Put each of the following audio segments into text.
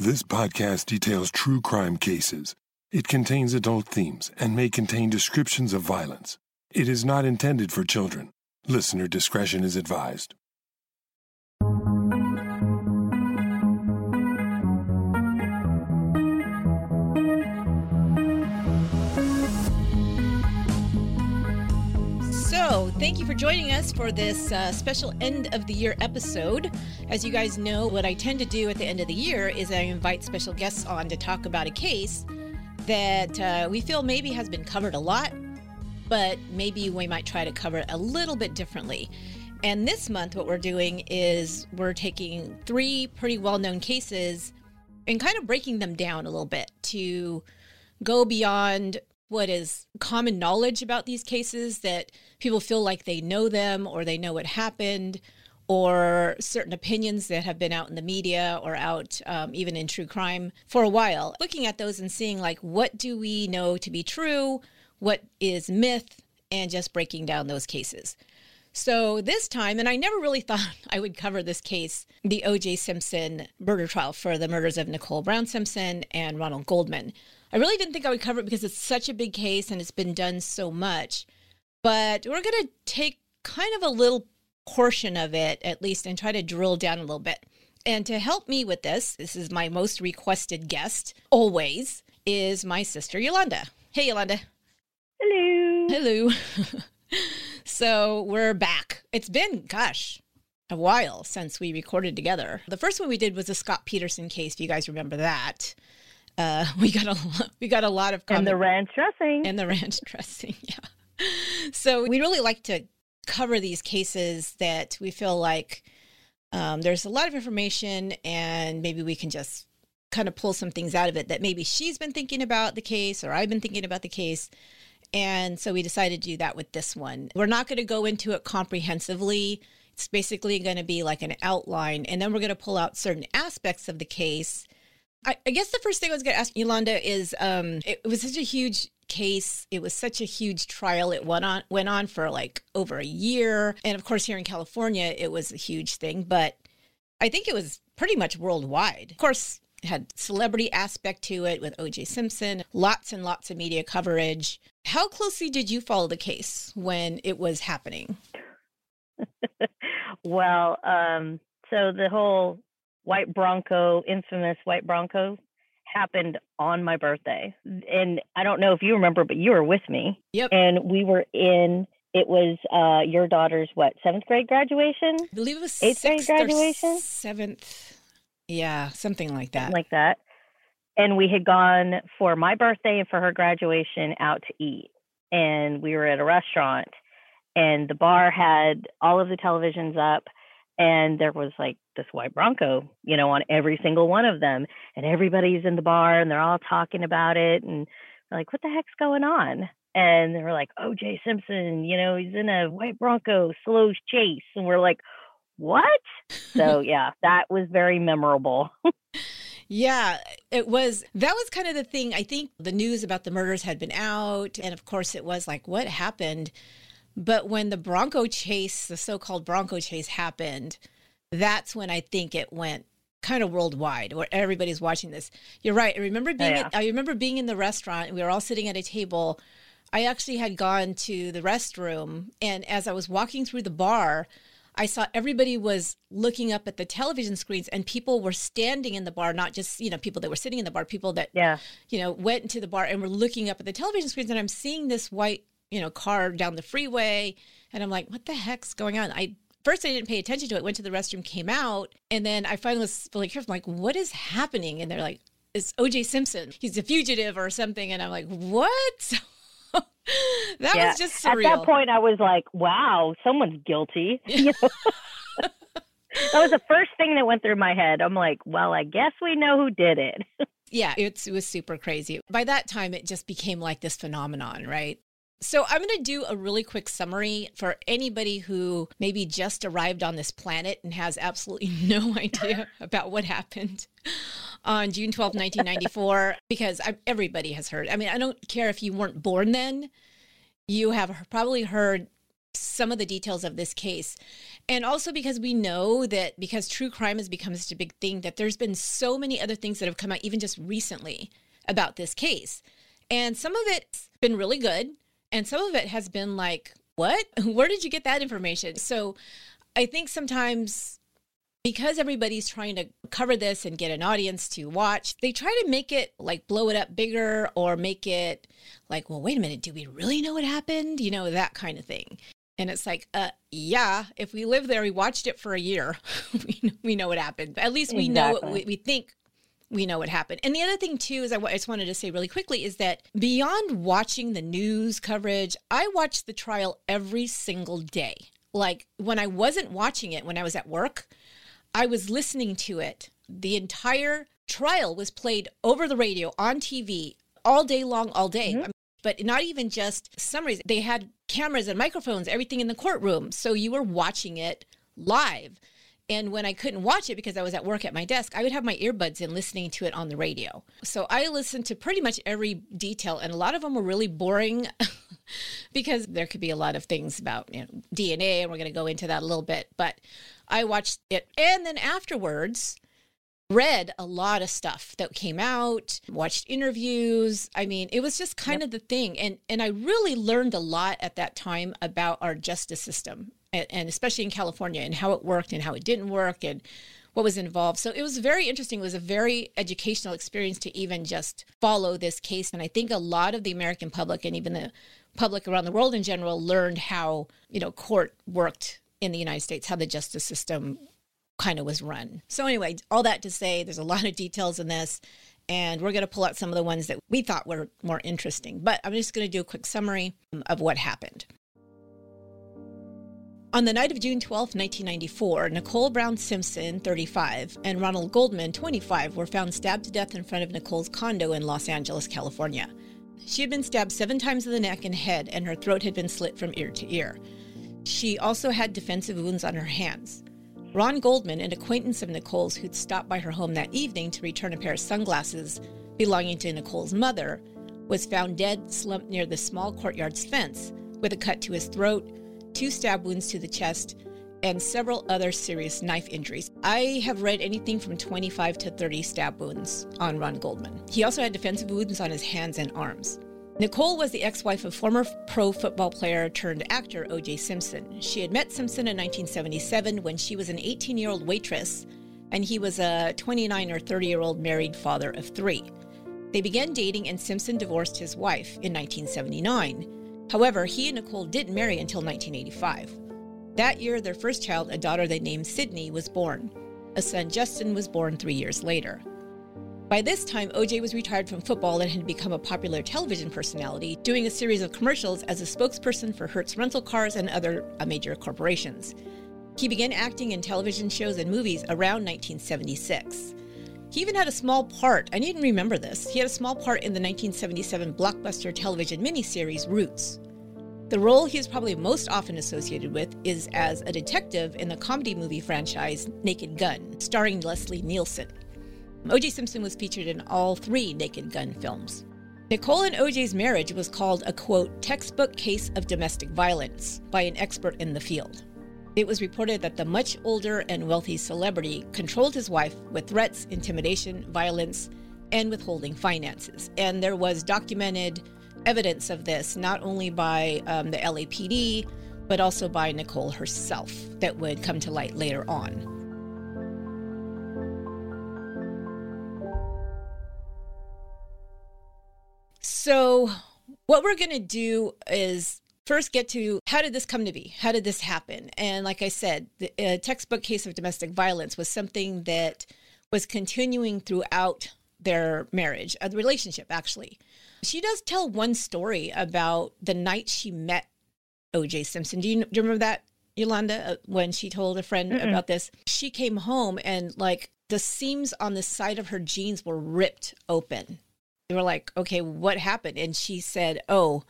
This podcast details true crime cases. It contains adult themes and may contain descriptions of violence. It is not intended for children. Listener discretion is advised. Thank you for joining us for this uh, special end of the year episode. As you guys know, what I tend to do at the end of the year is I invite special guests on to talk about a case that uh, we feel maybe has been covered a lot, but maybe we might try to cover it a little bit differently. And this month, what we're doing is we're taking three pretty well known cases and kind of breaking them down a little bit to go beyond what is common knowledge about these cases that people feel like they know them or they know what happened or certain opinions that have been out in the media or out um, even in true crime for a while looking at those and seeing like what do we know to be true what is myth and just breaking down those cases so this time, and I never really thought I would cover this case, the O.J. Simpson murder trial for the murders of Nicole Brown Simpson and Ronald Goldman. I really didn't think I would cover it because it's such a big case and it's been done so much. But we're going to take kind of a little portion of it, at least, and try to drill down a little bit. And to help me with this, this is my most requested guest, always, is my sister Yolanda. Hey, Yolanda. Hello. Hello. so we're back. It's been, gosh, a while since we recorded together. The first one we did was the Scott Peterson case, if you guys remember that. Uh, we got a lot, we got a lot of comment. and the ranch dressing and the ranch dressing. Yeah. So we really like to cover these cases that we feel like um, there's a lot of information, and maybe we can just kind of pull some things out of it that maybe she's been thinking about the case or I've been thinking about the case. And so we decided to do that with this one. We're not going to go into it comprehensively. It's basically going to be like an outline, and then we're going to pull out certain aspects of the case I, I guess the first thing I was going to ask Yolanda is um, it, it was such a huge case. It was such a huge trial. It went on went on for like over a year, and of course here in California it was a huge thing. But I think it was pretty much worldwide. Of course, had celebrity aspect to it with O.J. Simpson, lots and lots of media coverage. How closely did you follow the case when it was happening? well, um, so the whole white Bronco, infamous white Bronco, happened on my birthday. And I don't know if you remember, but you were with me. Yep. And we were in it was uh, your daughter's what seventh grade graduation? I believe it was eighth grade graduation. Seventh, yeah, something like that. Something like that. And we had gone for my birthday and for her graduation out to eat, and we were at a restaurant, and the bar had all of the televisions up, and there was like this white bronco you know on every single one of them and everybody's in the bar and they're all talking about it and like what the heck's going on and they were like oh, oj simpson you know he's in a white bronco slow chase and we're like what so yeah that was very memorable Yeah, it was. That was kind of the thing. I think the news about the murders had been out. And of course, it was like, what happened? But when the Bronco chase, the so called Bronco chase happened, that's when I think it went kind of worldwide where everybody's watching this. You're right. I remember being yeah. at, I remember being in the restaurant we were all sitting at a table. I actually had gone to the restroom and as I was walking through the bar, I saw everybody was looking up at the television screens and people were standing in the bar, not just, you know, people that were sitting in the bar, people that, yeah. you know, went into the bar and were looking up at the television screens. And I'm seeing this white you know, car down the freeway. And I'm like, what the heck's going on? I first I didn't pay attention to it, went to the restroom, came out, and then I finally was really careful. I'm like, what is happening? And they're like, it's OJ Simpson. He's a fugitive or something. And I'm like, what? that yeah. was just surreal. At that point, I was like, wow, someone's guilty. that was the first thing that went through my head. I'm like, well, I guess we know who did it. yeah, it was super crazy. By that time, it just became like this phenomenon, right? So, I'm going to do a really quick summary for anybody who maybe just arrived on this planet and has absolutely no idea about what happened on June 12, 1994, because I, everybody has heard. I mean, I don't care if you weren't born then, you have probably heard some of the details of this case. And also because we know that because true crime has become such a big thing, that there's been so many other things that have come out even just recently about this case. And some of it's been really good, and some of it has been like, what? Where did you get that information? So I think sometimes because everybody's trying to cover this and get an audience to watch, they try to make it like blow it up bigger or make it like, well, wait a minute, do we really know what happened? You know, that kind of thing. And it's like, uh, yeah, if we live there, we watched it for a year, we, we know what happened. At least we exactly. know what we, we think we know what happened. And the other thing, too, is I, I just wanted to say really quickly is that beyond watching the news coverage, I watched the trial every single day. Like when I wasn't watching it, when I was at work, I was listening to it. The entire trial was played over the radio on TV all day long, all day. Mm-hmm. but not even just summaries. They had cameras and microphones, everything in the courtroom. So you were watching it live. And when I couldn't watch it because I was at work at my desk, I would have my earbuds in listening to it on the radio. So I listened to pretty much every detail, and a lot of them were really boring because there could be a lot of things about you know, DNA, and we're going to go into that a little bit. But I watched it, and then afterwards, read a lot of stuff that came out watched interviews i mean it was just kind yep. of the thing and and i really learned a lot at that time about our justice system and, and especially in California and how it worked and how it didn't work and what was involved. So it was very interesting. It was a very educational experience to even just follow this case. And I think a lot of the American public and even the public around the world in general learned how, you know, court worked in the United States, how the justice system kind of was run. So anyway, all that to say there's a lot of details in this and we're going to pull out some of the ones that we thought were more interesting. But I'm just going to do a quick summary of what happened. On the night of June 12, 1994, Nicole Brown Simpson, 35, and Ronald Goldman, 25, were found stabbed to death in front of Nicole's condo in Los Angeles, California. She had been stabbed seven times in the neck and head, and her throat had been slit from ear to ear. She also had defensive wounds on her hands. Ron Goldman, an acquaintance of Nicole's who'd stopped by her home that evening to return a pair of sunglasses belonging to Nicole's mother, was found dead slumped near the small courtyard's fence with a cut to his throat two stab wounds to the chest, and several other serious knife injuries. I have read anything from 25 to 30 stab wounds on Ron Goldman. He also had defensive wounds on his hands and arms. Nicole was the ex wife of former pro football player turned actor O.J. Simpson. She had met Simpson in 1977 when she was an 18 year old waitress, and he was a 29 or 30 year old married father of three. They began dating, and Simpson divorced his wife in 1979. However, he and Nicole didn't marry until 1985. That year, their first child, a daughter they named Sydney, was born. A son, Justin, was born three years later. By this time, OJ was retired from football and had become a popular television personality, doing a series of commercials as a spokesperson for Hertz rental cars and other uh, major corporations. He began acting in television shows and movies around 1976. He even had a small part, I didn't remember this, he had a small part in the 1977 blockbuster television miniseries Roots. The role he is probably most often associated with is as a detective in the comedy movie franchise Naked Gun, starring Leslie Nielsen. O.J. Simpson was featured in all three Naked Gun films. Nicole and OJ's marriage was called a quote, textbook case of domestic violence by an expert in the field. It was reported that the much older and wealthy celebrity controlled his wife with threats, intimidation, violence, and withholding finances. And there was documented evidence of this, not only by um, the LAPD, but also by Nicole herself, that would come to light later on. So, what we're going to do is first get to how did this come to be? How did this happen? And like I said, the uh, textbook case of domestic violence was something that was continuing throughout their marriage, uh, the relationship, actually. She does tell one story about the night she met OJ Simpson. Do you, do you remember that, Yolanda, uh, when she told a friend Mm-mm. about this? She came home and, like, the seams on the side of her jeans were ripped open. They were like, okay, what happened? And she said, oh,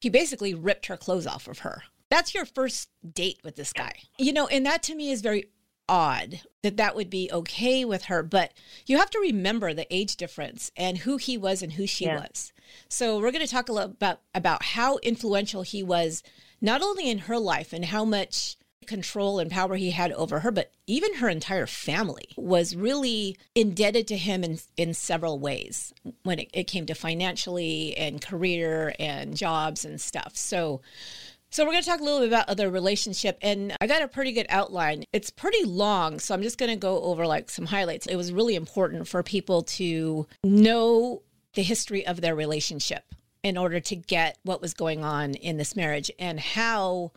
he basically ripped her clothes off of her. That's your first date with this guy. You know, and that to me is very odd that that would be okay with her. But you have to remember the age difference and who he was and who she yeah. was. So we're going to talk a little about about how influential he was, not only in her life and how much control and power he had over her, but even her entire family was really indebted to him in, in several ways when it, it came to financially and career and jobs and stuff. So so we're going to talk a little bit about other relationship and I got a pretty good outline. It's pretty long, so I'm just going to go over like some highlights. It was really important for people to know the history of their relationship in order to get what was going on in this marriage and how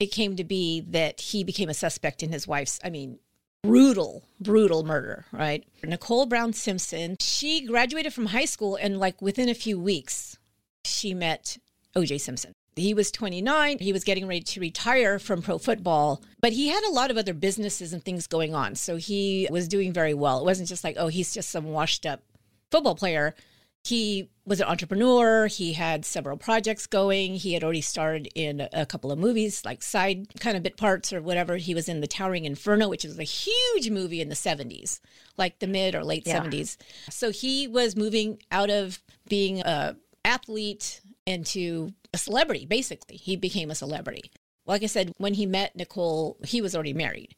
it came to be that he became a suspect in his wife's, I mean, brutal, brutal murder, right? Nicole Brown Simpson, she graduated from high school and like within a few weeks, she met OJ Simpson. He was 29. He was getting ready to retire from pro football, but he had a lot of other businesses and things going on. So he was doing very well. It wasn't just like, oh, he's just some washed up football player. He was an entrepreneur. He had several projects going. He had already starred in a couple of movies, like side kind of bit parts or whatever. He was in The Towering Inferno, which was a huge movie in the 70s, like the mid or late yeah. 70s. So he was moving out of being a athlete into a celebrity, basically. He became a celebrity. Like I said, when he met Nicole, he was already married.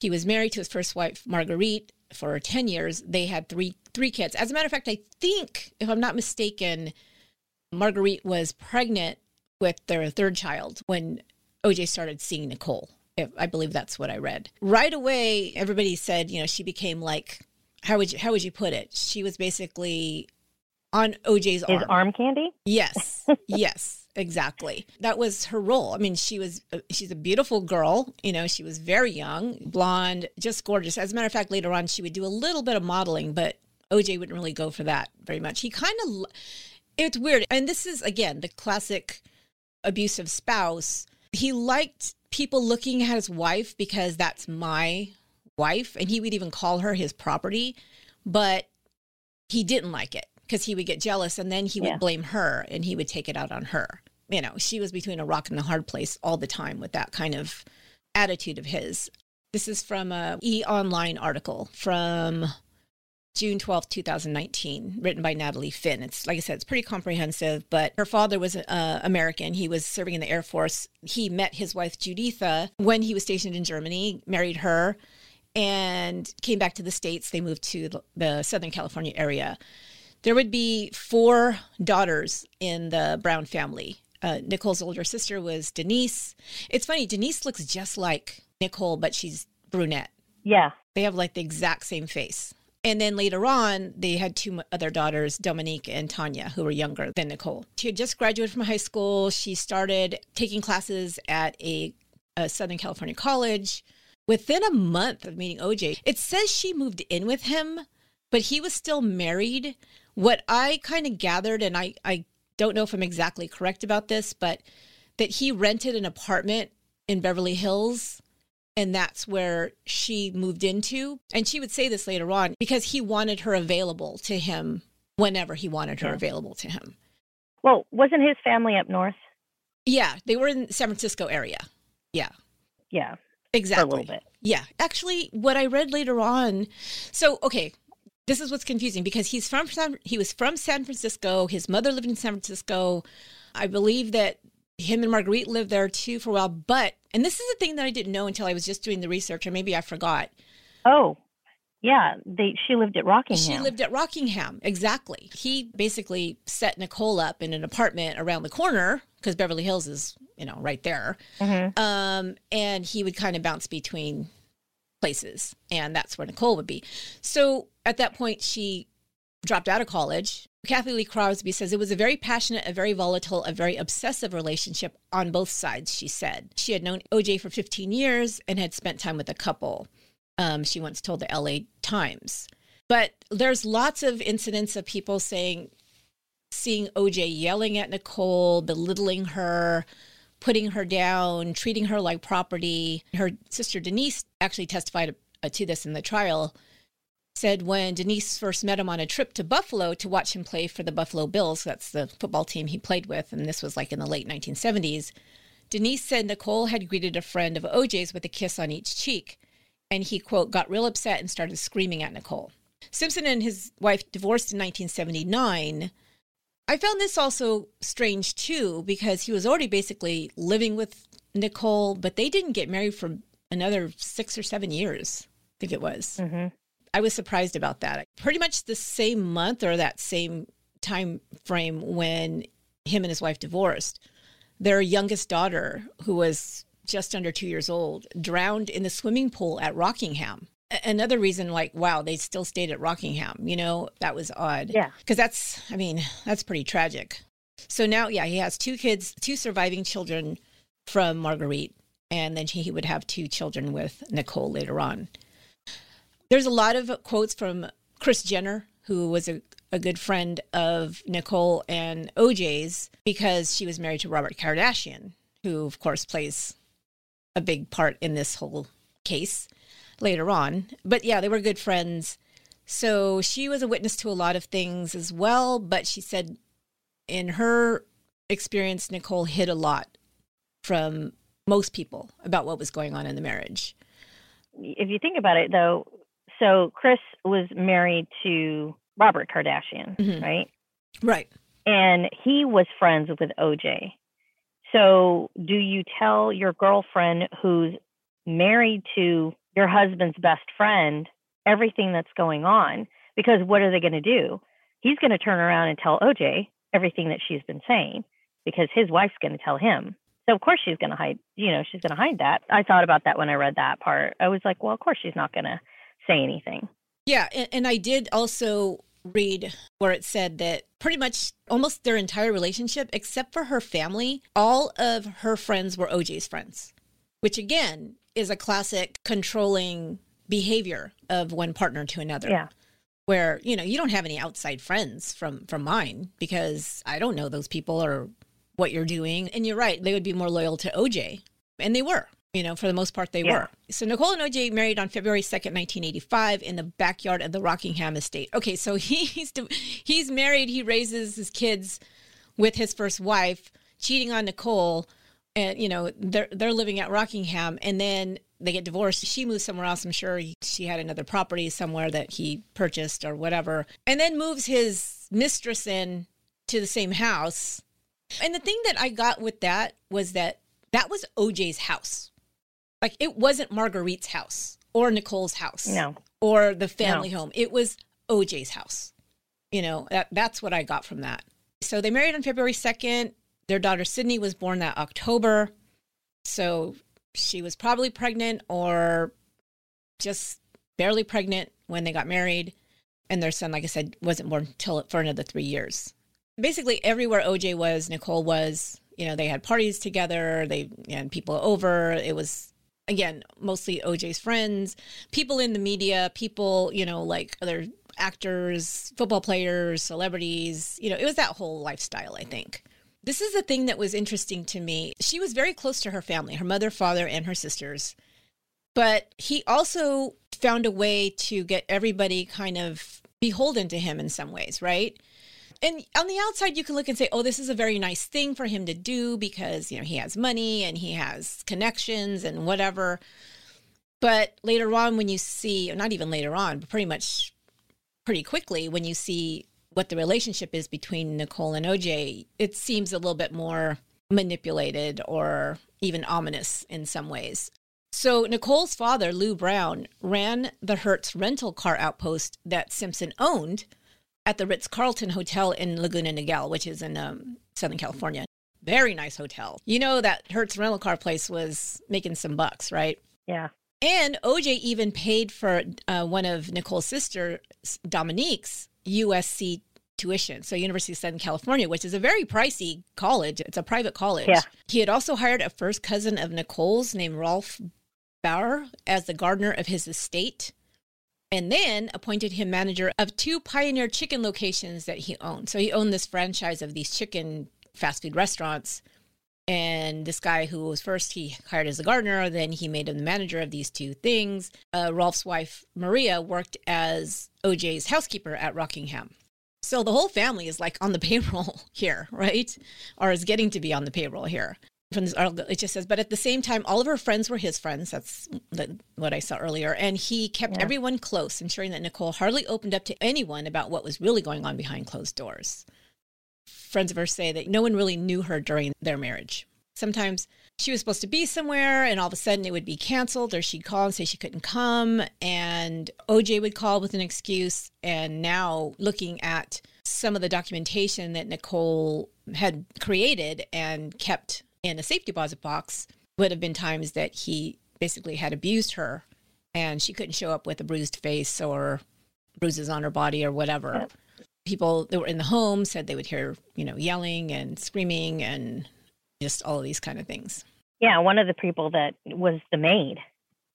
He was married to his first wife, Marguerite, for 10 years. They had three three kids. As a matter of fact, I think, if I'm not mistaken, Marguerite was pregnant with their third child when OJ started seeing Nicole. I believe that's what I read. Right away, everybody said, you know, she became like, how would you how would you put it? She was basically on OJ's His arm. arm candy? Yes. yes, exactly. That was her role. I mean, she was uh, she's a beautiful girl, you know, she was very young, blonde, just gorgeous. As a matter of fact, later on she would do a little bit of modeling, but OJ wouldn't really go for that very much. He kind of it's weird. And this is again the classic abusive spouse. He liked people looking at his wife because that's my wife and he would even call her his property, but he didn't like it because he would get jealous and then he would yeah. blame her and he would take it out on her. You know, she was between a rock and a hard place all the time with that kind of attitude of his. This is from a E Online article from June 12th, 2019, written by Natalie Finn. It's like I said, it's pretty comprehensive, but her father was uh, American. He was serving in the Air Force. He met his wife, Juditha, when he was stationed in Germany, married her, and came back to the States. They moved to the Southern California area there would be four daughters in the Brown family. Uh, Nicole's older sister was Denise. It's funny, Denise looks just like Nicole, but she's brunette. Yeah. They have like the exact same face. And then later on, they had two other daughters, Dominique and Tanya, who were younger than Nicole. She had just graduated from high school. She started taking classes at a, a Southern California college. Within a month of meeting OJ, it says she moved in with him, but he was still married what I kind of gathered, and I, I don't know if I'm exactly correct about this, but that he rented an apartment in Beverly Hills and that's where she moved into. And she would say this later on because he wanted her available to him whenever he wanted her yeah. available to him. Well, wasn't his family up north? Yeah, they were in San Francisco area. Yeah. Yeah. Exactly. a little bit. Yeah. Actually, what I read later on. So, okay, this is what's confusing because he's from San, he was from San Francisco. His mother lived in San Francisco. I believe that him and Marguerite lived there too for a while. But and this is a thing that I didn't know until I was just doing the research, or maybe I forgot. Oh, yeah, they she lived at Rockingham. She lived at Rockingham, exactly. He basically set Nicole up in an apartment around the corner because Beverly Hills is you know right there. Mm-hmm. Um, and he would kind of bounce between places, and that's where Nicole would be. So at that point, she dropped out of college. Cathy Lee Crosby says it was a very passionate, a very volatile, a very obsessive relationship on both sides, she said. She had known OJ for 15 years and had spent time with a couple. Um, she once told the LA Times. But there's lots of incidents of people saying, seeing OJ yelling at Nicole, belittling her, putting her down, treating her like property. Her sister Denise actually testified uh, to this in the trial. Said when Denise first met him on a trip to Buffalo to watch him play for the Buffalo Bills, that's the football team he played with, and this was like in the late 1970s. Denise said Nicole had greeted a friend of OJ's with a kiss on each cheek. and he, quote, got real upset and started screaming at Nicole. Simpson and his wife divorced in 1979. I found this also strange too because he was already basically living with Nicole, but they didn't get married for another six or seven years, I think it was. Mm-hmm. I was surprised about that. Pretty much the same month or that same time frame when him and his wife divorced, their youngest daughter, who was just under two years old, drowned in the swimming pool at Rockingham. Another reason, like, wow, they still stayed at Rockingham, you know, that was odd. Yeah. Because that's, I mean, that's pretty tragic. So now, yeah, he has two kids, two surviving children from Marguerite, and then he would have two children with Nicole later on. There's a lot of quotes from Kris Jenner, who was a, a good friend of Nicole and OJ's because she was married to Robert Kardashian, who, of course, plays a big part in this whole case later on. But yeah, they were good friends. So she was a witness to a lot of things as well. But she said in her experience, Nicole hid a lot from most people about what was going on in the marriage. If you think about it, though, so Kris was married to Robert Kardashian, Mhm. right? Right. And he was friends with OJ. So, do you tell your girlfriend who's married to your husband's best friend everything that's going on? Because what are they going to do? He's going to turn around and tell OJ everything that she's been saying because his wife's going to tell him. So, of course, she's going to hide, you know, she's going to hide that. I thought about that when I read that part. I was like, well, of course, she's not going to say anything. Yeah. And, and I did also read where it said that pretty much almost their entire relationship, except for her family, all of her friends were OJ's friends, which again is a classic controlling behavior of one partner to another. Yeah. where you know you don't have any outside friends from from mine because I don't know those people or what you're doing. And you're right, they would be more loyal to OJ, and they were. You know, for the most part, they Yeah. were. So Nicole and OJ married on February second, nineteen eighty five, in the backyard of the Rockingham estate. Okay, so he's he's married. He raises his kids with his first wife, cheating on Nicole, and you know they're they're living at Rockingham, and then they get divorced. She moves somewhere else. I'm sure he, she had another property somewhere that he purchased or whatever, and then moves his mistress in to the same house. And the thing that I got with that was that that was OJ's house. Like it wasn't Marguerite's house or Nicole's house No. or the family home. It was OJ's house. You know, that, that's what I got from that. So they married on February 2nd. Their daughter Sydney was born that October. So she was probably pregnant or just barely pregnant when they got married. And their son, like I said, wasn't born till for another three years. Basically, everywhere OJ was, Nicole was. You know, they had parties together. They had people over. It was again mostly OJ's friends, people in the media, people you know like other actors, football players, celebrities. You know, it was that whole lifestyle. I think. This is the thing that was interesting to me. She was very close to her family, her mother, father, and her sisters. But he also found a way to get everybody kind of beholden to him in some ways, right? And on the outside, you can look and say, oh, this is a very nice thing for him to do because, you know, he has money and he has connections and whatever. But later on, when you see, not even later on, but pretty much pretty quickly, when you see what the relationship is between Nicole and OJ, it seems a little bit more manipulated or even ominous in some ways. So, Nicole's father, Lou Brown, ran the Hertz rental car outpost that Simpson owned at the Ritz Carlton Hotel in Laguna Niguel, which is in um, Southern California. Very nice hotel. You know, that Hertz rental car place was making some bucks, right? Yeah. And OJ even paid for uh, one of Nicole's sister, Dominique's USC tuition. So, University of Southern California, which is a very pricey college, it's a private college. Yeah. He had also hired a first cousin of Nicole's named Rolf Bauer as the gardener of his estate, and then appointed him manager of two Pioneer chicken locations that he owned. So, he owned this franchise of these chicken fast food restaurants. And this guy who was first, he hired as a gardener, then he made him the manager of these two things. Uh, Rolf's wife, Maria, worked as OJ's housekeeper at Rockingham. So the whole family is like on the payroll here, right? Or is getting to be on the payroll here. from this article, it just says, but at the same time, all of her friends were his friends. That's the, what I saw earlier. And he kept yeah. everyone close, ensuring that Nicole hardly opened up to anyone about what was really going on behind closed doors. Friends of hers say that no one really knew her during their marriage. Sometimes she was supposed to be somewhere and all of a sudden it would be canceled or she'd call and say she couldn't come and OJ would call with an excuse and now looking at some of the documentation that Nicole had created and kept in a safe deposit box would have been times that he basically had abused her and she couldn't show up with a bruised face or bruises on her body or whatever. People that were in the home said they would hear, you know, yelling and screaming and just all of these kind of things. Yeah, one of the people that was the maid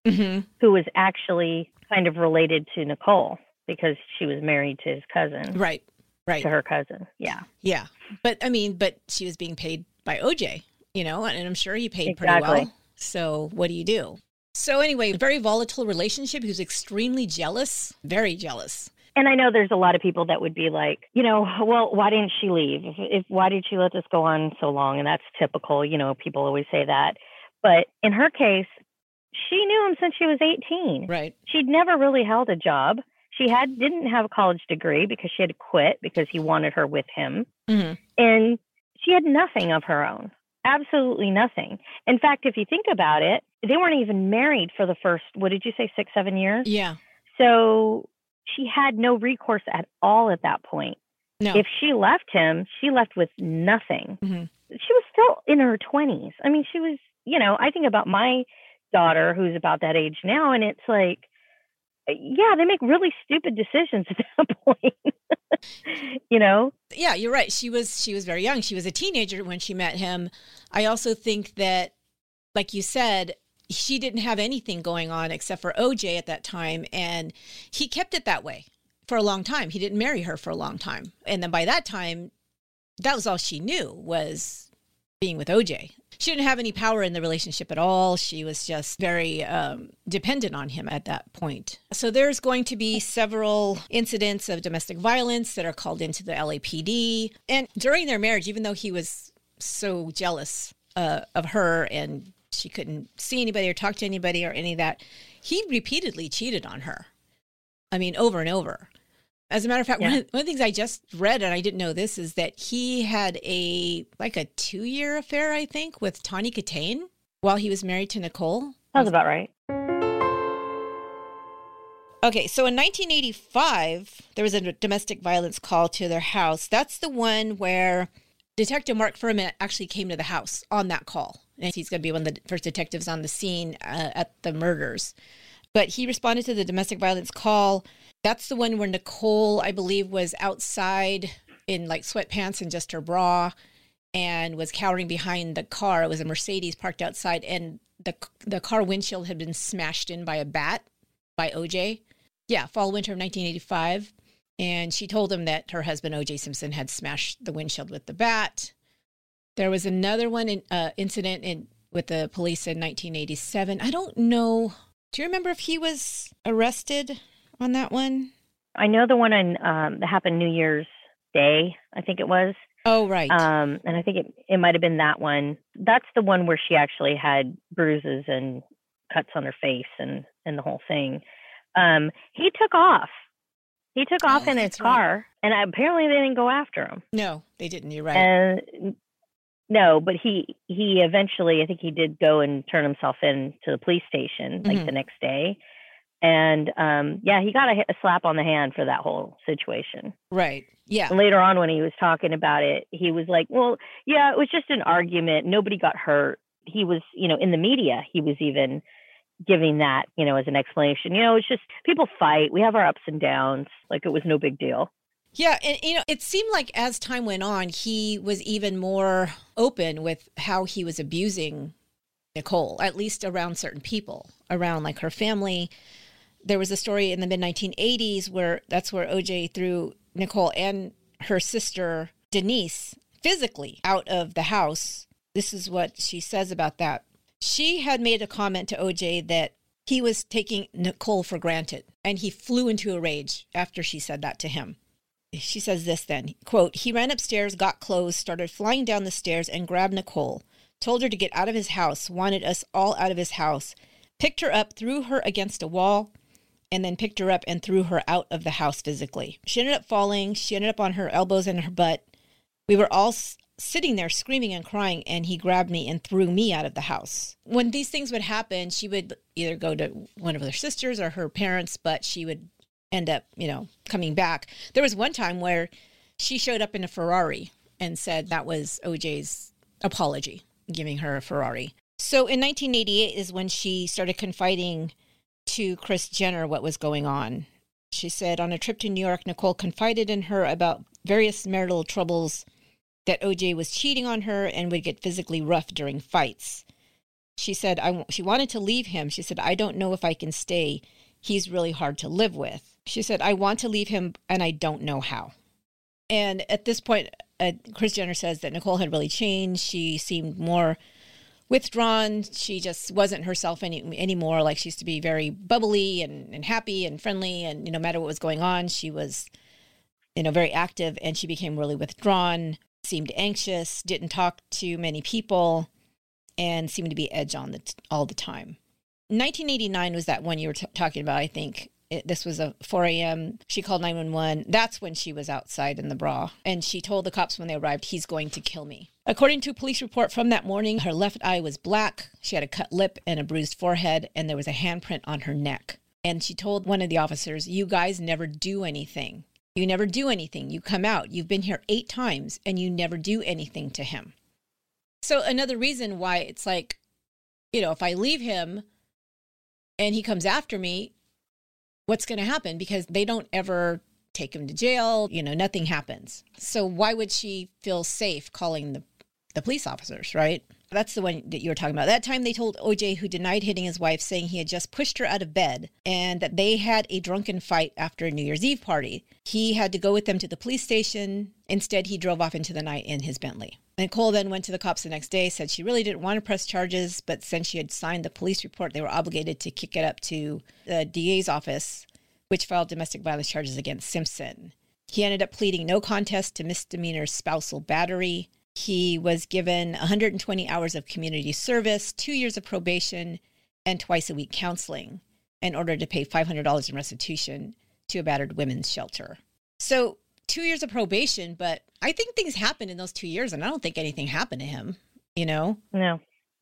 mm-hmm. who was actually kind of related to Nicole because she was married to his cousin. Right. Right. To her cousin. Yeah. Yeah. But I mean, but she was being paid by OJ, you know, and I'm sure he paid exactly. pretty well. So what do you do? So anyway, very volatile relationship. He was extremely jealous, very jealous. And I know there's a lot of people that would be like, you know, well, why didn't she leave? If, if why did she let this go on so long? And that's typical. You know, people always say that. But in her case, she knew him since she was 18. Right. She'd never really held a job. She had didn't have a college degree because she had to quit because he wanted her with him. Mm-hmm. And she had nothing of her own. Absolutely nothing. In fact, if you think about it, they weren't even married for the first, what did you say, six, seven years? Yeah. So she had no recourse at all at that point. No. If she left him, she left with nothing. Mm-hmm. She was still in her 20s. I mean, she was, you know, I think about my daughter who's about that age now, and it's like, yeah, they make really stupid decisions at that point. you know? Yeah, you're right. She was she was very young. She was a teenager when she met him. I also think that like you said, she didn't have anything going on except for OJ at that time. And he kept it that way for a long time. He didn't marry her for a long time. And then by that time, that was all she knew was being with OJ. She didn't have any power in the relationship at all. She was just very um, dependent on him at that point. So there's going to be several incidents of domestic violence that are called into the LAPD. And during their marriage, even though he was so jealous uh, of her and she couldn't see anybody or talk to anybody or any of that. He repeatedly cheated on her. I mean, over and over. As a matter of fact, yeah. one, of, one of the things I just read, and I didn't know this, is that he had a like a two year affair, I think, with Tawny Kitaen while he was married to Nicole. Sounds about right. Okay, so in 1985, there was a domestic violence call to their house. That's the one where Detective Mark Fuhrman actually came to the house on that call and he's going to be one of the first detectives on the scene uh, at the murders. But he responded to the domestic violence call. That's the one where Nicole, I believe, was outside in like sweatpants and just her bra and was cowering behind the car. It was a Mercedes parked outside, and the the car windshield had been smashed in by a bat by OJ. Yeah, fall winter of 1985. And she told him that her husband OJ Simpson had smashed the windshield with the bat. There was another one in, uh, incident in with the police in 1987. I don't know. Do you remember if he was arrested on that one? I know the one in, um, that happened New Year's Day. I think it was. Oh right. Um, and I think it it might have been that one. That's the one where she actually had bruises and cuts on her face and and the whole thing. Um, he took off. He took off oh, in his car, right. and apparently they didn't go after him. No, they didn't. You're right. And no, but he he eventually I think he did go and turn himself in to the police station like mm-hmm. the next day. And um yeah, he got a, a, slap on the hand for that whole situation. Right. Yeah. And later on when he was talking about it, he was like, "Well, yeah, it was just an argument. Nobody got hurt." He was, you know, in the media, he was even giving that, you know, as an explanation. You know, it's just people fight. We have our ups and downs. Like it was no big deal. Yeah, and you know, it seemed like as time went on, he was even more open with how he was abusing Nicole, at least around certain people, around like her family. There was a story in the mid 1980s where that's where OJ threw Nicole and her sister Denise physically out of the house. This is what she says about that. She had made a comment to OJ that he was taking Nicole for granted, and he flew into a rage after she said that to him she says this then quote he ran upstairs got clothes started flying down the stairs and grabbed nicole told her to get out of his house, wanted us all out of his house, picked her up, threw her against a wall, and then picked her up and threw her out of the house physically. She ended up falling. She ended up on her elbows and her butt. We were all s- sitting there screaming and crying, and he grabbed me and threw me out of the house. When these things would happen, she would either go to one of her sisters or her parents, but she would end up, you know, coming back. There was one time where she showed up in a Ferrari and said that was OJ's apology, giving her a Ferrari. So in 1988 is when she started confiding to Kris Jenner what was going on. She said on a trip to New York, Nicole confided in her about various marital troubles, that OJ was cheating on her and would get physically rough during fights. She said I, she wanted to leave him. She said, I don't know if I can stay. He's really hard to live with. She said, I want to leave him and I don't know how. And at this point, uh, Kris Jenner says that Nicole had really changed. She seemed more withdrawn. She just wasn't herself any anymore. Like she used to be very bubbly and, and happy and friendly. And you know, no matter what was going on, she was, you know, very active. And she became really withdrawn, seemed anxious, didn't talk to many people, and seemed to be edge on the all the time. 1989 was that one you were t- talking about. I think it, this was a 4 a.m. She called 911. That's when she was outside in the bra. And she told the cops when they arrived, he's going to kill me. According to a police report from that morning, her left eye was black. She had a cut lip and a bruised forehead, and there was a handprint on her neck. And she told one of the officers, You guys never do anything. You never do anything. You come out. You've been here eight times, and you never do anything to him. So, another reason why it's like, you know, if I leave him and he comes after me, what's going to happen because they don't ever take him to jail you know nothing happens. So why would she feel safe calling the the police officers right that's the one that you were talking about that time they told oj who denied hitting his wife saying he had just pushed her out of bed and that they had a drunken fight after a new year's eve party he had to go with them to the police station instead he drove off into the night in his bentley Nicole then went to the cops the next day, said she really didn't want to press charges, but since she had signed the police report, they were obligated to kick it up to the DA's office, which filed domestic violence charges against Simpson. He ended up pleading no contest to misdemeanor spousal battery. He was given 120 hours of community service, two years of probation, and twice a week counseling in order to pay $500 in restitution to a battered women's shelter. So two years of probation, but I think things happened in those two years, and I don't think anything happened to him. You know? No.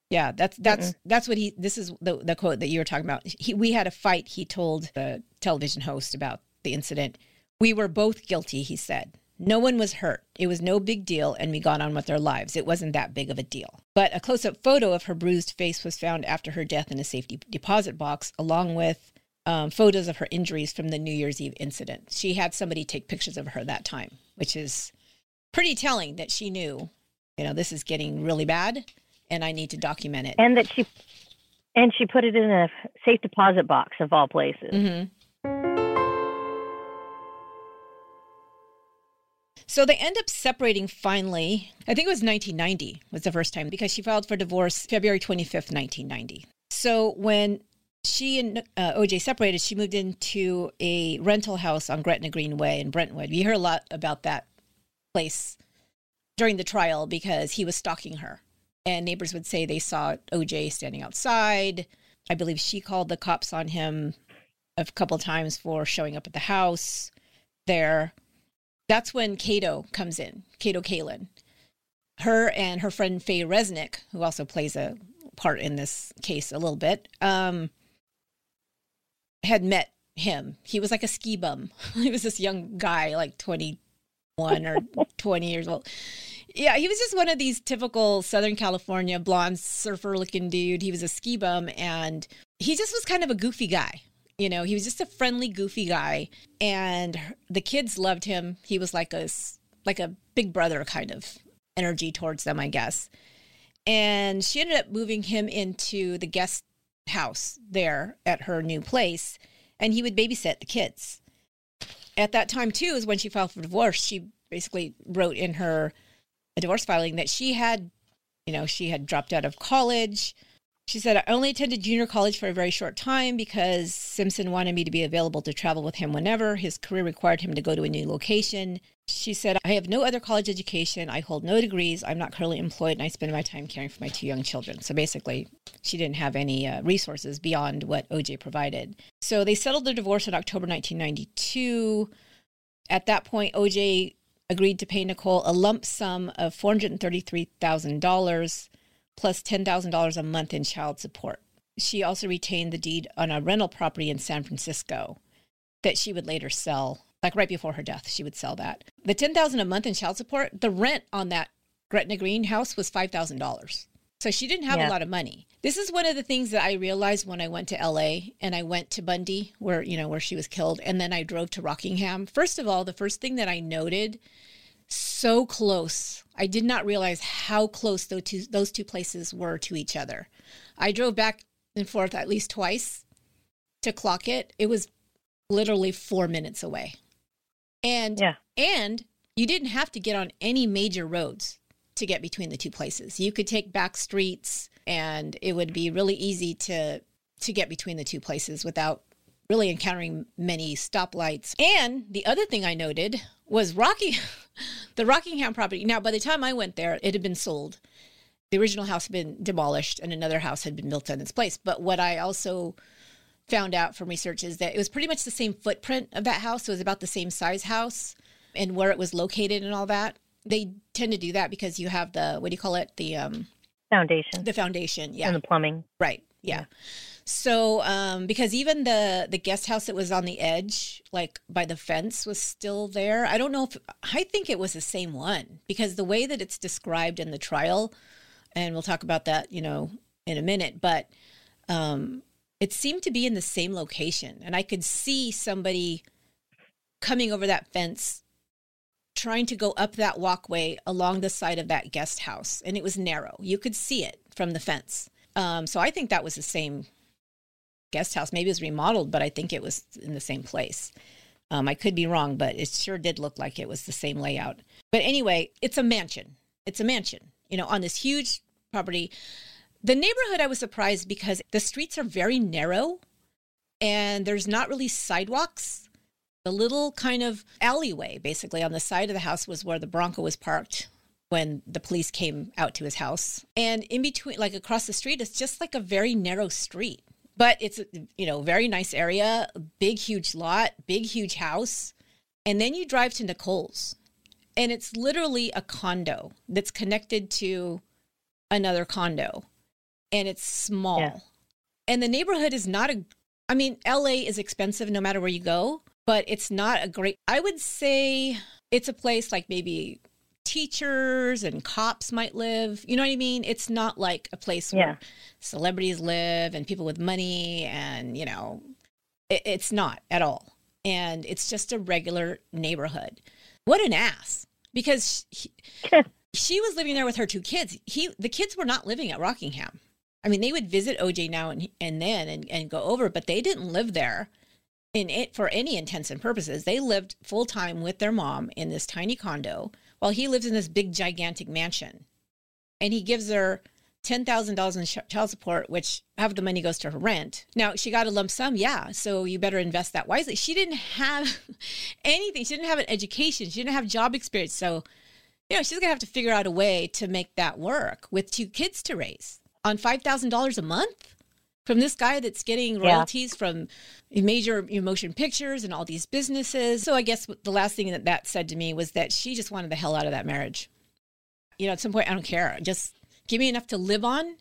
Yeah, that's that's Mm-mm. that's what he. This is the the quote that you were talking about. He, we had a fight. He told the television host about the incident. We were both guilty. He said. No one was hurt. It was no big deal, and we got on with our lives. It wasn't that big of a deal. But a close up photo of her bruised face was found after her death in a safety deposit box, along with um, photos of her injuries from the New Year's Eve incident. She had somebody take pictures of her that time, which is pretty telling that she knew, you know, this is getting really bad and I need to document it. And that she and she put it in a safe deposit box of all places. Mm-hmm. So they end up separating finally. I think it was 1990 was the first time because she filed for divorce February 25th, 1990. So when she and uh, OJ separated, she moved into a rental house on Gretna Green Way in Brentwood. We heard a lot about that place during the trial because he was stalking her. And neighbors would say they saw OJ standing outside. I believe she called the cops on him a couple times for showing up at the house there. That's when Kato comes in, Kato Kaelin. Her and her friend Faye Resnick, who also plays a part in this case a little bit, um, had met him. He was like a ski bum. he was this young guy, like 21 or 20 years old. Yeah, he was just one of these typical Southern California blonde surfer looking dude. He was a ski bum and he just was kind of a goofy guy. You know, he was just a friendly, goofy guy, and the kids loved him. He was like a like a big brother kind of energy towards them, I guess. And she ended up moving him into the guest house there at her new place, and he would babysit the kids. At that time, too, is when she filed for divorce. She basically wrote in her divorce filing that she had, you know, she had dropped out of college. She said, I only attended junior college for a very short time because Simpson wanted me to be available to travel with him whenever. His career required him to go to a new location. She said, I have no other college education. I hold no degrees. I'm not currently employed, and I spend my time caring for my two young children. So basically, she didn't have any uh, resources beyond what OJ provided. So they settled their divorce in October 1992. At that point, OJ agreed to pay Nicole a lump sum of $433,000 plus $10,000 a month in child support. She also retained the deed on a rental property in San Francisco that she would later sell. Like right before her death, she would sell that. The 10000 a month in child support, the rent on that Gretna Green house was $5,000. So she didn't have yeah. a lot of money. This is one of the things that I realized when I went to LA and I went to Bundy where, you know, where she was killed and then I drove to Rockingham. First of all, the first thing that I noted so close. I did not realize how close those two, those two places were to each other. I drove back and forth at least twice to clock it. It was literally 4 minutes away. And yeah. and you didn't have to get on any major roads to get between the two places. You could take back streets and it would be really easy to to get between the two places without really encountering many stoplights. And the other thing I noted was Rocky the Rockingham property. Now, by the time I went there, it had been sold. The original house had been demolished and another house had been built in its place. But what I also found out from research is that it was pretty much the same footprint of that house. It was about the same size house and where it was located and all that they tend to do that because you have the what do you call it the um foundation the foundation yeah and the plumbing right yeah, yeah. So um because even the the guest house that was on the edge like by the fence was still there i don't know if i think it was the same one because the way that it's described in the trial and we'll talk about that you know in a minute but um it seemed to be in the same location and i could see somebody coming over that fence trying to go up that walkway along the side of that guest house, and it was narrow. You could see it from the fence. Um, so I think that was the same guest house. Maybe it was remodeled, but I think it was in the same place. Um, I could be wrong, but it sure did look like it was the same layout. But anyway, it's a mansion. It's a mansion, you know, on this huge property. The neighborhood, I was surprised because the streets are very narrow and there's not really sidewalks the little kind of alleyway, basically, on the side of the house was where the Bronco was parked when the police came out to his house. And in between, like across the street, it's just like a very narrow street. But it's, you know, very nice area, big, huge lot, big, huge house. And then you drive to Nicole's, and it's literally a condo that's connected to another condo. And it's small. Yeah. And the neighborhood is not a, I mean, LA is expensive no matter where you go, but it's not a great, I would say it's a place like maybe teachers and cops might live. You know what I mean? It's not like a place yeah. where celebrities live and people with money and, you know, it, it's not at all. And it's just a regular neighborhood. What an ass. Because he, she was living there with her two kids. He the kids were not living at Rockingham. I mean, they would visit OJ now and, and then and, and go over, but they didn't live there in it for any intents and purposes. They lived full time with their mom in this tiny condo while he lives in this big gigantic mansion. And he gives her $10,000 in child support, which half of the money goes to her rent. Now, she got a lump sum, yeah, so you better invest that wisely. She didn't have anything. She didn't have an education. She didn't have job experience. So, you know, she's going to have to figure out a way to make that work with two kids to raise on $5,000 a month from this guy that's getting royalties yeah. from major motion pictures and all these businesses. So I guess the last thing that that said to me was that she just wanted the hell out of that marriage. You know, at some point, I don't care. Just give me enough to live on,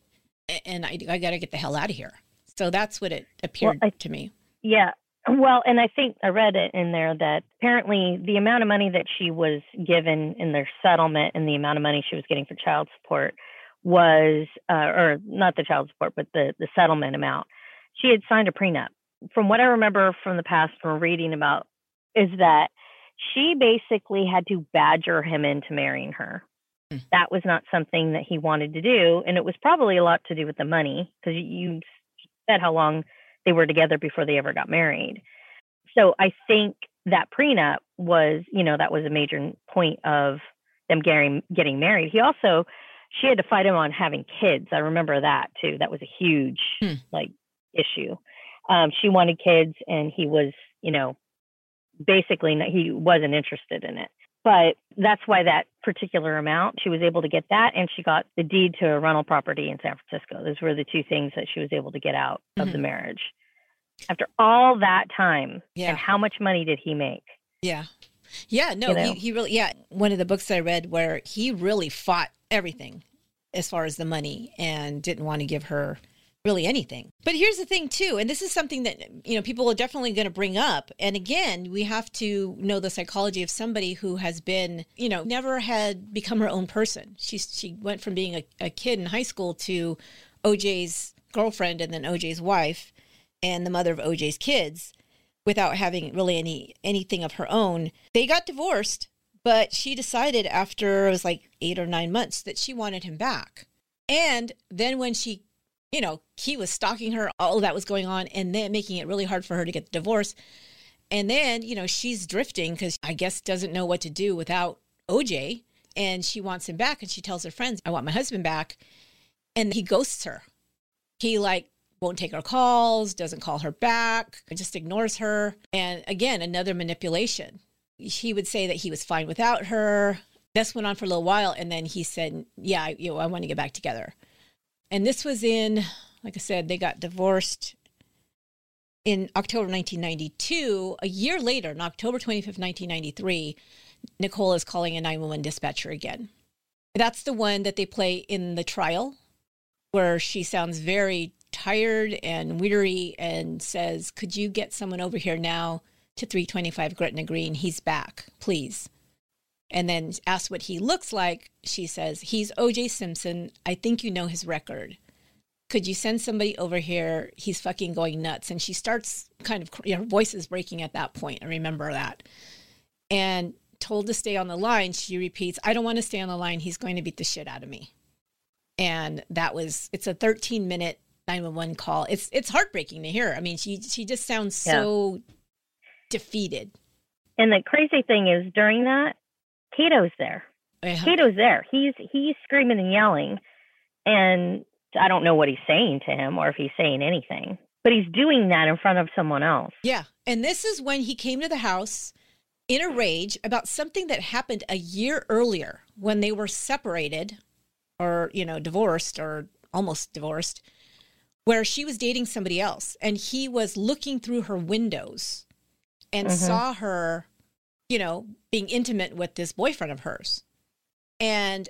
and I, I got to get the hell out of here. So that's what it appeared well, I, to me. Yeah. Well, and I think I read it in there that apparently the amount of money that she was given in their settlement and the amount of money she was getting for child support was, uh, or not the child support, but the, the settlement amount. She had signed a prenup. From what I remember from the past, from reading about, is that she basically had to badger him into marrying her. Mm. That was not something that he wanted to do. And it was probably a lot to do with the money because you said how long they were together before they ever got married. So I think that prenup was, you know, that was a major point of them getting getting married. He also she had to fight him on having kids. I remember that too. That was a huge Hmm. like issue. Um, she wanted kids, and he was, you know, basically he wasn't interested in it. But that's why that particular amount she was able to get that, and she got the deed to a rental property in San Francisco. Those were the two things that she was able to get out of the marriage. After all that time, Yeah. and how much money did he make? Yeah. Yeah, no, You know? he, he really, yeah. One of the books I read where he really fought everything as far as the money and didn't want to give her really anything. But here's the thing, too, and this is something that, you know, people are definitely going to bring up. And again, we have to know the psychology of somebody who has been, you know, never had become her own person. She's, she went from being a, a kid in high school to OJ's girlfriend and then OJ's wife and the mother of OJ's kids without having really any anything of her own. They got divorced, but she decided after it was like 8 or 9 months that she wanted him back. And then when she, you know, he was stalking her, all that was going on and then making it really hard for her to get the divorce. And then, you know, she's drifting cuz I guess doesn't know what to do without OJ and she wants him back and she tells her friends, "I want my husband back." And he ghosts her. He like won't take her calls, doesn't call her back, just ignores her. And again, another manipulation. He would say that he was fine without her. This went on for a little while, and then he said, "Yeah, I- you know, I want to get back together." And this was in, like I said, they got divorced in October 1992. A year later, on October 25th, 1993, Nicole is calling a 911 dispatcher again. That's the one that they play in the trial where she sounds very tired and weary and says, Could you get someone over here now to 325 Gretna Green? He's back, please. And then asks what he looks like. She says, He's OJ Simpson. I think you know his record. Could you send somebody over here? He's fucking going nuts. And she starts kind of, her voice is breaking at that point. I remember that. And told to stay on the line, she repeats, I don't want to stay on the line. He's going to beat the shit out of me and that was it's a 13 minute 911 call it's it's heartbreaking to hear i mean she she just sounds so defeated And the crazy thing is, during that, Kato's there. Uh-huh. Kato's there. He's he's screaming and yelling, and I don't know what he's saying to him or if he's saying anything, but he's doing that in front of someone else. yeah and this is when he came to the house in a rage about something that happened a year earlier when they were separated or you know divorced or almost divorced where she was dating somebody else and he was looking through her windows and Mhm. saw her you know being intimate with this boyfriend of hers and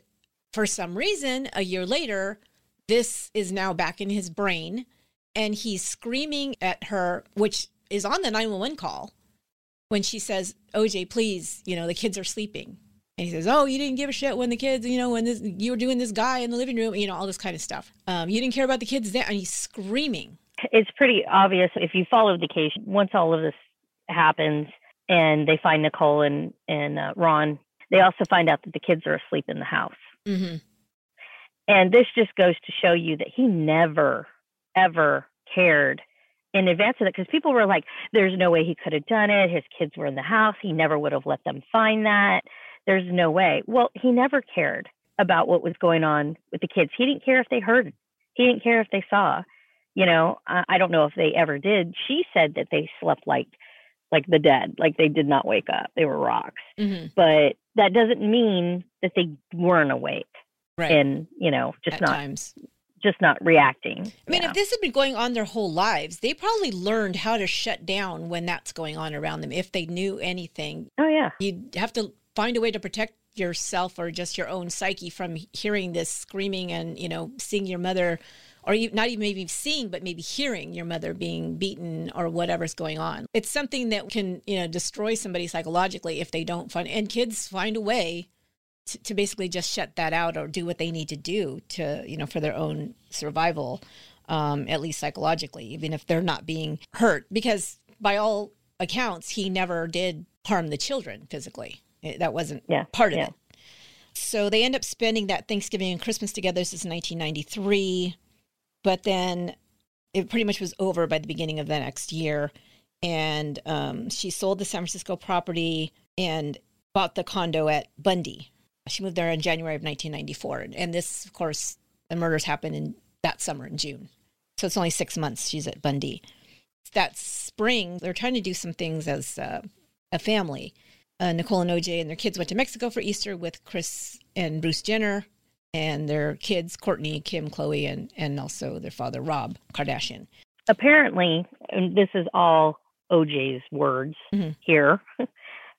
for some reason a year later this is now back in his brain and he's screaming at her which is on the 911 call when she says oj please you know the kids are sleeping and he says, "Oh, you didn't give a shit when the kids, you know, when this you were doing this guy in the living room, you know, all this kind of stuff. Um, you didn't care about the kids there." And he's screaming. It's pretty obvious if you follow the case. Once all of this happens, and they find Nicole and and uh, Ron, they also find out that the kids are asleep in the house. Mm-hmm. And this just goes to show you that he never, ever cared in advance of that because people were like, there's no way he could have done it. His kids were in the house. He never would have let them find that. There's no way. Well, he never cared about what was going on with the kids. He didn't care if they heard, he didn't care if they saw. You know, I, I don't know if they ever did. She said that they slept like like the dead, like they did not wake up. They were rocks. Mm-hmm. But that doesn't mean that they weren't awake Right. and, you know, just At not times. just not reacting. I mean, Yeah. if this had been going on their whole lives, they probably learned how to shut down when that's going on around them. If they knew anything, oh yeah, you'd have to find a way to protect yourself or just your own psyche from hearing this screaming and you know seeing your mother or you, not even maybe seeing but maybe hearing your mother being beaten or whatever's going on. It's something that can you know destroy somebody psychologically if they don't find and kids find a way to, to basically just shut that out or do what they need to do to you know for their own survival um, at least psychologically even if they're not being hurt because by all accounts he never did harm the children physically. It- that wasn't Yeah, part of yeah. it. So they end up spending that thanksgiving and christmas together. Since 1993 but then it pretty much was over by the beginning of the next year and um, she sold the san francisco property and bought the condo at bundy She moved there in January of 1994. And this, of course, the murders happened in that summer in June. So it's only six months she's at Bundy. That spring, they're trying to do some things as uh, a family. Uh, Nicole and OJ and their kids went to Mexico for Easter with Kris and Bruce Jenner and their kids, Kourtney, Kim, Khloé, and, and also their father, Rob Kardashian. Apparently, and this is all OJ's words mm-hmm. here,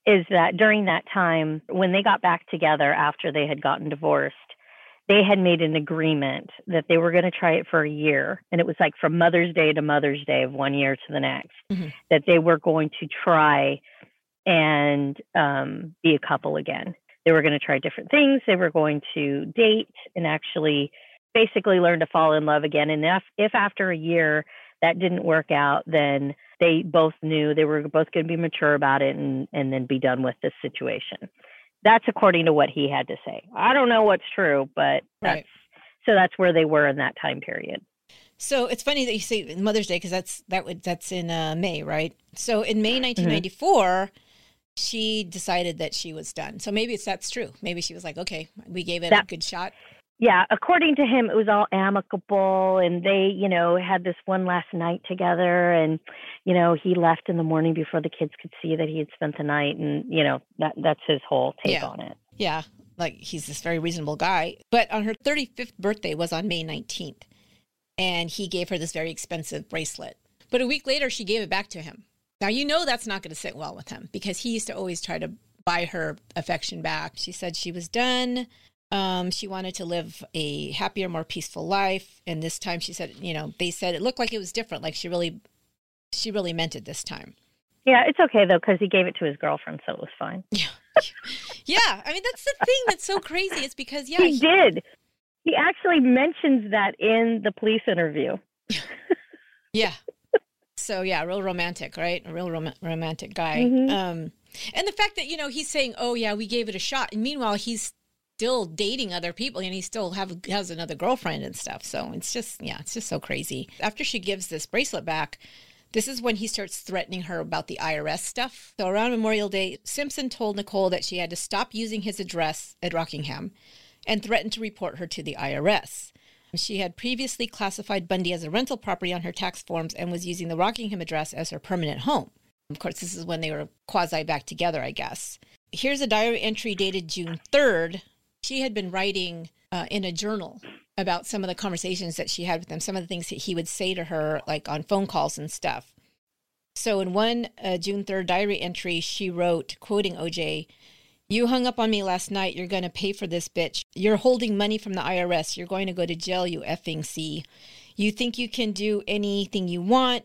is that during that time, when they got back together after they had gotten divorced, they had made an agreement that they were going to try it for a year. And it was like from Mother's Day to Mother's Day of one year to the next, mm-hmm. that they were going to try and um, be a couple again. They were going to try different things. They were going to date and actually basically learn to fall in love again. And if, if after a year that didn't work out, then they both knew they were both going to be mature about it and, and then be done with this situation. That's according to what he had to say. I don't know what's true, but that's right. so that's where they were in that time period. So it's funny that you say Mother's Day because that's that would that's in uh, May, right? So in May 1994, mm-hmm she decided that she was done. So maybe it's that's true. Maybe she was like, okay, we gave it that, a good shot. Yeah, according to him, it was all amicable, and they, you know, had this one last night together, and you know, he left in the morning before the kids could see that he had spent the night, and you know, that that's his whole take yeah. on it. Yeah, like he's this very reasonable guy. But on her 35th birthday was on May 19th, and he gave her this very expensive bracelet. But a week later, she gave it back to him. Now, you know that's not going to sit well with him because he used to always try to buy her affection back. She said she was done. Um, she wanted to live a happier, more peaceful life. And this time she said, you know, they said it looked like it was different. Like she really, she really meant it this time. Yeah, it's okay though, because he gave it to his girlfriend, so it was fine. Yeah. yeah. I mean, that's the thing that's so crazy. It's because, yeah. He, he did. He actually mentions that in the police interview. yeah so yeah, real romantic, right? A real rom- romantic guy. Mm-hmm. Um, and the fact that you know he's saying, "Oh yeah, we gave it a shot," and meanwhile he's still dating other people and he still have has another girlfriend and stuff. So it's just yeah, it's just so crazy. After she gives this bracelet back, this is when he starts threatening her about the IRS stuff. So around Memorial Day, Simpson told Nicole that she had to stop using his address at Rockingham and threatened to report her to the IRS. She had previously classified Bundy as a rental property on her tax forms and was using the Rockingham address as her permanent home. Of course, this is when they were quasi back together, I guess. Here's a diary entry dated June 3rd. She had been writing uh, in a journal about some of the conversations that she had with him, some of the things that he would say to her, like on phone calls and stuff. So, in one uh, June 3rd diary entry, she wrote, quoting OJ, you hung up on me last night. You're going to pay for this bitch. You're holding money from the IRS. You're going to go to jail, you effing C. You think you can do anything you want?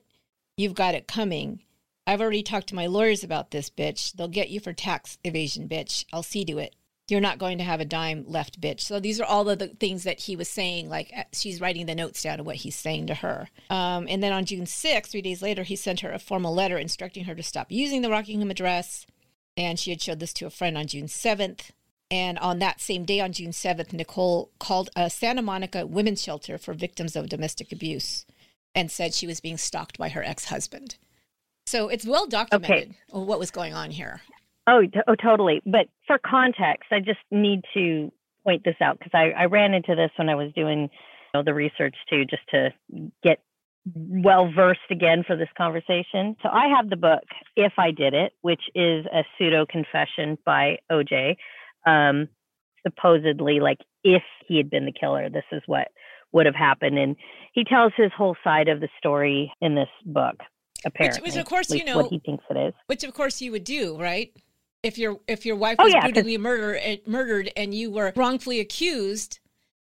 You've got it coming. I've already talked to my lawyers about this, bitch. They'll get you for tax evasion, bitch. I'll see to it. You're not going to have a dime left, bitch. So these are all of the things that he was saying. Like uh, she's writing the notes down of what he's saying to her. Um, and then on June 6th, three days later, he sent her a formal letter instructing her to stop using the Rockingham address and she had showed this to a friend on June 7th. And on that same day, on June 7th, Nicole called a Santa Monica women's shelter for victims of domestic abuse and said she was being stalked by her ex husband. So it's well documented okay. what was going on here. Oh, oh, totally. But for context, I just need to point this out because I, I ran into this when I was doing you know, the research too, just to get well versed again for this conversation. So I have the book If I Did It, which is a pseudo confession by OJ. Um, supposedly, like if he had been the killer, this is what would have happened. And he tells his whole side of the story in this book. Apparently, which, which of course you know what he thinks it is. Which of course you would do, right? If your if your wife oh, was oh, yeah, brutally murdered eh, murdered and you were wrongfully accused,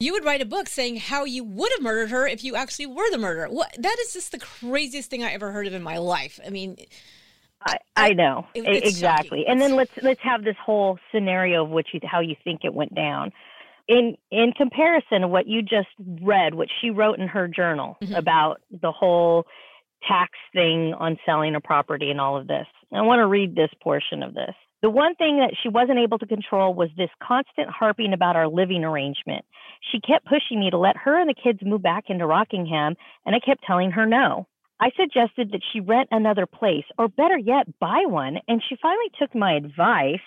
you would write a book saying how you would have murdered her if you actually were the murderer. What that is just the craziest thing I ever heard of in my life. I mean, I, I know it, exactly. Shocking. And then let's let's have this whole scenario of which you, how you think it went down. In in comparison, what you just read, what she wrote in her journal mm-hmm. about the whole tax thing on selling a property and all of this. I want to read this portion of this. The one thing that she wasn't able to control was this constant harping about our living arrangement. She kept pushing me to let her and the kids move back into Rockingham, and I kept telling her no. I suggested that she rent another place, or better yet, buy one, and she finally took my advice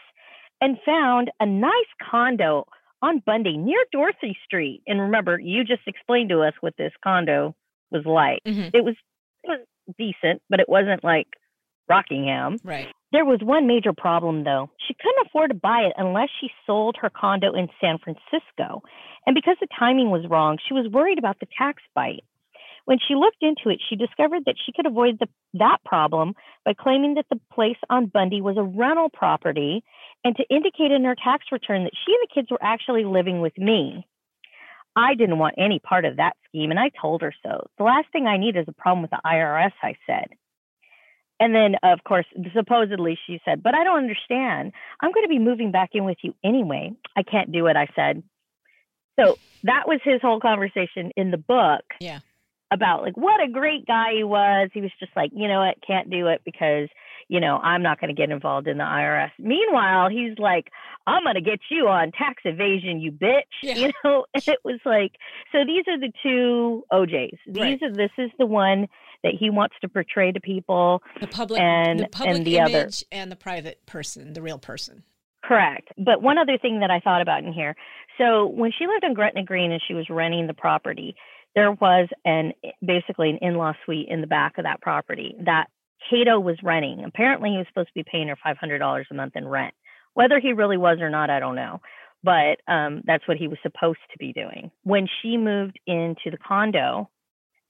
and found a nice condo on Bundy near Dorothy Street. And remember, you just explained to us what this condo was like. Mhm. It was it was decent, but it wasn't like Rockingham. Right. There was one major problem though. She couldn't afford to buy it unless she sold her condo in San Francisco. And because the timing was wrong, she was worried about the tax bite. When she looked into it, she discovered that she could avoid the, that problem by claiming that the place on Bundy was a rental property and to indicate in her tax return that she and the kids were actually living with me. I didn't want any part of that scheme, and I told her so. The last thing I need is a problem with the IRS, I said. And then, of course, supposedly she said, But I don't understand. I'm going to be moving back in with you anyway. I can't do it, I said. So that was his whole conversation in the book Yeah. about like what a great guy he was. He was just like, you know what, can't do it because, you know, I'm not going to get involved in the IRS. Meanwhile, he's like, I'm going to get you on tax evasion, you bitch. Yeah. You know, and it was like, so these are the two OJs. These Right. are, this is the one that he wants to portray to people. The public And- the public and the other. and the private person, the real person. Correct. But one other thing that I thought about in here. So when she lived on Gretna Green and she was renting the property, there was an basically an in-law suite in the back of that property that Kato was renting. Apparently he was supposed to be paying her five hundred dollars a month in rent. Whether he really was or not, I don't know. But um, that's what he was supposed to be doing. When she moved into the condo,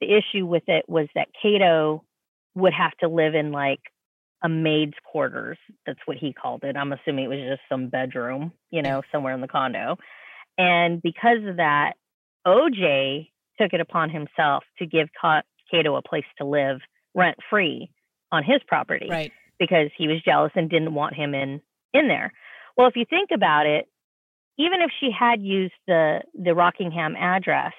the issue with it was that Kato would have to live in like a maid's quarters. That's what he called it. I'm assuming it was just some bedroom, you know, somewhere in the condo. And because of that, OJ took it upon himself to give Kato a place to live rent free on his property Right. because he was jealous and didn't want him in in there. Well, if you think about it, even if she had used the the Rockingham address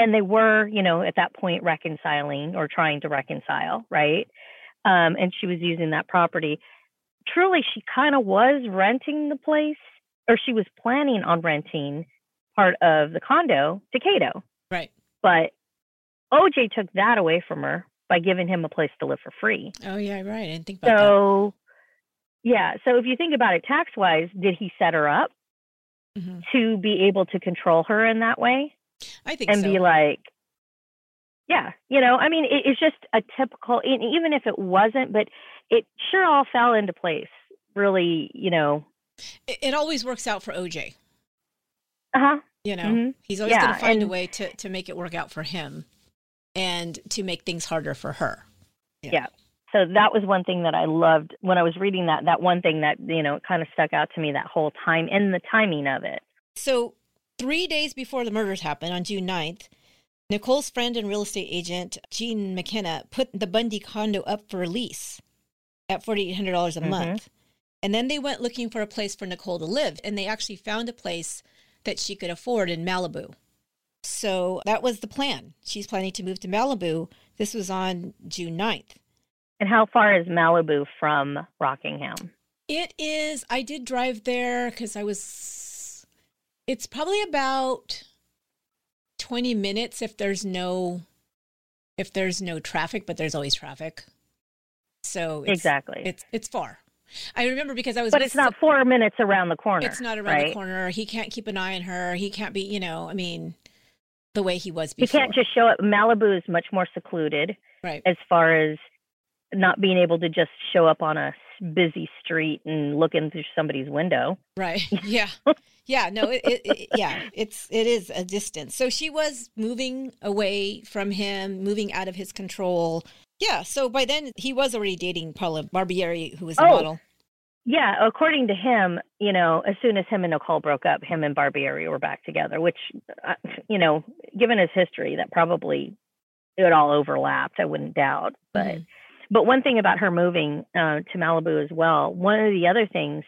and they were, you know, at that point reconciling or trying to reconcile, right? Um, and she was using that property. Truly, she kind of was renting the place, or she was planning on renting part of the condo to Kato. Right. But OJ took that away from her by giving him a place to live for free. Oh yeah, right. I didn't think about So, yeah. So if you think about it tax wise, did he set her up that. Mhm. to be able to control her in that way I think so. and so. be like, yeah, you know, I mean, it, it's just a typical, and even if it wasn't, but it sure all fell into place. Really, you know, it, it always works out for OJ. uh huh. You know, Mhm. he's always Yeah, going to find a way to to make it work out for him, and to make things harder for her. Yeah. So that was one thing that I loved when I was reading that. That one thing that you know kind of stuck out to me that whole time and the timing of it. So, three days before the murders happened on June 9th, Nicole's friend and real estate agent, Jean McKenna, put the Bundy condo up for lease at $4,800 a Mhm. month. And then they went looking for a place for Nicole to live, and they actually found a place that she could afford in Malibu. So that was the plan. She's planning to move to Malibu. This was on June 9th. And how far is Malibu from Rockingham? It is. I did drive there because I was. It's probably about twenty minutes if there's no, if there's no traffic, but there's always traffic. So it's, exactly. it's it's far. I remember because I was. but it's not four minutes around the corner. It's not around right? the corner. He can't keep an eye on her. He can't be. You know. I mean, the way he was before. You can't just show up. Malibu is much more secluded right. as far as not being able to just show up on a busy street and look in through somebody's window. Right. Yeah. Yeah. No. It, it, it. Yeah. It's. It is a distance. So she was moving away from him, moving out of his control. Yeah. So by then he was already dating Paula Barbieri, who was a Oh. model. Yeah, according to him, you know, as soon as him and Nicole broke up, him and Barbieri were back together. Which, uh, you know, given his history, that probably it all overlapped. I wouldn't doubt. But Mhm. But one thing about her moving uh, to Malibu as well. One of the other things,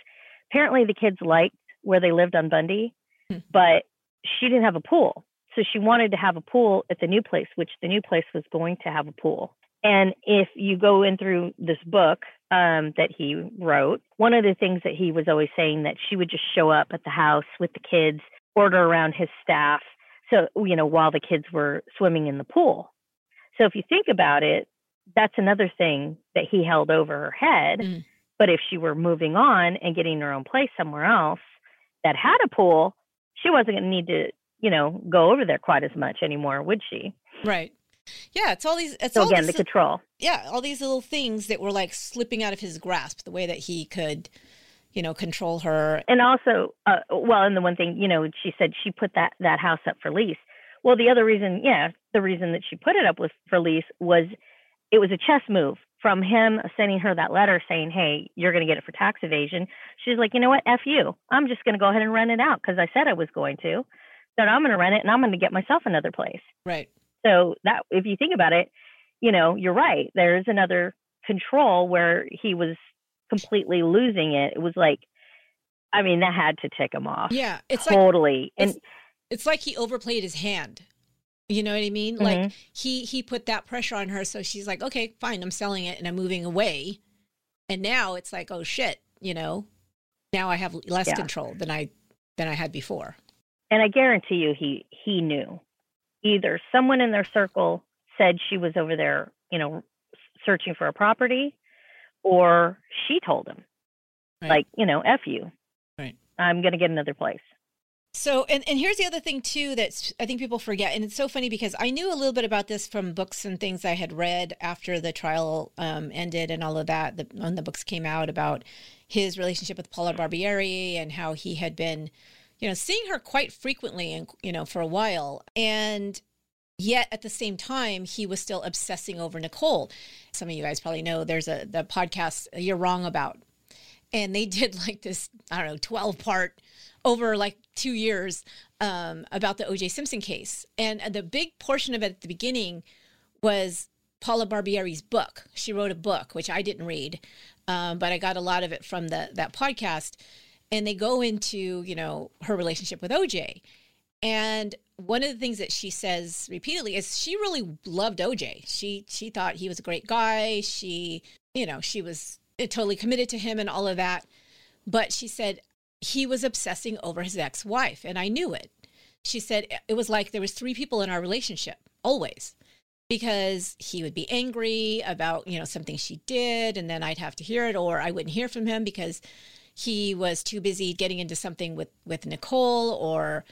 apparently the kids liked where they lived on Bundy, Hmm. but she didn't have a pool, so she wanted to have a pool at the new place, which the new place was going to have a pool. And if you go in through this book um, that he wrote, one of the things that he was always saying that she would just show up at the house with the kids, order around his staff, so you know while the kids were swimming in the pool. So if you think about it, that's another thing that he held over her head. Mm. But if she were moving on and getting her own place somewhere else that had a pool, she wasn't going to need to, you know, go over there quite as much anymore, would she? Right. Yeah, it's all these. It's so all again, the control. Yeah, all these little things that were like slipping out of his grasp. The way that he could, you know, control her. And also, uh, well, and the one thing, you know, she said she put that that house up for lease. Well, the other reason, yeah, the reason that she put it up was for lease was it was a chess move from him sending her that letter saying, "Hey, you're going to get it for tax evasion." She's like, "You know what? F you. I'm just going to go ahead and rent it out because I said I was going to. So I'm going to rent it and I'm going to get myself another place." Right. So that if you think about it, you know, you're right. There is another control where he was completely losing it. It was like I mean, that had to tick him off. Yeah, it's totally. like and it's, it's like he overplayed his hand. You know what I mean? Mm-hmm. Like he he put that pressure on her, so she's like, okay, fine, I'm selling it and I'm moving away. And now it's like, oh shit, you know, now I have less Yeah. control than I than I had before. and I guarantee you he he knew. Either someone in their circle said she was over there, you know, searching for a property or she told him. Right. Like, you know, F you. Right. I'm going to get another place. So, and, and here's the other thing too that I think people forget, and it's so funny because I knew a little bit about this from books and things I had read after the trial um, ended and all of that. The, when the books came out about his relationship with Paula Barbieri and how he had been, you know, seeing her quite frequently and you know for a while, and yet at the same time he was still obsessing over Nicole. Some of you guys probably know there's a the podcast You're Wrong About, and they did like this I don't know 12 part over like two years um, about the OJ Simpson case. And uh, the big portion of it at the beginning was Paula Barbieri's book. She wrote a book, which I didn't read, um, but I got a lot of it from the that podcast. And they go into you know her relationship with OJ, and one of the things that she says repeatedly is she really loved OJ. She she thought he was a great guy. She you know she was totally committed to him and all of that. But she said he was obsessing over his ex-wife and I knew it. She said it was like there was three people in our relationship always because he would be angry about, you know, something she did and then I'd have to hear it or I wouldn't hear from him because he was too busy getting into something with with Nicole or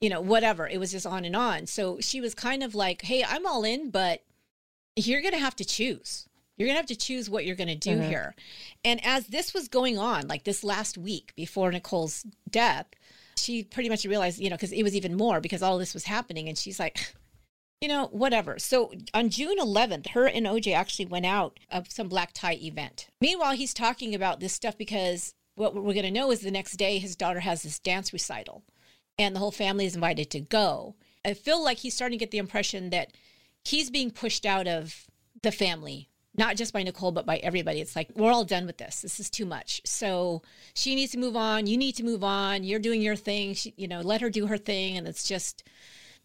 you know, whatever. It was just on and on. So she was kind of like, "Hey, I'm all in, but you're going to have to choose. You're going to have to choose what you're going to do Mhm. here. And as this was going on, like this last week before Nicole's death, she pretty much realized, you know, because it was even more because all this was happening. And she's like, you know, whatever. So on June 11th, her and OJ actually went out of some black tie event. Meanwhile, he's talking about this stuff because what we're going to know is the next day his daughter has this dance recital and the whole family is invited to go. I feel like he's starting to get the impression that he's being pushed out of the family, not just by Nicole, but by everybody. It's like, we're all done with this. This is too much. So she needs to move on. You need to move on. You're doing your thing. She, you know, let her do her thing. And it's just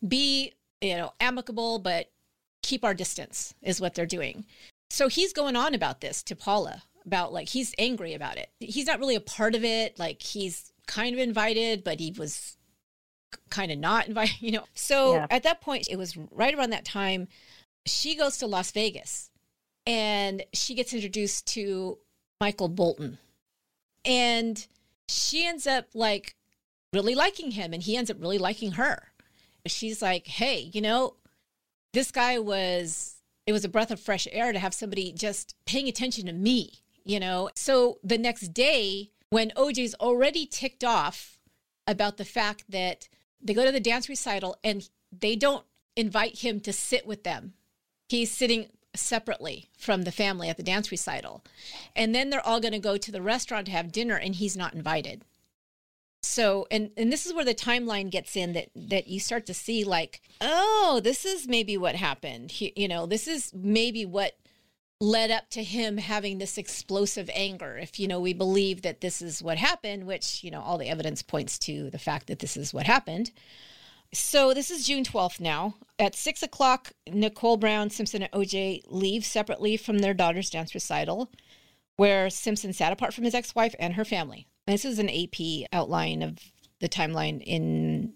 be, you know, amicable, but keep our distance is what they're doing. So he's going on about this to Paula about like, he's angry about it. He's not really a part of it. Like, he's kind of invited, but he was kind of not invited, you know. So Yeah. at that point, it was right around that time, she goes to Las Vegas and she gets introduced to Michael Bolton. And she ends up like really liking him and he ends up really liking her. She's like, hey, you know, this guy was, it was a breath of fresh air to have somebody just paying attention to me, you know? So the next day, when OJ's already ticked off about the fact that they go to the dance recital and they don't invite him to sit with them. He's sitting separately from the family at the dance recital. And then they're all going to go to the restaurant to have dinner and he's not invited. So and and this is where the timeline gets in that that you start to see like, oh, this is maybe what happened. He, you know, this is maybe what led up to him having this explosive anger. If you know we believe that this is what happened, which you know all the evidence points to the fact that this is what happened. So this is June 12th now. At six o'clock, Nicole Brown, Simpson, and OJ leave separately from their daughter's dance recital, where Simpson sat apart from his ex-wife and her family. And this is an AP outline of the timeline in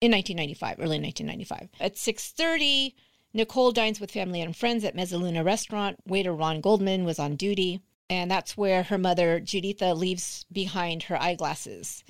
in 1995, early 1995. At 6:30, Nicole dines with family and friends at Mezzaluna restaurant. Waiter Ron Goldman was on duty. And that's where her mother, Juditha, leaves behind her eyeglasses.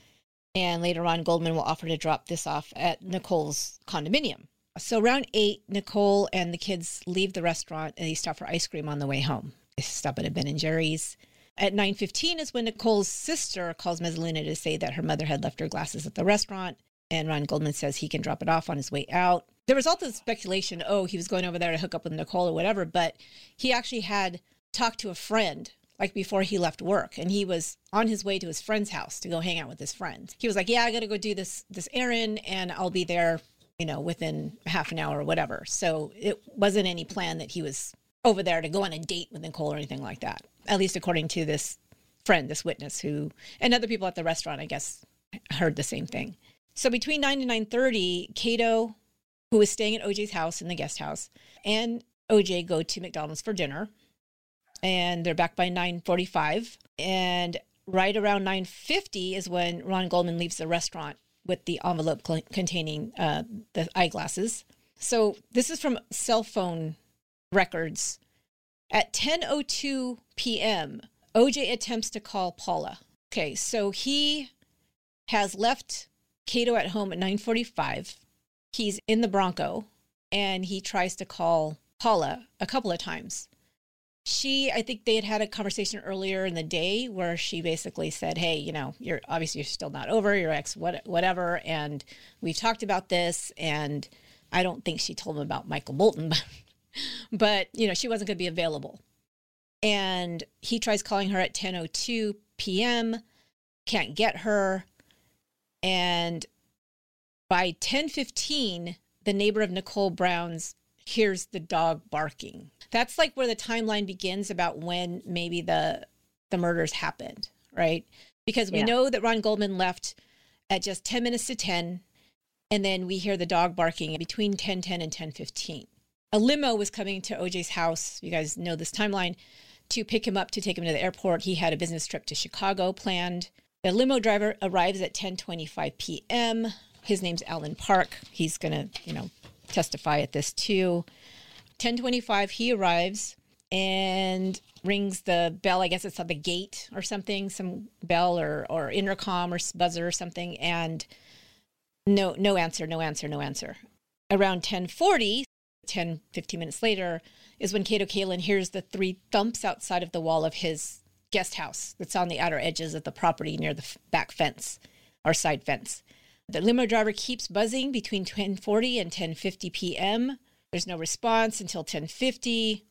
And later on, Goldman will offer to drop this off at Nicole's condominium. So around eight, Nicole and the kids leave the restaurant and they stop for ice cream on the way home. They stop at a Ben and Jerry's. At 9:15 is when Nicole's sister calls Mezzaluna to say that her mother had left her glasses at the restaurant, and Ron Goldman says he can drop it off on his way out. There was all this speculation, oh, he was going over there to hook up with Nicole or whatever, but he actually had talked to a friend like before he left work and he was on his way to his friend's house to go hang out with his friends. He was like, "Yeah, I got to go do this this errand and I'll be there, you know, within half an hour or whatever." So it wasn't any plan that he was over there to go on a date with Nicole or anything like that. At least according to this friend, this witness who and other people at the restaurant, I guess, heard the same thing. So between 9 and 9:30, Kato, who was staying at OJ's house in the guest house, and OJ go to McDonald's for dinner and they're back by 9:45 and right around 9:50 is when Ron Goldman leaves the restaurant with the envelope cl- containing uh, the eyeglasses. So this is from cell phone records. At 10:02 p.m., OJ attempts to call Paula. Okay, so he has left Kato at home at 9:45. He's in the Bronco and he tries to call Paula a couple of times she i think they had had a conversation earlier in the day where she basically said hey you know you're obviously you're still not over your ex what, whatever and we've talked about this and i don't think she told him about michael bolton but, but you know she wasn't going to be available and he tries calling her at 10:02 p.m. can't get her and by 10:15 the neighbor of Nicole Brown's hears the dog barking that's like where the timeline begins about when maybe the the murders happened, right? Because we yeah. know that Ron Goldman left at just 10 minutes to 10 and then we hear the dog barking between 10:10 and 10:15. A limo was coming to OJ's house. You guys know this timeline to pick him up to take him to the airport. He had a business trip to Chicago planned. The limo driver arrives at 10:25 p.m. His name's Alan Park. He's going to, you know, testify at this too. 1025, he arrives and rings the bell. I guess it's at the gate or something, some bell or, or intercom or buzzer or something. And no, no answer, no answer, no answer. Around 1040, 10, 15 minutes later, is when Kato Kaelin hears the three thumps outside of the wall of his guest house that's on the outer edges of the property near the back fence or side fence. The limo driver keeps buzzing between 1040 and 1050 p.m. There's no response until 1050.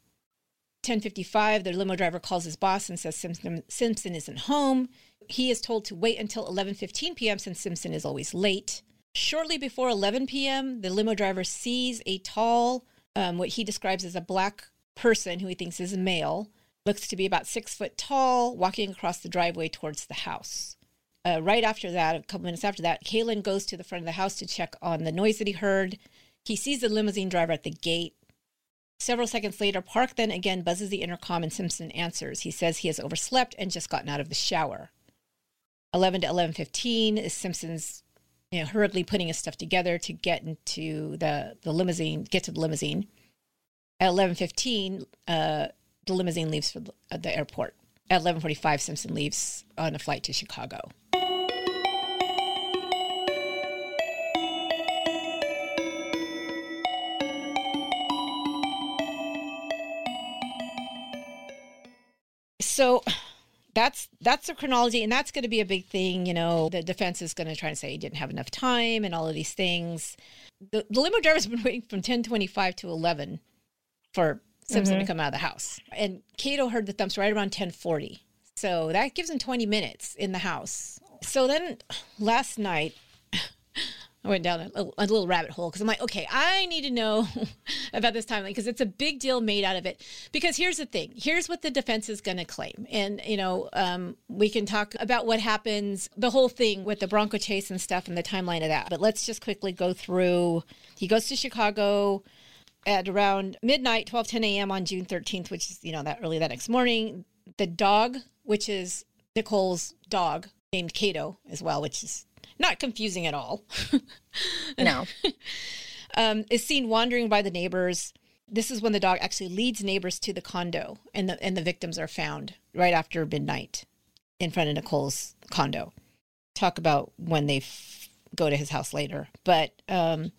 1055, the limo driver calls his boss and says Simpson, Simpson isn't home. He is told to wait until 11:15 p.m. since Simpson is always late. Shortly before 11 p.m., the limo driver sees a tall, um, what he describes as a black person who he thinks is a male, looks to be about six foot tall, walking across the driveway towards the house. Uh, right after that, a couple minutes after that, Kaelin goes to the front of the house to check on the noise that he heard. He sees the limousine driver at the gate. Several seconds later, Park then again buzzes the intercom and Simpson answers. He says he has overslept and just gotten out of the shower. 11 to 11:15 is Simpson's you know hurriedly putting his stuff together to get into the the limousine, get to the limousine. At 11:15, uh, the limousine leaves for the, the airport. At 11:45, Simpson leaves on a flight to Chicago. So that's that's the chronology and that's going to be a big thing you know the defense is going to try and say he didn't have enough time and all of these things. The, the limo driver's been waiting from 1025 to 11 for simpson mm-hmm. to come out of the house. And kato heard the thumps right around 1040 so that gives him 20 minutes in the house. So then last night I went down a, a little rabbit hole because I'm like, okay, I need to know about this timeline because it's a big deal made out of it. Because here's the thing here's what the defense is going to claim. And, you know, um, we can talk about what happens, the whole thing with the Bronco chase and stuff and the timeline of that. But let's just quickly go through. He goes to Chicago at around midnight, 12, 10 a.m. on June 13th, which is, you know, that early that next morning. The dog, which is Nicole's dog, named Kato as well, which is not confusing at all. no. um, is seen wandering by the neighbors. This is when the dog actually leads neighbors to the condo, and the and the victims are found right after midnight in front of Nicole's condo. Talk about when they f- go to his house later, but um,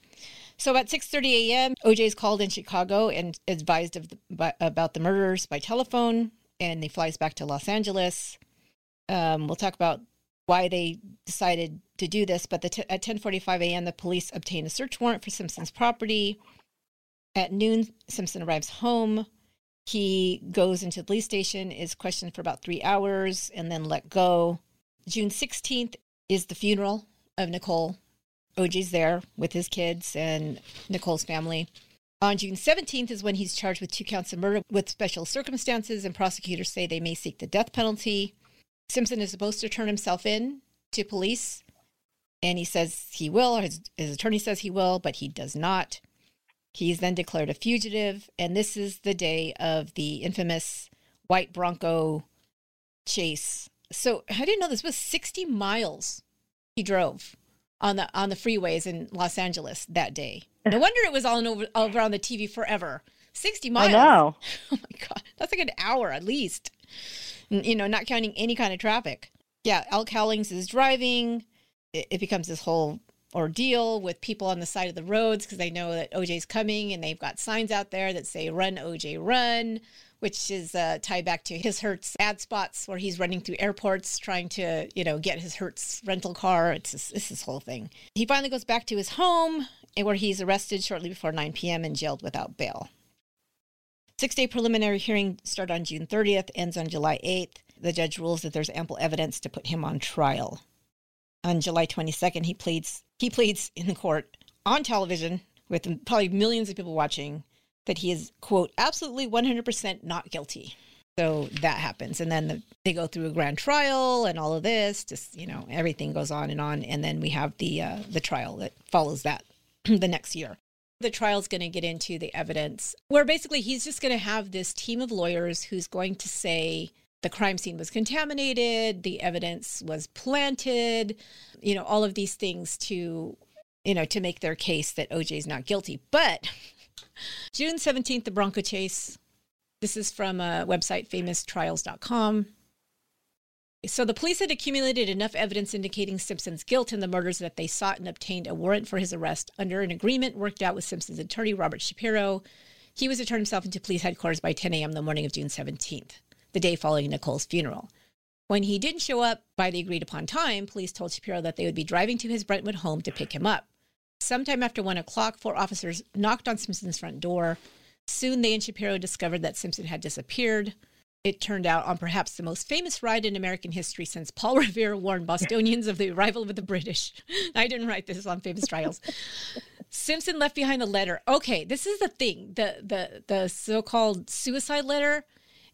so at 6:30 a.m., OJ is called in Chicago and advised of the, by, about the murders by telephone, and he flies back to Los Angeles. Um, we'll talk about why they decided to do this, but t- at 10:45 a.m., the police obtain a search warrant for Simpson's property. At noon, Simpson arrives home. He goes into the police station, is questioned for about three hours, and then let go. June 16th is the funeral of Nicole. OJ's there with his kids and Nicole's family. On June 17th is when he's charged with two counts of murder with special circumstances, and prosecutors say they may seek the death penalty. Simpson is supposed to turn himself in to police, and he says he will, or his, his attorney says he will, but he does not. He's then declared a fugitive, and this is the day of the infamous white Bronco chase. So I didn't know this was 60 miles he drove on the on the freeways in Los Angeles that day. No wonder it was all over, over on the TV forever. 60 miles. I know. Oh my god, that's like an hour at least. You know, not counting any kind of traffic. Yeah, Al Cowlings is driving. It, it becomes this whole ordeal with people on the side of the roads because they know that OJ's coming and they've got signs out there that say "Run, OJ, run." which is uh, tied back to his Hertz ad spots where he's running through airports trying to, you know, get his Hertz rental car. It's this, it's this whole thing. He finally goes back to his home where he's arrested shortly before 9 p.m. and jailed without bail. Six day preliminary hearing started on June 30th, ends on July 8th. The judge rules that there's ample evidence to put him on trial. On July 22nd, he pleads he pleads in the court on television with probably millions of people watching that he is, quote, absolutely 100% not guilty. So that happens. And then the, they go through a grand trial and all of this, just, you know, everything goes on and on. And then we have the, uh, the trial that follows that the next year. The trial is going to get into the evidence where basically he's just going to have this team of lawyers who's going to say the crime scene was contaminated, the evidence was planted, you know, all of these things to, you know, to make their case that OJ is not guilty. But June 17th, the Bronco Chase. This is from a website, famoustrials.com. So the police had accumulated enough evidence indicating Simpson's guilt in the murders that they sought and obtained a warrant for his arrest under an agreement worked out with Simpson's attorney, Robert Shapiro. He was to turn himself into police headquarters by 10 a.m. the morning of June 17th, the day following Nicole's funeral. When he didn't show up by the agreed upon time, police told Shapiro that they would be driving to his Brentwood home to pick him up. Sometime after one o'clock, four officers knocked on Simpson's front door. Soon they and Shapiro discovered that Simpson had disappeared. It turned out on perhaps the most famous ride in American history since Paul Revere warned Bostonians of the arrival of the British. I didn't write this on Famous Trials. Simpson left behind a letter. Okay, this is the thing. The the the so-called suicide letter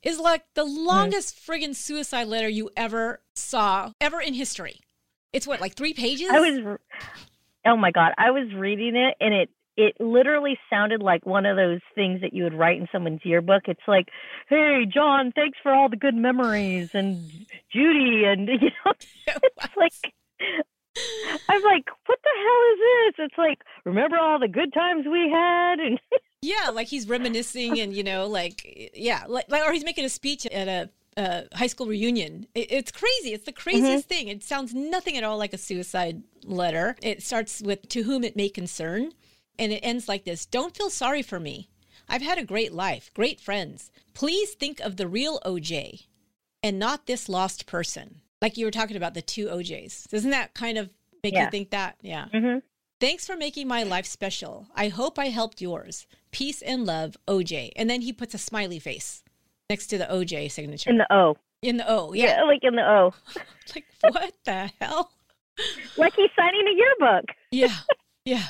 is like the longest friggin' suicide letter you ever saw ever in history. It's what, like three pages? I was oh my god, I was reading it and it it literally sounded like one of those things that you would write in someone's yearbook. It's like, "Hey, John, thanks for all the good memories," and Judy, and you know, it's like. I'm like, what the hell is this? It's like, remember all the good times we had, and yeah, like he's reminiscing, and you know, like yeah, like, like or he's making a speech at a uh, high school reunion. It, it's crazy. It's the craziest mm-hmm. thing. It sounds nothing at all like a suicide letter. It starts with "To whom it may concern," and it ends like this: "Don't feel sorry for me. I've had a great life, great friends. Please think of the real OJ, and not this lost person." Like you were talking about the two OJs. Doesn't that kind of make yeah. you think that? Yeah. Mm-hmm. Thanks for making my life special. I hope I helped yours. Peace and love, OJ. And then he puts a smiley face next to the OJ signature. In the O. In the O, yeah. yeah like in the O. like what the hell? Like he's signing a yearbook. yeah, yeah.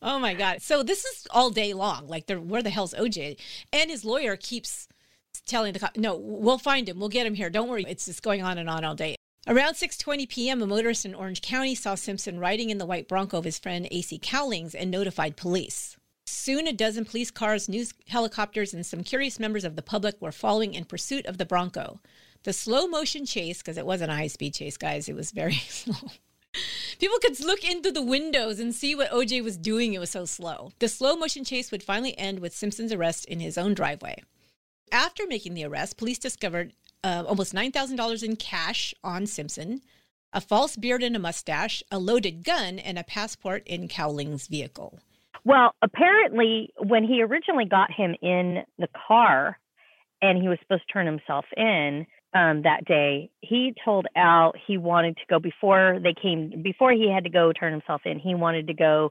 Oh my god! So this is all day long. Like, where the hell's OJ? And his lawyer keeps telling the cop, "No, we'll find him. We'll get him here. Don't worry." It's just going on and on all day. Around 6:20 p.m., a motorist in Orange County saw Simpson riding in the white Bronco of his friend AC Cowlings and notified police. Soon, a dozen police cars, news helicopters, and some curious members of the public were following in pursuit of the Bronco. The slow motion chase, because it wasn't a high speed chase, guys, it was very slow. People could look into the windows and see what OJ was doing. It was so slow. The slow motion chase would finally end with Simpson's arrest in his own driveway. After making the arrest, police discovered uh, almost $9,000 in cash on Simpson, a false beard and a mustache, a loaded gun, and a passport in Cowling's vehicle. Well, apparently, when he originally got him in the car and he was supposed to turn himself in um, that day, he told Al he wanted to go before they came, before he had to go turn himself in, he wanted to go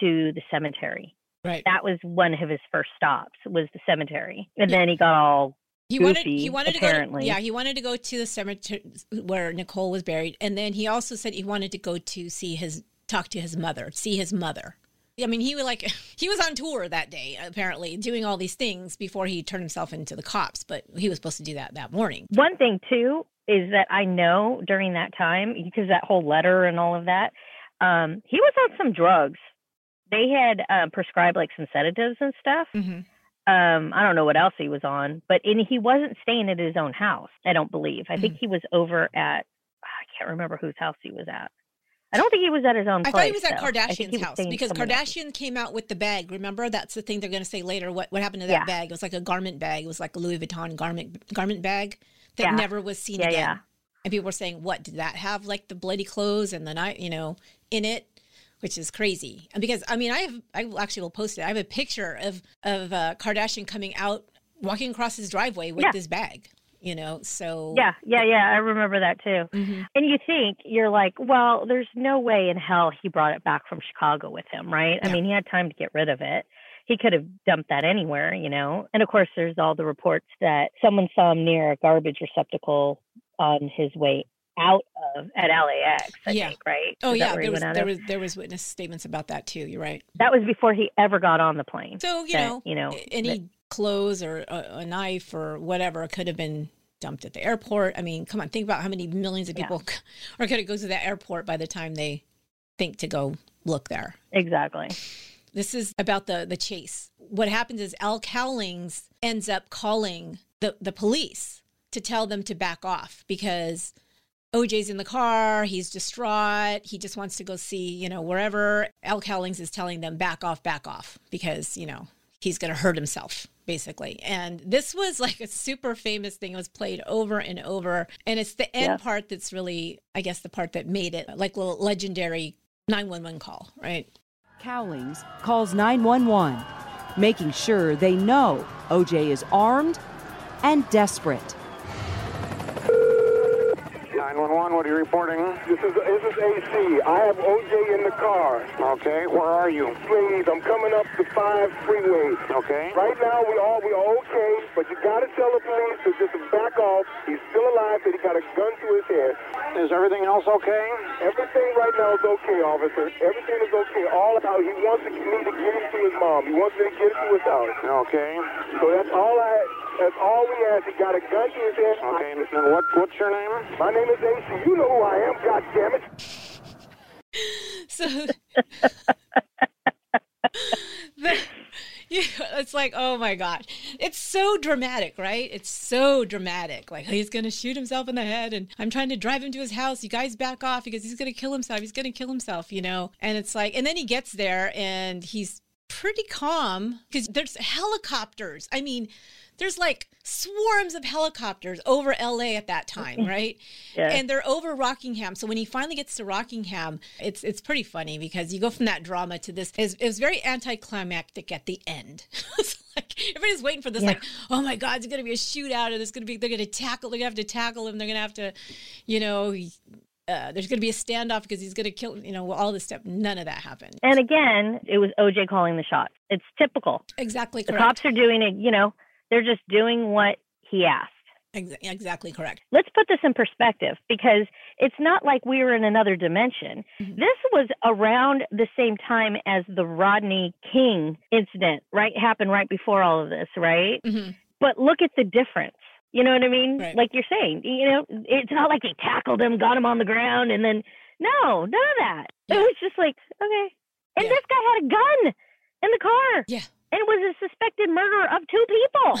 to the cemetery. Right. That was one of his first stops was the cemetery. And then he got all He goofy, wanted he wanted apparently. to go to, yeah he wanted to go to the cemetery where Nicole was buried and then he also said he wanted to go to see his talk to his mother see his mother I mean he was like he was on tour that day apparently doing all these things before he turned himself into the cops but he was supposed to do that that morning One thing too is that I know during that time because that whole letter and all of that, um, he was on some drugs. They had um, prescribed like some sedatives and stuff. mm-hmm. Um, I don't know what else he was on, but and he wasn't staying at his own house. I don't believe. I think he was over at I can't remember whose house he was at. I don't think he was at his own I place. thought he was at though. I think he Kardashian's was house because somewhere else. Kardashian came out with the bag. Remember, that's the thing they're going to say later. What what happened to that Yeah. bag? It was like a garment bag. It was like a Louis Vuitton garment garment bag that Yeah. never was seen Yeah, again. yeah. And people were saying, "What did that have? Like the bloody clothes and the night, you know, in it." Which is crazy, and because I mean, I have I actually will post it. I have a picture of of uh, Kardashian coming out, walking across his driveway with this bag. You know, so Yeah, yeah, yeah. I remember that too. Mhm. And you think you're like, well, there's no way in hell he brought it back from Chicago with him, right? I mean, he had time to get rid of it. He could have dumped that anywhere, you know. And of course, there's all the reports that someone saw him near a garbage receptacle on his way out of at LAX. I Yeah. think, right? Oh yeah, there was there was there was witness statements about that too. You're right. That was before he ever got on the plane. So you that, know, you know, any that- clothes or a, a knife or whatever could have been dumped at the airport. I mean, come on, think about how many millions of Yeah. people are going to go to that airport by the time they think to go look there. Exactly. This is about the the chase. What happens is Al Cowlings ends up calling the the police to tell them to back off because OJ's in the car, he's distraught, he just wants to go see, you know, wherever. Al Cowlings is telling them back off, back off because, you know, he's going to hurt himself basically. And this was like a super famous thing. It was played over and over. And it's the end Yeah. part that's really, I guess, the part that made it like a legendary 911 call, right? Cowlings calls 911, making sure they know OJ is armed and desperate. 911, what are you reporting? This is this is AC. I have OJ in the car. Okay, where are you? Please, I'm coming up the five freeway. Okay. Right now we all we are okay, but you gotta tell the police to just back off. He's still alive, but he got a gun to his head. Is everything else okay? Everything right now is okay, officer. Everything is okay. All out. He wants to, me to get him to his mom. He wants me to get him to his house. Okay. So that's all I. That's all we ask. He got a gun to his head. Okay, and what, what's your name? My name is AC. You know who I am. God damn it. So the, yeah, it's like, oh my God. It's so dramatic, right? It's so dramatic. Like he's gonna shoot himself in the head and I'm trying to drive him to his house. You guys back off because he's gonna kill himself. He's gonna kill himself, you know? And it's like and then he gets there and he's pretty calm because there's helicopters. I mean, there's like swarms of helicopters over LA at that time, right? Yeah. And they're over Rockingham. So when he finally gets to Rockingham, it's it's pretty funny because you go from that drama to this. It was, it was very anticlimactic at the end. like everybody's waiting for this, like, oh my God, it's going to be a shootout, or there's going to be they're going to tackle, they're going to have to tackle him, they're going to have to, you know. Uh, there's going to be a standoff because he's going to kill, you know, all this stuff. None of that happened. And again, it was OJ calling the shots. It's typical. Exactly The cops are doing it, you know, they're just doing what he asked. Exactly correct. Let's put this in perspective because it's not like we were in another dimension. This was around the same time as the Rodney King incident, right? Happened right before all of this, right? Mhm. But look at the difference. You know what I mean? Right. Like you're saying, you know, it's not like they tackled him, got him on the ground, and then no, none of that. It was just like, okay. And Yeah. this guy had a gun in the car Yeah. And was a suspected murderer of two people.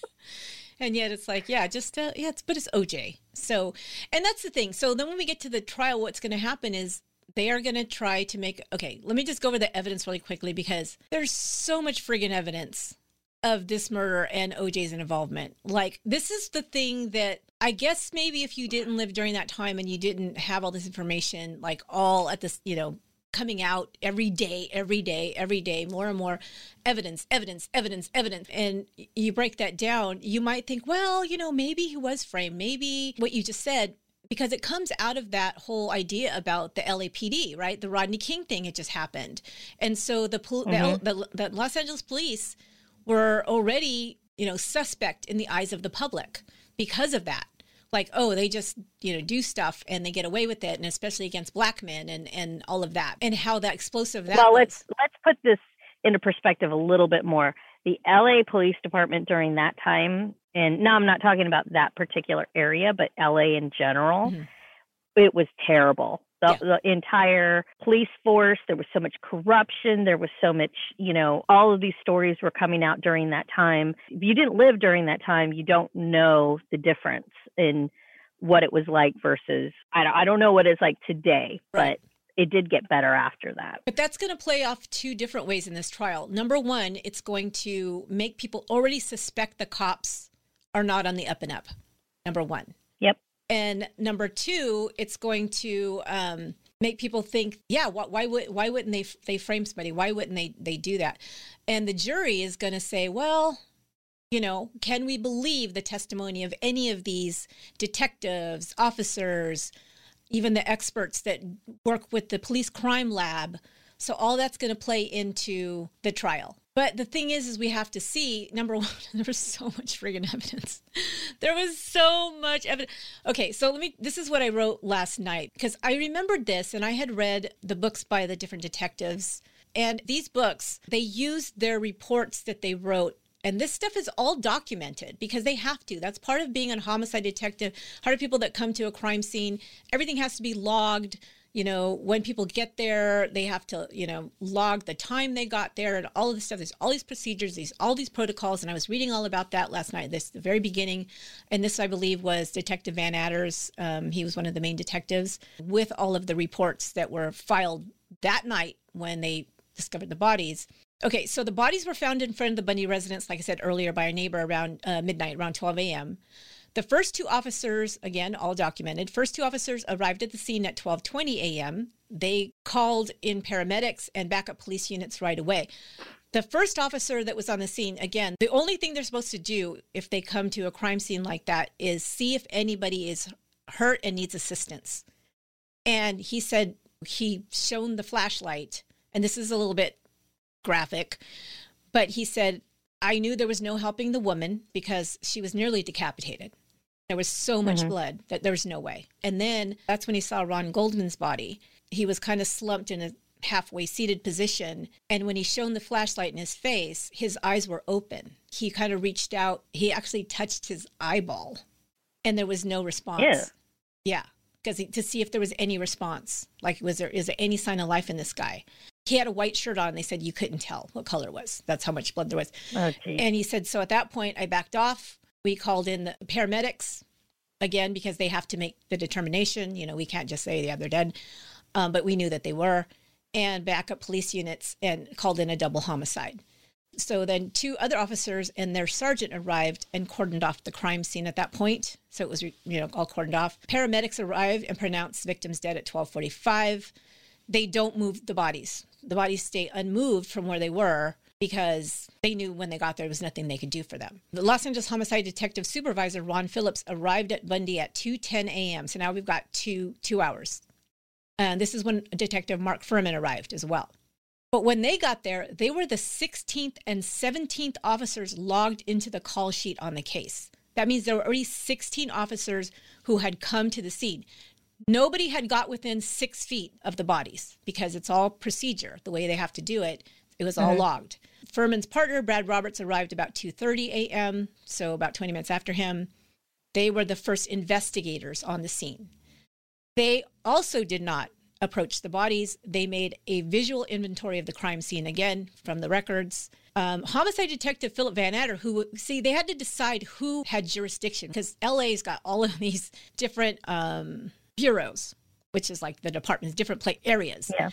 and yet it's like, yeah, just uh, yeah, it's but it's OJ. So, and that's the thing. So then when we get to the trial, what's going to happen is they are going to try to make. Okay, let me just go over the evidence really quickly because there's so much friggin' evidence of this murder and OJ's involvement. Like, this is the thing that I guess maybe if you didn't live during that time and you didn't have all this information, like all at this, you know, coming out every day, every day, every day, more and more evidence, evidence, evidence, evidence. And you break that down, you might think, well, you know, maybe he was framed. Maybe what you just said, because it comes out of that whole idea about the LAPD, right? The Rodney King thing had just happened. And so the, mm-hmm. the, the, the Los Angeles police were already, you know, suspect in the eyes of the public because of that like oh they just you know do stuff and they get away with it and especially against black men and and all of that and how that explosive that well was. let's let's put this into perspective a little bit more the la police department during that time and now i'm not talking about that particular area but la in general mm-hmm. it was terrible the, yeah. the entire police force. There was so much corruption. There was so much, you know, all of these stories were coming out during that time. If you didn't live during that time, you don't know the difference in what it was like versus, I don't, I don't know what it's like today, right. but it did get better after that. But that's going to play off two different ways in this trial. Number one, it's going to make people already suspect the cops are not on the up and up. Number one. Yep. And number two, it's going to um, make people think, yeah, why, why would why wouldn't they they frame somebody? Why wouldn't they they do that? And the jury is going to say, well, you know, can we believe the testimony of any of these detectives, officers, even the experts that work with the police crime lab? So all that's going to play into the trial. But the thing is, is we have to see number one, there was so much friggin' evidence. There was so much evidence. Okay, so let me, this is what I wrote last night because I remembered this and I had read the books by the different detectives. And these books, they used their reports that they wrote and this stuff is all documented because they have to. That's part of being a homicide detective. Part of people that come to a crime scene, everything has to be logged you know, when people get there, they have to, you know, log the time they got there and all of this stuff. There's all these procedures, these all these protocols, and I was reading all about that last night. This the very beginning, and this I believe was Detective Van Natters. Um, he was one of the main detectives with all of the reports that were filed that night when they discovered the bodies. Okay, so the bodies were found in front of the Bundy residence, like I said earlier, by a neighbor around uh, midnight, around 12 a.m. The first two officers, again, all documented, first two officers arrived at the scene at 12:20 a.m. They called in paramedics and backup police units right away. The first officer that was on the scene, again, the only thing they're supposed to do if they come to a crime scene like that is see if anybody is hurt and needs assistance. And he said he shone the flashlight, and this is a little bit graphic, but he said, I knew there was no helping the woman because she was nearly decapitated. There was so much mm-hmm. blood that there was no way. And then that's when he saw Ron Goldman's body. He was kind of slumped in a halfway seated position. And when he shone the flashlight in his face, his eyes were open. He kind of reached out. He actually touched his eyeball and there was no response. Yeah. Yeah. Because to see if there was any response, like was there is there any sign of life in this guy? He had a white shirt on. They said you couldn't tell what color it was. That's how much blood there was. Oh, and he said so. At that point, I backed off. We called in the paramedics again because they have to make the determination. You know, we can't just say, yeah, they're dead. Um, but we knew that they were, and backup police units and called in a double homicide. So then two other officers and their sergeant arrived and cordoned off the crime scene at that point. So it was, you know, all cordoned off. Paramedics arrived and pronounced victims dead at 1245. They don't move the bodies. The bodies stay unmoved from where they were because they knew when they got there, there was nothing they could do for them. The Los Angeles Homicide Detective Supervisor Ron Phillips arrived at Bundy at 2:10 a.m. So now we've got two two hours. And this is when Detective Mark Fuhrman arrived as well. But when they got there, they were the 16th and 17th officers logged into the call sheet on the case. That means there were already 16 officers who had come to the scene. Nobody had got within six feet of the bodies because it's all procedure, the way they have to do it. It was all mm-hmm. logged. Fuhrman's partner, Brad Roberts, arrived about 2:30 a.m., so about 20 minutes after him. They were the first investigators on the scene. They also did not approach the bodies. They made a visual inventory of the crime scene again from the records. Um, homicide detective Philip Van Natter, who see they had to decide who had jurisdiction because LA's got all of these different um, bureaus, which is like the departments, different play areas. Yeah.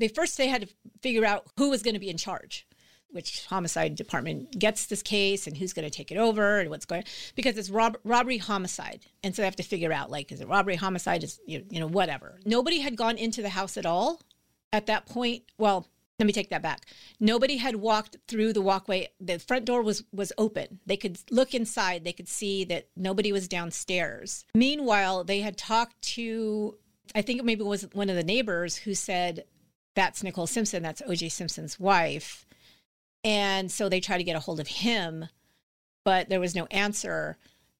They first they had to figure out who was going to be in charge which homicide department gets this case and who's going to take it over and what's going because it's rob- robbery homicide. And so they have to figure out like is it robbery homicide is you, you know whatever. Nobody had gone into the house at all at that point. Well let me take that back. Nobody had walked through the walkway. The front door was was open. They could look inside. They could see that nobody was downstairs. Meanwhile they had talked to i think maybe it was one of the neighbors who said that's nicole simpson that's oj simpson's wife and so they tried to get a hold of him, but there was no answer.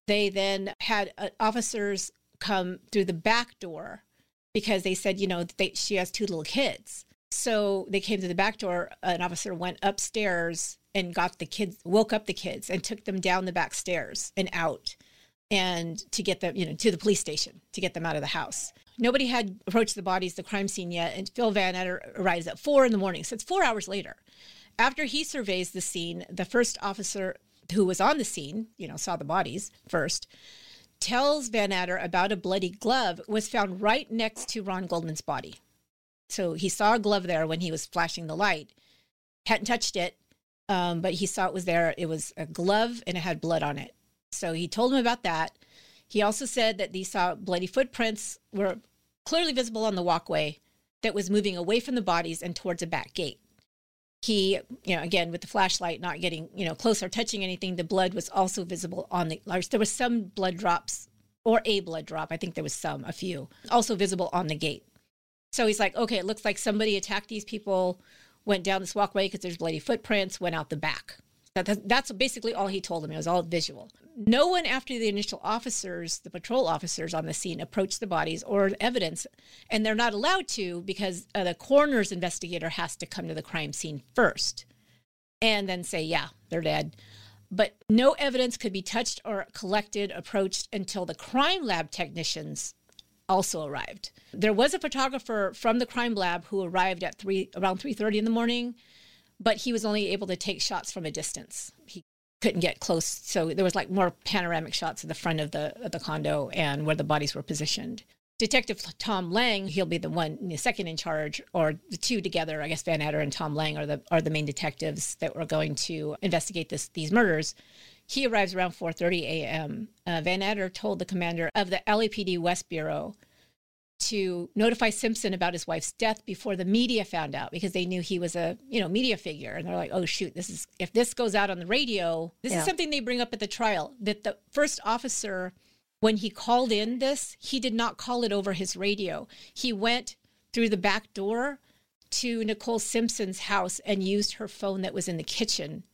They then had uh, officers come through the back door because they said, you know, they, she has two little kids. So they came to the back door. An officer went upstairs and got the kids, woke up the kids, and took them down the back stairs and out, and to get them, you know, to the police station to get them out of the house. Nobody had approached the bodies, the crime scene yet, and Phil Van Natter arrives at four in the morning. So it's four hours later. After he surveys the scene, the first officer who was on the scene, you know, saw the bodies first, tells Van Natter about a bloody glove was found right next to Ron Goldman's body. So he saw a glove there when he was flashing the light. Hadn't touched it, um, but he saw it was there. It was a glove and it had blood on it. So he told him about that. He also said that he saw bloody footprints were clearly visible on the walkway that was moving away from the bodies and towards a back gate he you know again with the flashlight not getting you know close or touching anything the blood was also visible on the large, there was some blood drops or a blood drop i think there was some a few also visible on the gate so he's like okay it looks like somebody attacked these people went down this walkway because there's bloody footprints went out the back that, that's basically all he told him. It was all visual. No one after the initial officers, the patrol officers on the scene, approached the bodies or evidence, and they're not allowed to because uh, the coroner's investigator has to come to the crime scene first and then say, yeah, they're dead. But no evidence could be touched or collected, approached until the crime lab technicians also arrived. There was a photographer from the crime lab who arrived at three around 3:30 in the morning but he was only able to take shots from a distance. He couldn't get close, so there was like more panoramic shots of the front of the of the condo and where the bodies were positioned. Detective Tom Lange, he'll be the one, the second in charge, or the two together. I guess Van Natter and Tom Lange are the are the main detectives that were going to investigate this these murders. He arrives around 4:30 a.m. Uh, Van Natter told the commander of the LAPD West Bureau to notify Simpson about his wife's death before the media found out because they knew he was a, you know, media figure and they're like, "Oh shoot, this is if this goes out on the radio, this yeah. is something they bring up at the trial that the first officer when he called in this, he did not call it over his radio. He went through the back door to Nicole Simpson's house and used her phone that was in the kitchen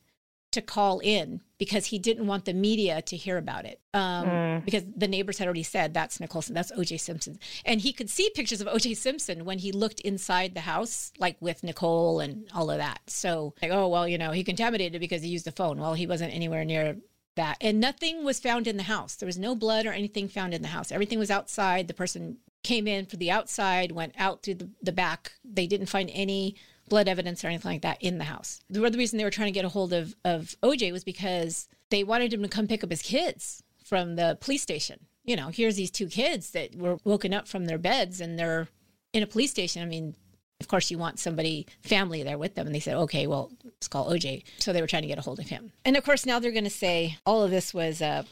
to call in because he didn't want the media to hear about it. Um, mm. Because the neighbors had already said that's Nicholson, that's OJ Simpson. And he could see pictures of OJ Simpson when he looked inside the house, like with Nicole and all of that. So, like, oh, well, you know, he contaminated because he used the phone. Well, he wasn't anywhere near that. And nothing was found in the house. There was no blood or anything found in the house. Everything was outside. The person came in for the outside, went out through the, the back. They didn't find any blood evidence or anything like that in the house. The other reason they were trying to get a hold of, of OJ was because they wanted him to come pick up his kids from the police station. You know, here's these two kids that were woken up from their beds and they're in a police station. I mean, of course, you want somebody, family there with them. And they said, okay, well, let's call OJ. So they were trying to get a hold of him. And of course, now they're going to say all of this was uh,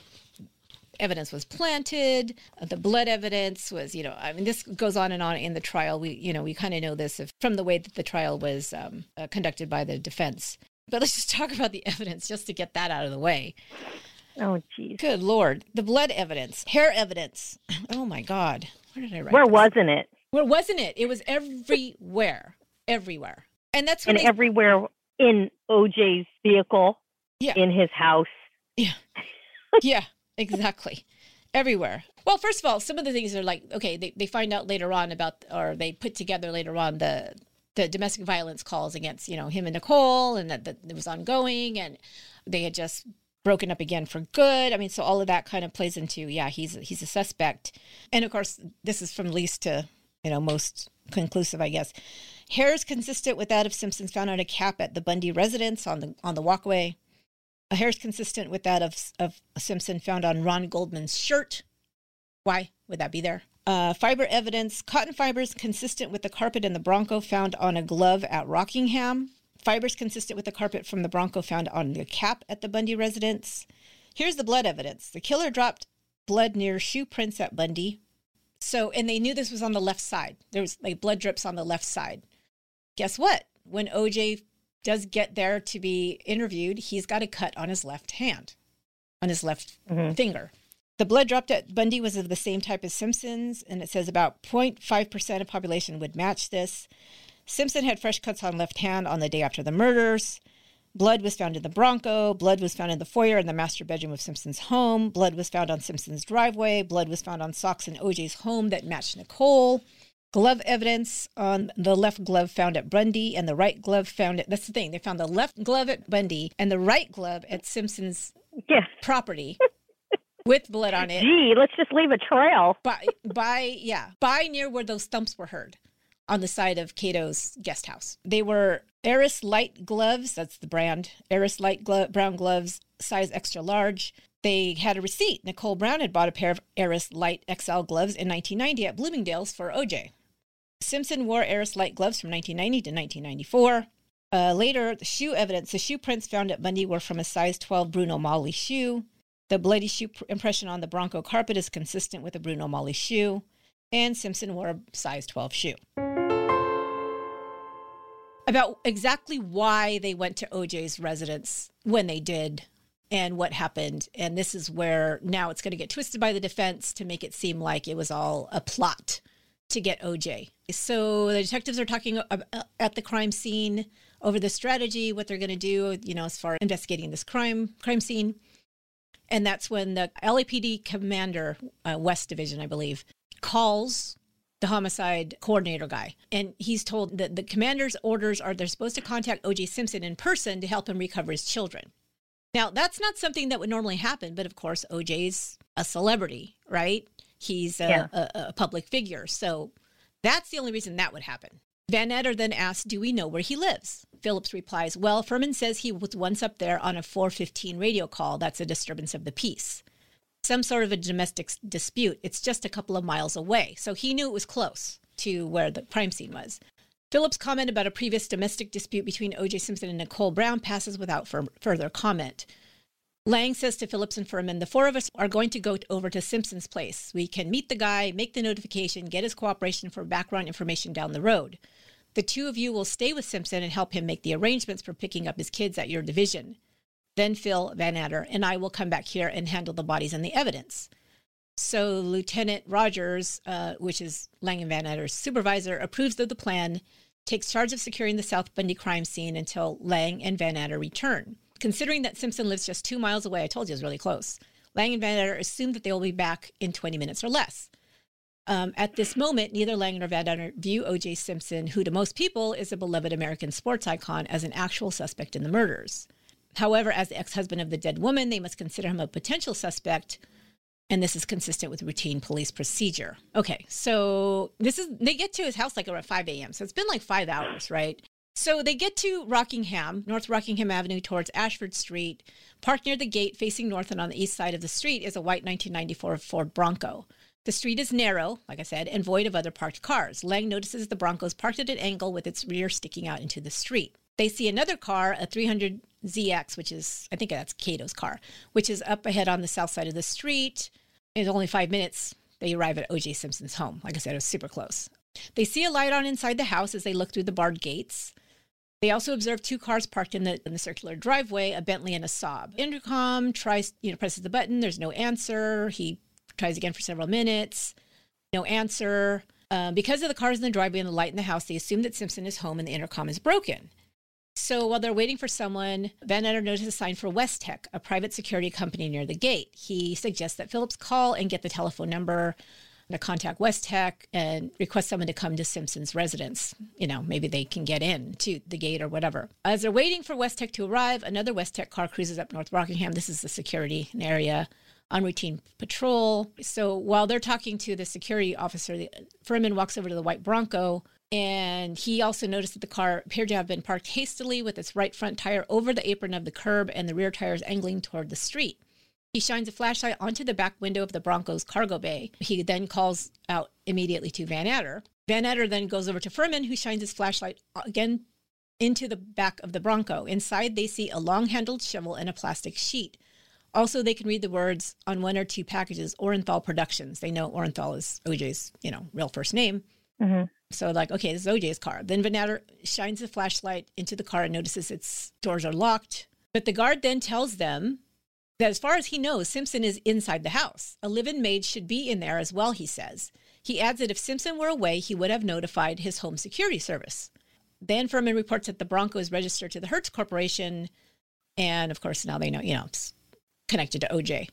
evidence was planted the blood evidence was you know i mean this goes on and on in the trial. We you know we kind of know this if, from the way that the trial was um, uh, conducted by the defense. But let's just talk about the evidence just to get that out of the way. Oh geez good lord. The blood evidence hair evidence. Oh my god. Where did i write where this? wasn't it? Where wasn't it? It was everywhere. Everywhere. And that's and they... everywhere in oj's vehicle? Yeah. in his house? Yeah. Yeah exactly. Everywhere. Well, first of all, some of the things are like, okay, they, they find out later on about, or they put together later on the the domestic violence calls against, you know, him and Nicole, and that, that it was ongoing, and they had just broken up again for good. I mean, so all of that kind of plays into, yeah, he's he's a suspect, and of course, this is from least to you know most conclusive, I guess. Hair is consistent with that of Simpson's found on a cap at the Bundy residence on the on the walkway. A hair is consistent with that of of Simpson found on Ron Goldman's shirt. Why would that be there? Uh, fiber evidence: cotton fibers consistent with the carpet in the Bronco found on a glove at Rockingham. Fibers consistent with the carpet from the Bronco found on the cap at the Bundy residence. Here's the blood evidence: the killer dropped blood near shoe prints at Bundy. So, and they knew this was on the left side. There was like blood drips on the left side guess what? When OJ does get there to be interviewed, he's got a cut on his left hand, on his left mm-hmm. finger. The blood dropped at Bundy was of the same type as Simpson's, and it says about 0.5% of population would match this. Simpson had fresh cuts on left hand on the day after the murders. Blood was found in the Bronco. Blood was found in the foyer in the master bedroom of Simpson's home. Blood was found on Simpson's driveway. Blood was found on socks in OJ's home that matched Nicole glove evidence on the left glove found at Bundy and the right glove found at that's the thing. They found the left glove at Bundy and the right glove at Simpson's yes. property. with blood on it. Gee, let's just leave a trail. By by yeah, by near where those thumps were heard on the side of Kato's guest house. They were Aris light gloves, that's the brand. Aris light glo- brown gloves, size extra large. They had a receipt. Nicole Brown had bought a pair of Aris light XL gloves in 1990 at Bloomingdale's for OJ. Simpson wore Aris light gloves from 1990 to 1994. Uh, later, the shoe evidence, the shoe prints found at Bundy were from a size 12 Bruno Magli shoe. The bloody shoe pr- impression on the Bronco carpet is consistent with a Bruno Magli shoe. And Simpson wore a size 12 shoe. About exactly why they went to OJ's residence when they did and what happened. And this is where now it's going to get twisted by the defense to make it seem like it was all a plot to get OJ. So the detectives are talking at the crime scene over the strategy, what they're going to do, you know, as far as investigating this crime crime scene. And that's when the LAPD commander, uh, West Division, I believe, calls the homicide coordinator guy. And he's told that the commander's orders are they're supposed to contact OJ Simpson in person to help him recover his children. Now, that's not something that would normally happen, but of course, OJ's a celebrity, right? He's a, yeah. a, a public figure. So that's the only reason that would happen. Van Natter then asks, Do we know where he lives? Phillips replies, Well, Fuhrman says he was once up there on a 415 radio call. That's a disturbance of the peace. Some sort of a domestic dispute. It's just a couple of miles away. So he knew it was close to where the crime scene was. Phillips' comment about a previous domestic dispute between O.J. Simpson and Nicole Brown passes without further comment. Lange says to Phillips and Fuhrman, the four of us are going to go over to Simpson's place. We can meet the guy, make the notification, get his cooperation for background information down the road. The two of you will stay with Simpson and help him make the arrangements for picking up his kids at your division. Then Phil Van Natter and I will come back here and handle the bodies and the evidence. So Lieutenant Rogers, uh, which is Lange and Van Natter's supervisor, approves of the plan, takes charge of securing the South Bundy crime scene until Lange and Van Natter return. Considering that Simpson lives just two miles away, I told you it was really close. Lange and Van Natter assume that they will be back in 20 minutes or less. Um, at this moment, neither Lange nor Van view O.J. Simpson, who to most people is a beloved American sports icon, as an actual suspect in the murders. However, as the ex husband of the dead woman, they must consider him a potential suspect, and this is consistent with routine police procedure. Okay, so this is, they get to his house like around 5 a.m., so it's been like five hours, right? So they get to Rockingham, North Rockingham Avenue towards Ashford Street. Parked near the gate facing north and on the east side of the street is a white 1994 Ford Bronco. The street is narrow, like I said, and void of other parked cars. Lange notices the Bronco's parked at an angle with its rear sticking out into the street. They see another car, a 300ZX, which is, I think that's Kato's car, which is up ahead on the south side of the street. It's only five minutes. They arrive at O.J. Simpson's home. Like I said, it was super close. They see a light on inside the house as they look through the barred gates. They also observe two cars parked in the, in the circular driveway, a Bentley and a Saab. Intercom tries, you know, presses the button. There's no answer. He tries again for several minutes. No answer. Uh, because of the cars in the driveway and the light in the house, they assume that Simpson is home and the intercom is broken. So while they're waiting for someone, Van Natter notices a sign for Westec, a private security company near the gate. He suggests that Phillips call and get the telephone number to contact Westec and request someone to come to Simpson's residence. You know, maybe they can get in to the gate or whatever. As they're waiting for Westec to arrive, another Westec car cruises up North Rockingham. This is the security area on routine patrol. So while they're talking to the security officer, the, Fuhrman walks over to the white Bronco and he also noticed that the car appeared to have been parked hastily with its right front tire over the apron of the curb and the rear tires angling toward the street. He shines a flashlight onto the back window of the Bronco's cargo bay. He then calls out immediately to Van Natter. Van Natter then goes over to Fuhrman, who shines his flashlight again into the back of the Bronco. Inside, they see a long handled shovel and a plastic sheet. Also, they can read the words on one or two packages, Orenthal Productions. They know Orenthal is OJ's, you know, real first name. Mm-hmm. So, like, okay, this is OJ's car. Then Van Natter shines the flashlight into the car and notices its doors are locked. But the guard then tells them that as far as he knows, Simpson is inside the house. A live in maid should be in there as well, he says. He adds that if Simpson were away, he would have notified his home security service. Then Fuhrman reports that the Bronco is registered to the Hertz Corporation. And of course, now they know, you know, it's connected to OJ.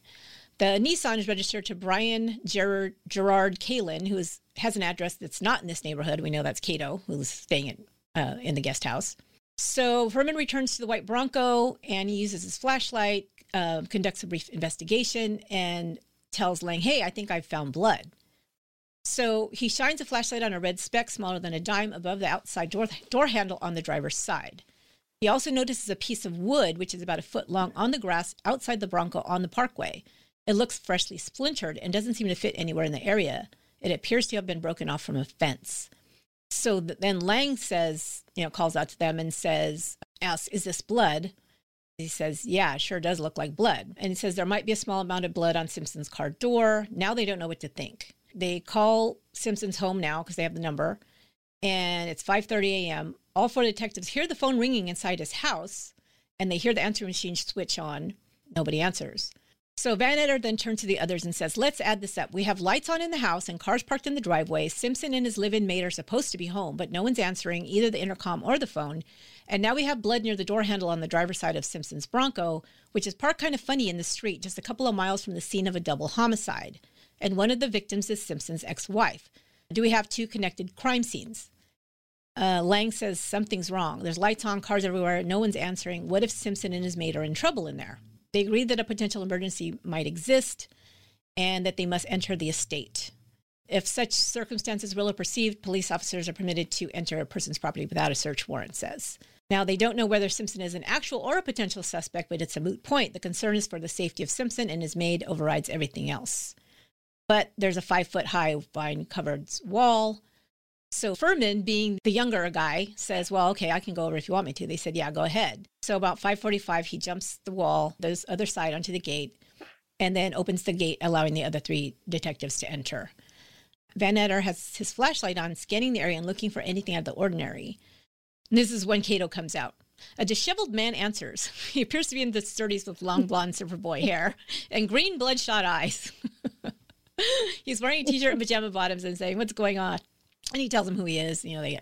The Nissan is registered to Brian Gerard, Gerard Kaelin, who is, has an address that's not in this neighborhood. We know that's Kato, who's staying in, uh, in the guest house. So Fuhrman returns to the white Bronco and he uses his flashlight, uh, conducts a brief investigation, and tells Lange, hey, I think I've found blood. So he shines a flashlight on a red speck smaller than a dime above the outside door, door handle on the driver's side. He also notices a piece of wood, which is about a foot long, on the grass outside the Bronco on the parkway. It looks freshly splintered and doesn't seem to fit anywhere in the area. It appears to have been broken off from a fence. So then Lange says, you know, calls out to them and says, asks, is this blood? He says, yeah, sure does look like blood. And he says there might be a small amount of blood on Simpson's car door. Now they don't know what to think. They call Simpson's home now because they have the number and it's 5:30 a.m. All four detectives hear the phone ringing inside his house, and they hear the answering machine switch on. Nobody answers. So Van Natter then turns to the others and says, Let's add this up. We have lights on in the house and cars parked in the driveway. Simpson and his live in maid are supposed to be home, but no one's answering either the intercom or the phone. And now we have blood near the door handle on the driver's side of Simpson's Bronco, which is parked kind of funny in the street, just a couple of miles from the scene of a double homicide. And one of the victims is Simpson's ex wife. Do we have two connected crime scenes? Uh, Lange says something's wrong. There's lights on, cars everywhere. No one's answering. What if Simpson and his mate are in trouble in there? They agree that a potential emergency might exist and that they must enter the estate. If such circumstances real or perceived, police officers are permitted to enter a person's property without a search warrant, says. Now, they don't know whether Simpson is an actual or a potential suspect, but it's a moot point. The concern is for the safety of Simpson, and his maid overrides everything else. But there's a five foot high vine covered wall so Fuhrman, being the younger guy, says, "Well, okay, I can go over if you want me to." They said, "Yeah, go ahead." So about 5:45, he jumps the wall, the other side onto the gate, and then opens the gate, allowing the other three detectives to enter. Van Natter has his flashlight on, scanning the area and looking for anything out of the ordinary. And this is when Kato comes out. A disheveled man answers. He appears to be in the 30s with long blonde silver boy hair and green bloodshot eyes. He's wearing a t-shirt and pajama bottoms and saying, "What's going on?" And he tells them who he is. You know, they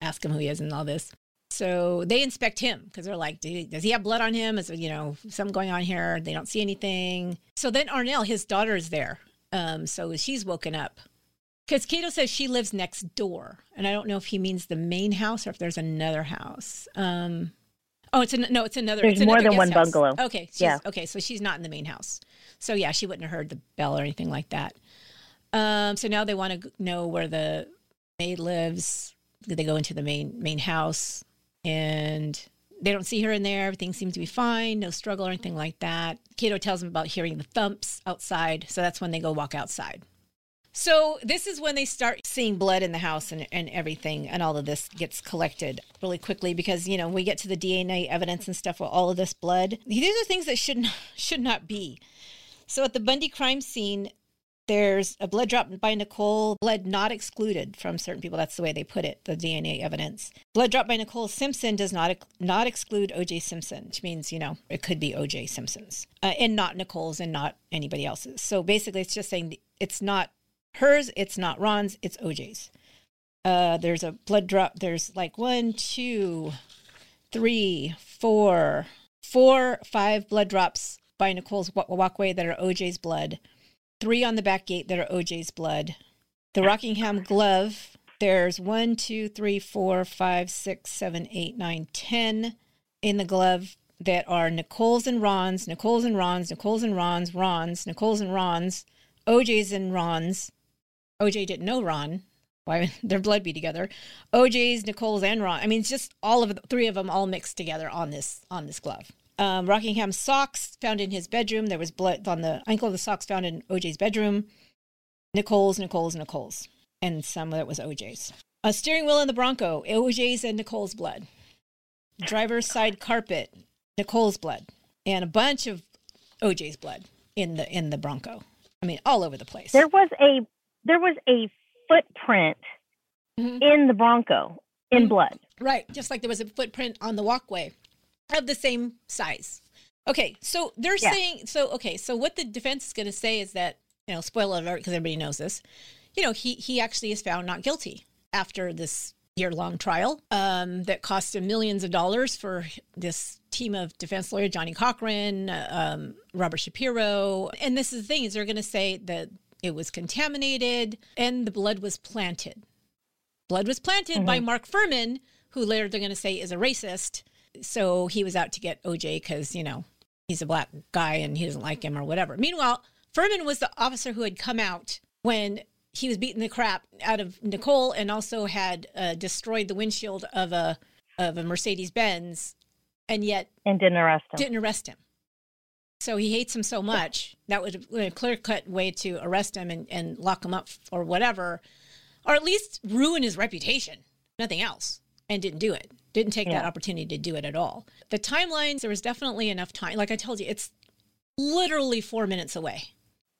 ask him who he is and all this. So they inspect him because they're like, does he have blood on him? Is you know something going on here? They don't see anything. So then Arnelle, his daughter, is there. Um, so she's woken up because Kato says she lives next door, and I don't know if he means the main house or if there's another house. Um, oh, it's an, no, it's another. There's it's more another than one house. bungalow. Okay, Yeah. Okay, so she's not in the main house. So yeah, she wouldn't have heard the bell or anything like that. Um, so now they want to know where the maid lives. They go into the main main house and they don't see her in there. Everything seems to be fine, no struggle or anything like that. Kato tells them about hearing the thumps outside, so that's when they go walk outside. So this is when they start seeing blood in the house and, and everything, and all of this gets collected really quickly because you know we get to the DNA evidence and stuff with all of this blood. These are things that should not, should not be. So at the Bundy crime scene, there's a blood drop by Nicole, blood not excluded from certain people. That's the way they put it, the DNA evidence. Blood drop by Nicole Simpson does not not exclude O.J. Simpson, which means, you know, it could be O.J. Simpson's uh, and not Nicole's and not anybody else's. So basically, it's just saying it's not hers, it's not Ron's, it's O.J.'s. Uh, there's a blood drop. There's like one, two, three, four, four, five blood drops by Nicole's walkway that are OJ's blood three on the back gate that are OJ's blood. The Rockingham glove, there's one, two, three, four, five, six, seven, eight, nine, ten in the glove. that are Nicole's and Ron's, Nicole's and Ron's, Nicole's and Ron's, Ron's, Nicole's and Ron's, OJ's and Ron's. OJ didn't know Ron. Why would their blood be together? OJ's, Nicole's, and Ron. I mean, it's just all of the three of them all mixed together on this on this glove. Um, Rockingham's socks found in his bedroom. There was blood on the ankle of the socks found in OJ's bedroom. Nicole's, Nicole's, Nicole's, and some of it was OJ's. A steering wheel in the Bronco, OJ's and Nicole's blood. Driver's side carpet, Nicole's blood, and a bunch of OJ's blood in the in the Bronco. I mean, all over the place. There was a there was a footprint Mhm. in the Bronco in Mhm. blood. Right, just like there was a footprint on the walkway of the same size. Okay, so they're Yeah. saying so. Okay, so what the defense is going to say is that you know, spoiler alert, because everybody knows this. You know, he he actually is found not guilty after this year long trial um, that cost him millions of dollars for this team of defense lawyer Johnnie Cochran, uh, um, Robert Shapiro, and this is the thing is they're going to say that it was contaminated and the blood was planted. Blood was planted by Mark Fuhrman, who later they're going to say is a racist. So he was out to get OJ because, you know, he's a black guy and he doesn't like him or whatever. Meanwhile, Fuhrman was the officer who had come out when he was beating the crap out of Nicole and also had uh, destroyed the windshield of a of a Mercedes Benz, and yet and didn't arrest him. didn't arrest him. So he hates him so much that was a clear cut way to arrest him and, and lock him up or whatever, or at least ruin his reputation. Nothing else. And didn't do it. Didn't take that opportunity to do it at all. The timelines, there was definitely enough time. Like I told you, it's literally four minutes away,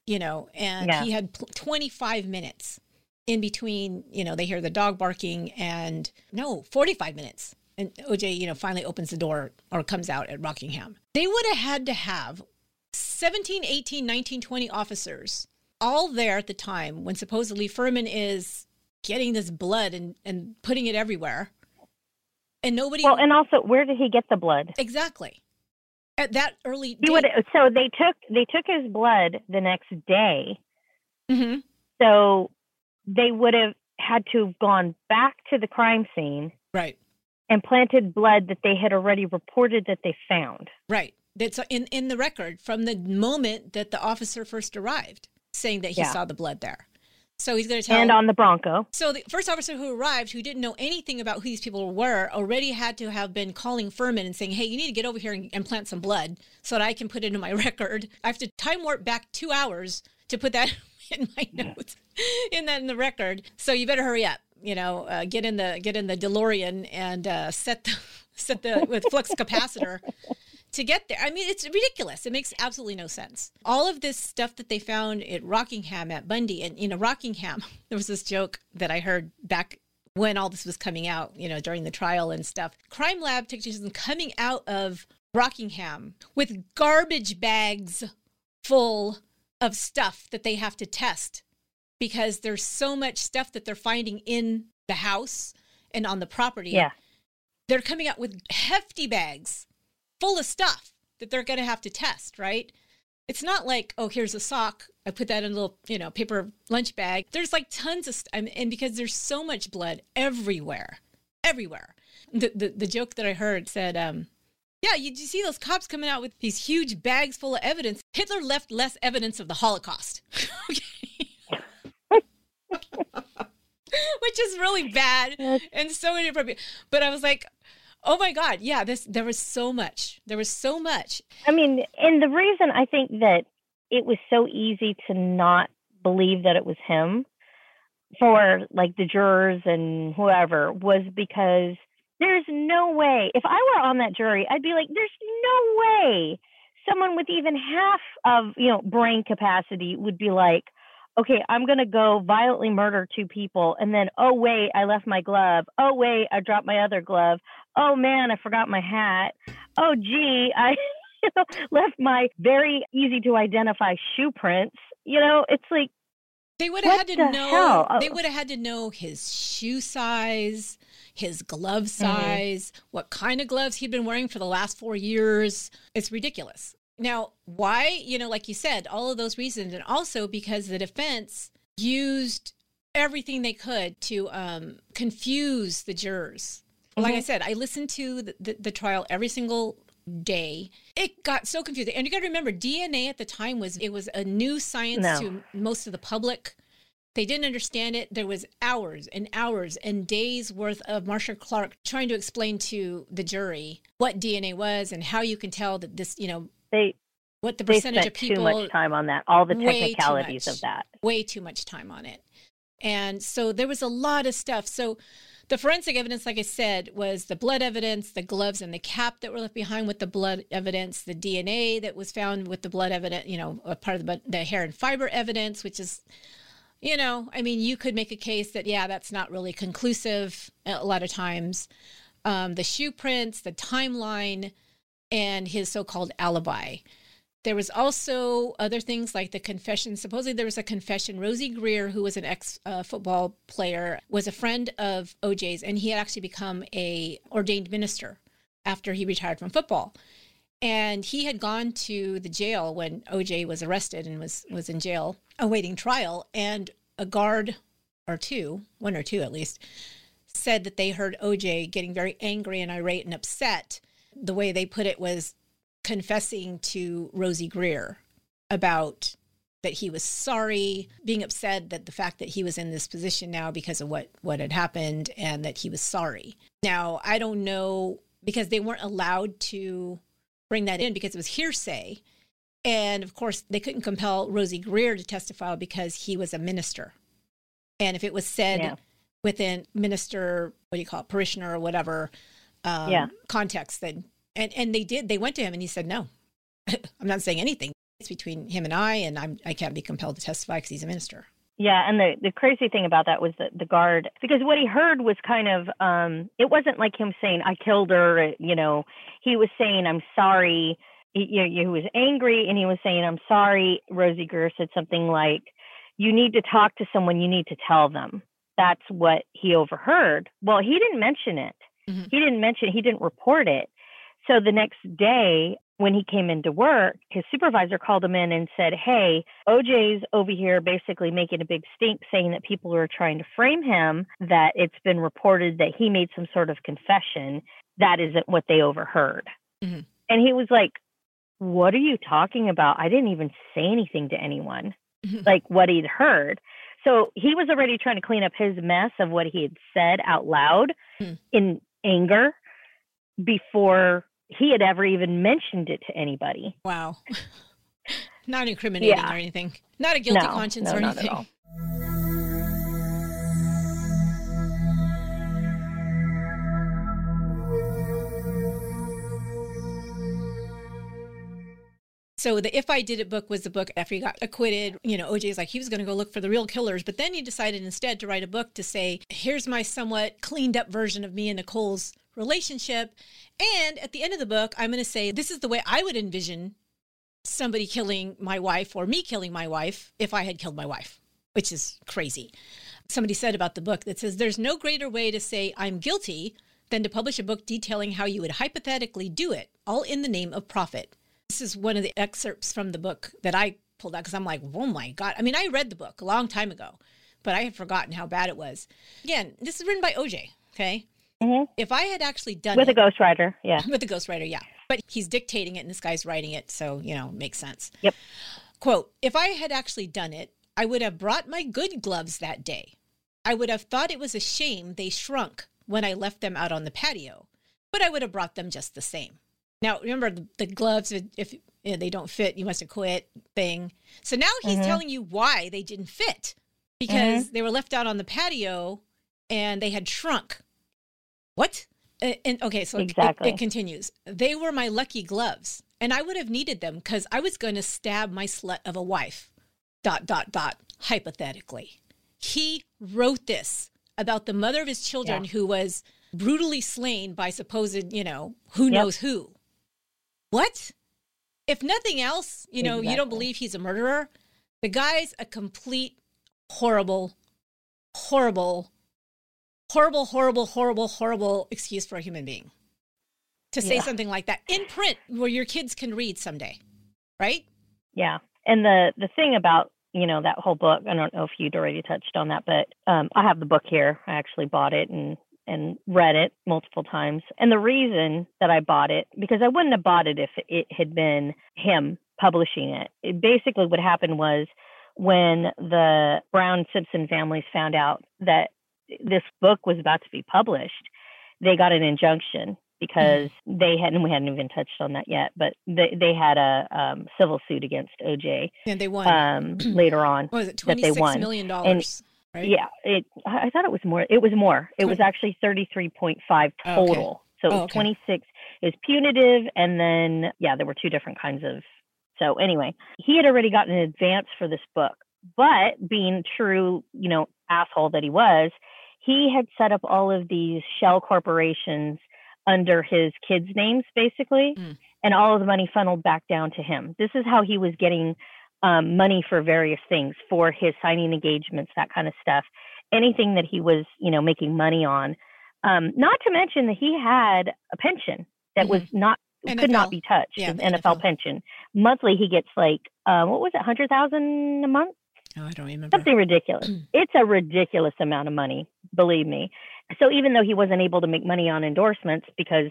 you know, and Yeah. he had pl- 25 minutes in between, you know, they hear the dog barking and no, 45 minutes. And OJ, you know, finally opens the door or comes out at Rockingham. They would have had to have 17, 18, 19, 20 officers all there at the time when supposedly Fuhrman is getting this blood and, and putting it everywhere. And nobody Well, and also, where did he get the blood? exactly at that early He date. would. So they took they took his blood the next day. Mhm. So they would have had to have gone back to the crime scene Right. and planted blood that they had already reported that they found. Right. That's in in the record from the moment that the officer first arrived, saying that he Yeah. saw the blood there. So he's going to tell. And on the Bronco. so the first officer who arrived, who didn't know anything about who these people were, already had to have been calling Fuhrman and saying, "Hey, you need to get over here and, and plant some blood so that I can put it in my record." I have to time warp back two hours to put that in my notes, in that in the record. So you better hurry up. You know, uh, get in the get in the DeLorean and uh, set the set the with flux capacitor to get there. I mean, it's ridiculous. It makes absolutely no sense. All of this stuff that they found at Rockingham at Bundy, and you know, Rockingham, there was this joke that I heard back when all this was coming out, you know, during the trial and stuff. Crime lab technicians coming out of Rockingham with garbage bags full of stuff that they have to test because there's so much stuff that they're finding in the house and on the property Yeah. they're coming out with hefty bags full of stuff that they're going to have to test, right? It's not like, oh, here's a sock. I put that in a little, you know, paper lunch bag. There's like tons of stuff. And because there's so much blood everywhere, everywhere. The, the, the joke that I heard said, um, yeah, you, you see those cops coming out with these huge bags full of evidence. Hitler left less evidence of the Holocaust. Which is really bad and so inappropriate. But I was like, oh my God, yeah, this there was so much. There was so much. I mean, and the reason I think that it was so easy to not believe that it was him for like the jurors and whoever was because there's no way. If I were on that jury, I'd be like, there's no way someone with even half of, you know, brain capacity would be like, okay, I'm going to go violently murder two people. And then, oh, wait, I left my glove. Oh, wait, I dropped my other glove. Oh, man, I forgot my hat. Oh, gee, I you know, left my very easy to identify shoe prints. You know, it's like, They would have had to know. hell? Oh. They would have had to know his shoe size, his glove Mm-hmm. size, what kind of gloves he'd been wearing for the last four years. It's ridiculous. Now, why? You know, like you said, all of those reasons, and also because the defense used everything they could to um, confuse the jurors. Like I Mm-hmm. said, I listened to the, the, the trial every single day. It got so confusing. And you got to remember DNA at the time was it was a new science No. to most of the public. They didn't understand it. There was hours and hours and days worth of Marcia Clark trying to explain to the jury what DNA was and how you can tell that this, you know, They what the percentage spent of people too much time on that, all the technicalities much. of that. way too much time on it. And so there was a lot of stuff. So the forensic evidence, like I said, was the blood evidence, the gloves and the cap that were left behind with the blood evidence, the DNA that was found with the blood evidence, you know, part of the, the hair and fiber evidence, which is, you know, I mean, you could make a case that, yeah, that's not really conclusive a lot of times. Um, the shoe prints, the timeline, and his so called alibi. There was also other things like the confession. Supposedly, there was a confession. Rosey Grier, who was an ex uh, football player, was a friend of OJ's, and he had actually become a ordained minister after he retired from football. And he had gone to the jail when OJ was arrested and was was in jail awaiting trial. And a guard or two, one or two at least, said that they heard OJ getting very angry and irate and upset. The way they put it was confessing to Rosey Grier about that he was sorry, being upset that the fact that he was in this position now because of what what had happened and that he was sorry. Now, I don't know because they weren't allowed to bring that in because it was hearsay. And of course, they couldn't compel Rosey Grier to testify because he was a minister. And if it was said Yeah. within minister, what do you call it, parishioner or whatever um, Yeah. context, then and and they did. They went to him and he said, "No, I'm not saying anything. It's between him and I, and I'm I can't be compelled to testify because he's a minister." Yeah, and the the crazy thing about that was that the guard because what he heard was kind of um it wasn't like him saying I killed her, you know. He was saying I'm sorry. He, you know, he was angry and he was saying I'm sorry. Rosey Grier said something like you need to talk to someone, you need to tell them. That's what he overheard. Well, he didn't mention it. Mhm. He didn't mention he didn't report it. So the next day when he came into work, his supervisor called him in and said, Hey, OJ's over here basically making a big stink saying that people are trying to frame him, that it's been reported that he made some sort of confession. That isn't what they overheard. Mhm. And he was like, What are you talking about? I didn't even say anything to anyone, Mhm. like what he'd heard. So he was already trying to clean up his mess of what he had said out loud Hmm. in anger before he had ever even mentioned it to anybody. Wow, not incriminating Yeah. or anything, not a guilty No, conscience no, or not at anything. all. So the If I Did It book was the book after he got acquitted. You know, OJ OJ's like he was going to go look for the real killers, but then he decided instead to write a book to say, here's my somewhat cleaned up version of me and Nicole's relationship. And at the end of the book, I'm going to say, this is the way I would envision somebody killing my wife or me killing my wife if I had killed my wife, which is crazy. Somebody said about the book that says, there's no greater way to say I'm guilty than to publish a book detailing how you would hypothetically do it, all in the name of profit. This is one of the excerpts from the book that I pulled out because I'm like, oh my God. I mean, I read the book a long time ago, but I had forgotten how bad it was. Again, this is written by OJ, okay? Mhm. If I had actually done it With it, a ghostwriter, yeah. with a ghostwriter, yeah. But he's dictating it and this guy's writing it, so, you know, makes sense. Yep. Quote If I had actually done it, I would have brought my good gloves that day. I would have thought it was a shame they shrunk when I left them out on the patio, but I would have brought them just the same. Now, remember the, the gloves, if, if you know, they don't fit, you must have quit thing. So now he's Mhm. telling you why they didn't fit because they were left out on the patio and they had shrunk. What? Uh, and okay, so it- Exactly. it, continues. They were my lucky gloves, and I would have needed them because I was going to stab my slut of a wife. Dot dot dot. Hypothetically, he wrote this about the mother of his children Yeah. who was brutally slain by supposed, you know, who Yep. knows who. What? If nothing else, you know, you don't believe he's a murderer. The guy's a complete horrible, horrible, horrible, horrible, horrible, horrible excuse for a human being to say Yeah. something like that in print where your kids can read someday, right? Yeah. And the the thing about, you know, that whole book, I don't know if you'd already touched on that, but um I have the book here. I actually bought it and and read it multiple times. And the reason that I bought it because I wouldn't have bought it if it had been him publishing it. it basically what happened was when the Brown Simpson families found out that this book was about to be published, they got an injunction because mm. they hadn't we hadn't even touched on that yet, but they they had a um, civil suit against OJ. And they won um, later on. What was it twenty six million dollars? Right? Yeah, it. I thought it was more. It was more. It was actually thirty three point five total. Okay. So oh, okay. twenty six is punitive, and then yeah, there were two different kinds of. So anyway, he had already gotten an advance for this book, but being true, you know, asshole that he was, he had set up all of these shell corporations under his kids' names, basically, mm. and all of the money funneled back down to him. This is how he was getting um, money for various things, for his signing engagements, that kind of stuff. Anything that he was, you know, making money on. Um, not to mention that he had a pension that mm-hmm. was not NFL. could not be touched. Yeah, NFL, NFL, pension. Monthly, he gets like uh, what was it, hundred thousand a month? Oh, I don't remember. Something ridiculous. it's a ridiculous amount of money, believe me. So even though he wasn't able to make money on endorsements because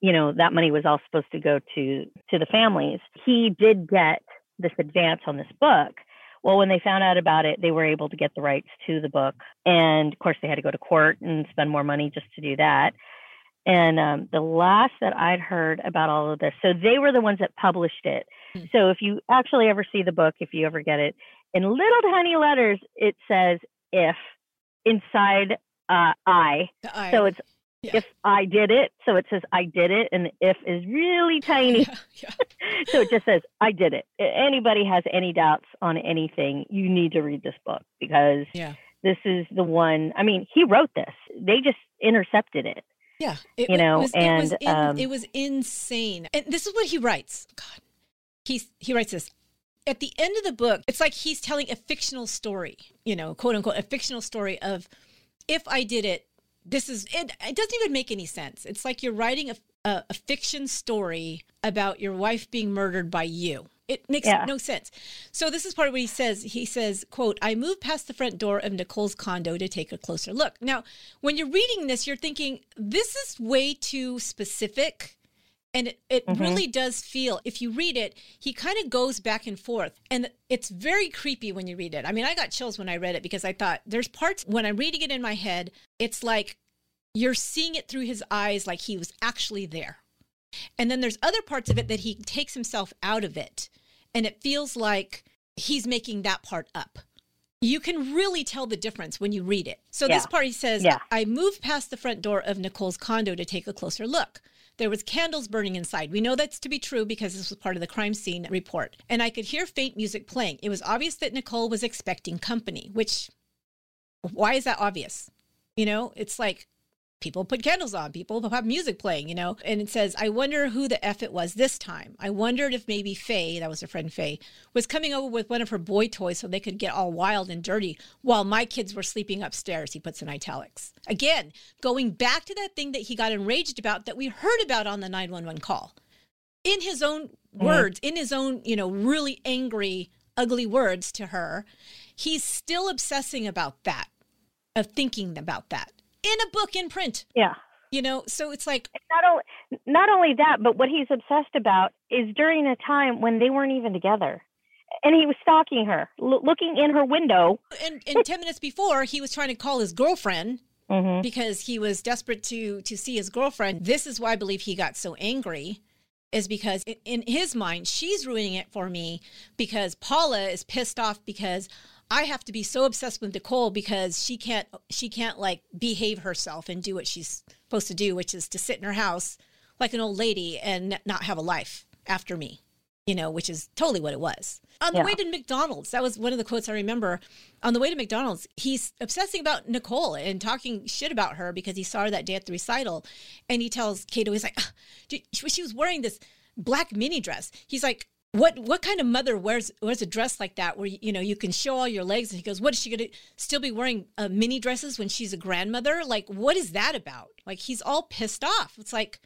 you know that money was all supposed to go to to the families, he did get this advance on this book. Well, when they found out about it, they were able to get the rights to the book, and of course they had to go to court and spend more money just to do that. And um, the last that I'd heard about all of this, so they were the ones that published it. Mm-hmm. So if you actually ever see the book, if you ever get it, in little tiny letters, it says if inside uh, I. I. So it's yeah. if I did it. So it says I did it, and the if is really tiny. Yeah, yeah. so it just says I did it. Anybody has any doubts on anything, you need to read this book because yeah. this is the one. I mean, he wrote this. They just intercepted it. Yeah, it, you know, it was, and it was, in, um, it was insane. And this is what he writes. God, he's he writes this at the end of the book, it's like he's telling a fictional story, you know, quote unquote, a fictional story of if I did it, this is it. It doesn't even make any sense. It's like you're writing a, a, a fiction story about your wife being murdered by you. It makes yeah. no sense. So this is part of what he says. He says, quote, I moved past the front door of Nicole's condo to take a closer look. Now, when you're reading this, you're thinking, this is way too specific and it, it mm-hmm. really does feel, if you read it, he kind of goes back and forth. And it's very creepy when you read it. I mean, I got chills when I read it because I thought there's parts when I'm reading it in my head, it's like you're seeing it through his eyes like he was actually there. And then there's other parts of it that he takes himself out of it. And it feels like he's making that part up. You can really tell the difference when you read it. So yeah. this part he says, yeah. I moved past the front door of Nicole's condo to take a closer look. There was candles burning inside. We know that's to be true because this was part of the crime scene report. And I could hear faint music playing. It was obvious that Nicole was expecting company, which why is that obvious? You know, it's like people put candles on, people They have music playing, you know, and it says, I wonder who the F it was this time. I wondered if maybe Faye, that was her friend Faye, was coming over with one of her boy toys so they could get all wild and dirty while my kids were sleeping upstairs, he puts in italics. Again, going back to that thing that he got enraged about that we heard about on the 911 call. In his own mm-hmm. words, in his own, you know, really angry, ugly words to her, he's still obsessing about that, of thinking about that in a book in print. Yeah. You know, so it's like not only not only that, but what he's obsessed about is during a time when they weren't even together. And he was stalking her, l- looking in her window. And, and 10 minutes before, he was trying to call his girlfriend mm-hmm. because he was desperate to to see his girlfriend. This is why I believe he got so angry is because in his mind she's ruining it for me because Paula is pissed off because I have to be so obsessed with Nicole because she can't she can't like behave herself and do what she's supposed to do, which is to sit in her house like an old lady and not have a life after me. You know, which is totally what it was. On the yeah. way to McDonald's, that was one of the quotes I remember. On the way to McDonald's, he's obsessing about Nicole and talking shit about her because he saw her that day at the recital. And he tells Kato, he's like, ah, she was wearing this black mini dress. He's like, what what kind of mother wears wears a dress like that where you know you can show all your legs and he goes what is she gonna still be wearing uh, mini dresses when she's a grandmother? Like what is that about? Like he's all pissed off. It's like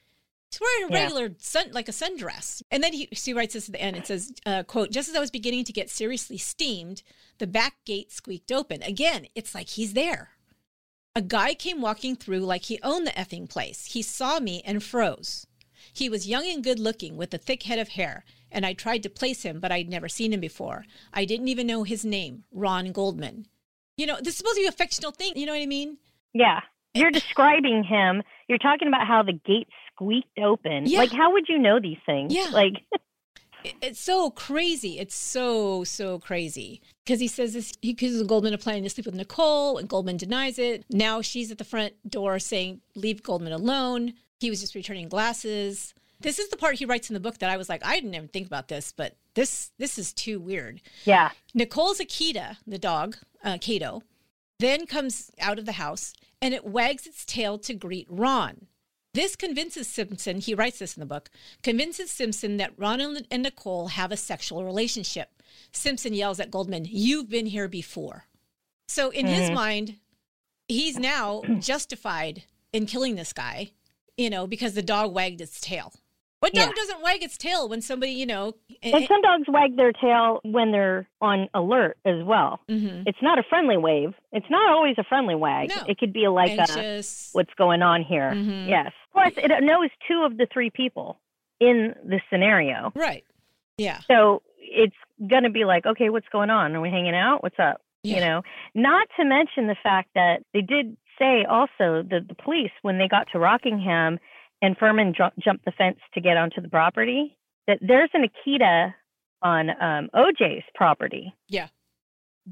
he's wearing a regular yeah. sun like a sundress. And then he, he writes this at the end. It says uh, quote just as i was beginning to get seriously steamed the back gate squeaked open. Again it's like he's there. A guy came walking through like he owned the effing place. He saw me and froze. He was young and good looking with a thick head of hair, and I tried to place him, but I'd never seen him before. I didn't even know his name, Ron Goldman. You know, this is supposed to be a fictional thing. You know what I mean? Yeah. You're describing him. You're talking about how the gate squeaked open. Yeah. Like, how would you know these things? Yeah. Like, It's so crazy. It's so, so crazy. Because he says this, he accuses Goldman of planning to sleep with Nicole, and Goldman denies it. Now she's at the front door saying, Leave Goldman alone. He was just returning glasses. This is the part he writes in the book that I was like, I didn't even think about this, but this this is too weird. yeah. Nicole's Akita, the dog, uh, Kato, then comes out of the house and it wags its tail to greet Ron. This convinces Simpson, he writes this in the book, convinces Simpson that Ron and and Nicole have a sexual relationship. Simpson yells at Goldman, You've been here before. So in his mind, he's now justified in killing this guy, you know, because the dog wagged its tail. What dog Yeah. doesn't wag its tail when somebody, you know, And some dogs wag their tail when they're on alert as well. Mhm. It's not a friendly wave. It's not always a friendly wag. No. It could be like a, anxious. what's going on here. Mhm. Yes. Plus, it knows two of the three people in the scenario. Right. Yeah. So it's going to be like, okay, what's going on? Are we hanging out? What's up? Yeah. You know, not to mention the fact that they did say also that the police, when they got to Rockingham and Fuhrman ju- jumped the fence to get onto the property, that there's an Akita on um, OJ's property Yeah.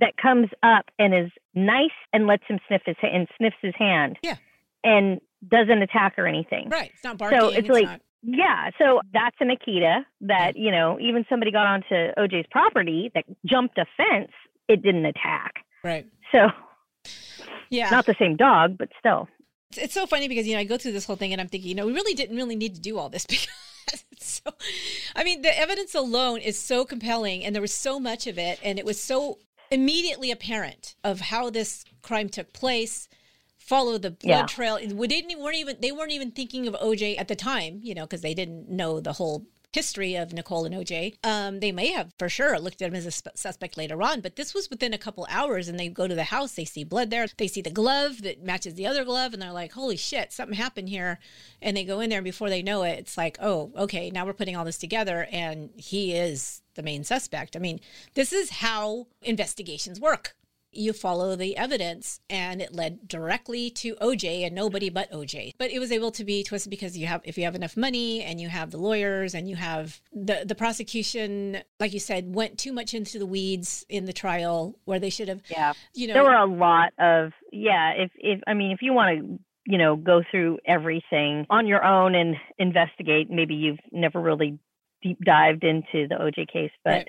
that comes up and is nice and lets him sniff his and sniffs his hand. Yeah. And doesn't attack or anything. Right. It's not barking. So it's like not, yeah, so that's an Akita that, you know, even somebody got onto OJ's property that jumped a fence, it didn't attack. right. So Yeah. not the same dog, but still. It's, so funny because, you know, I go through this whole thing and I'm thinking, you know, we really didn't really need to do all this because it's so, I mean, the evidence alone is so compelling and there was so much of it and it was so immediately apparent of how this crime took place. Follow the blood Yeah. trail. We didn't weren't even they weren't even thinking of OJ at the time, you know, because they didn't know the whole history of Nicole and OJ. Um, they may have for sure looked at him as a sp- suspect later on, but this was within a couple hours, and they go to the house, they see blood there, they see the glove that matches the other glove, and they're like, "Holy shit, something happened here!" And they go in there, and before they know it, it's like, "Oh, okay, now we're putting all this together, and he is the main suspect." I mean, this is how investigations work. You follow the evidence, and it led directly to OJ and nobody but OJ. But it was able to be twisted because you have, if you have enough money and you have the lawyers and you have the the prosecution, like you said, went too much into the weeds in the trial where they should have, Yeah. you know, There were a lot of yeah, if if I mean if you want to, you know, go through everything on your own and investigate, maybe you've never really deep dived into the OJ case, but Right.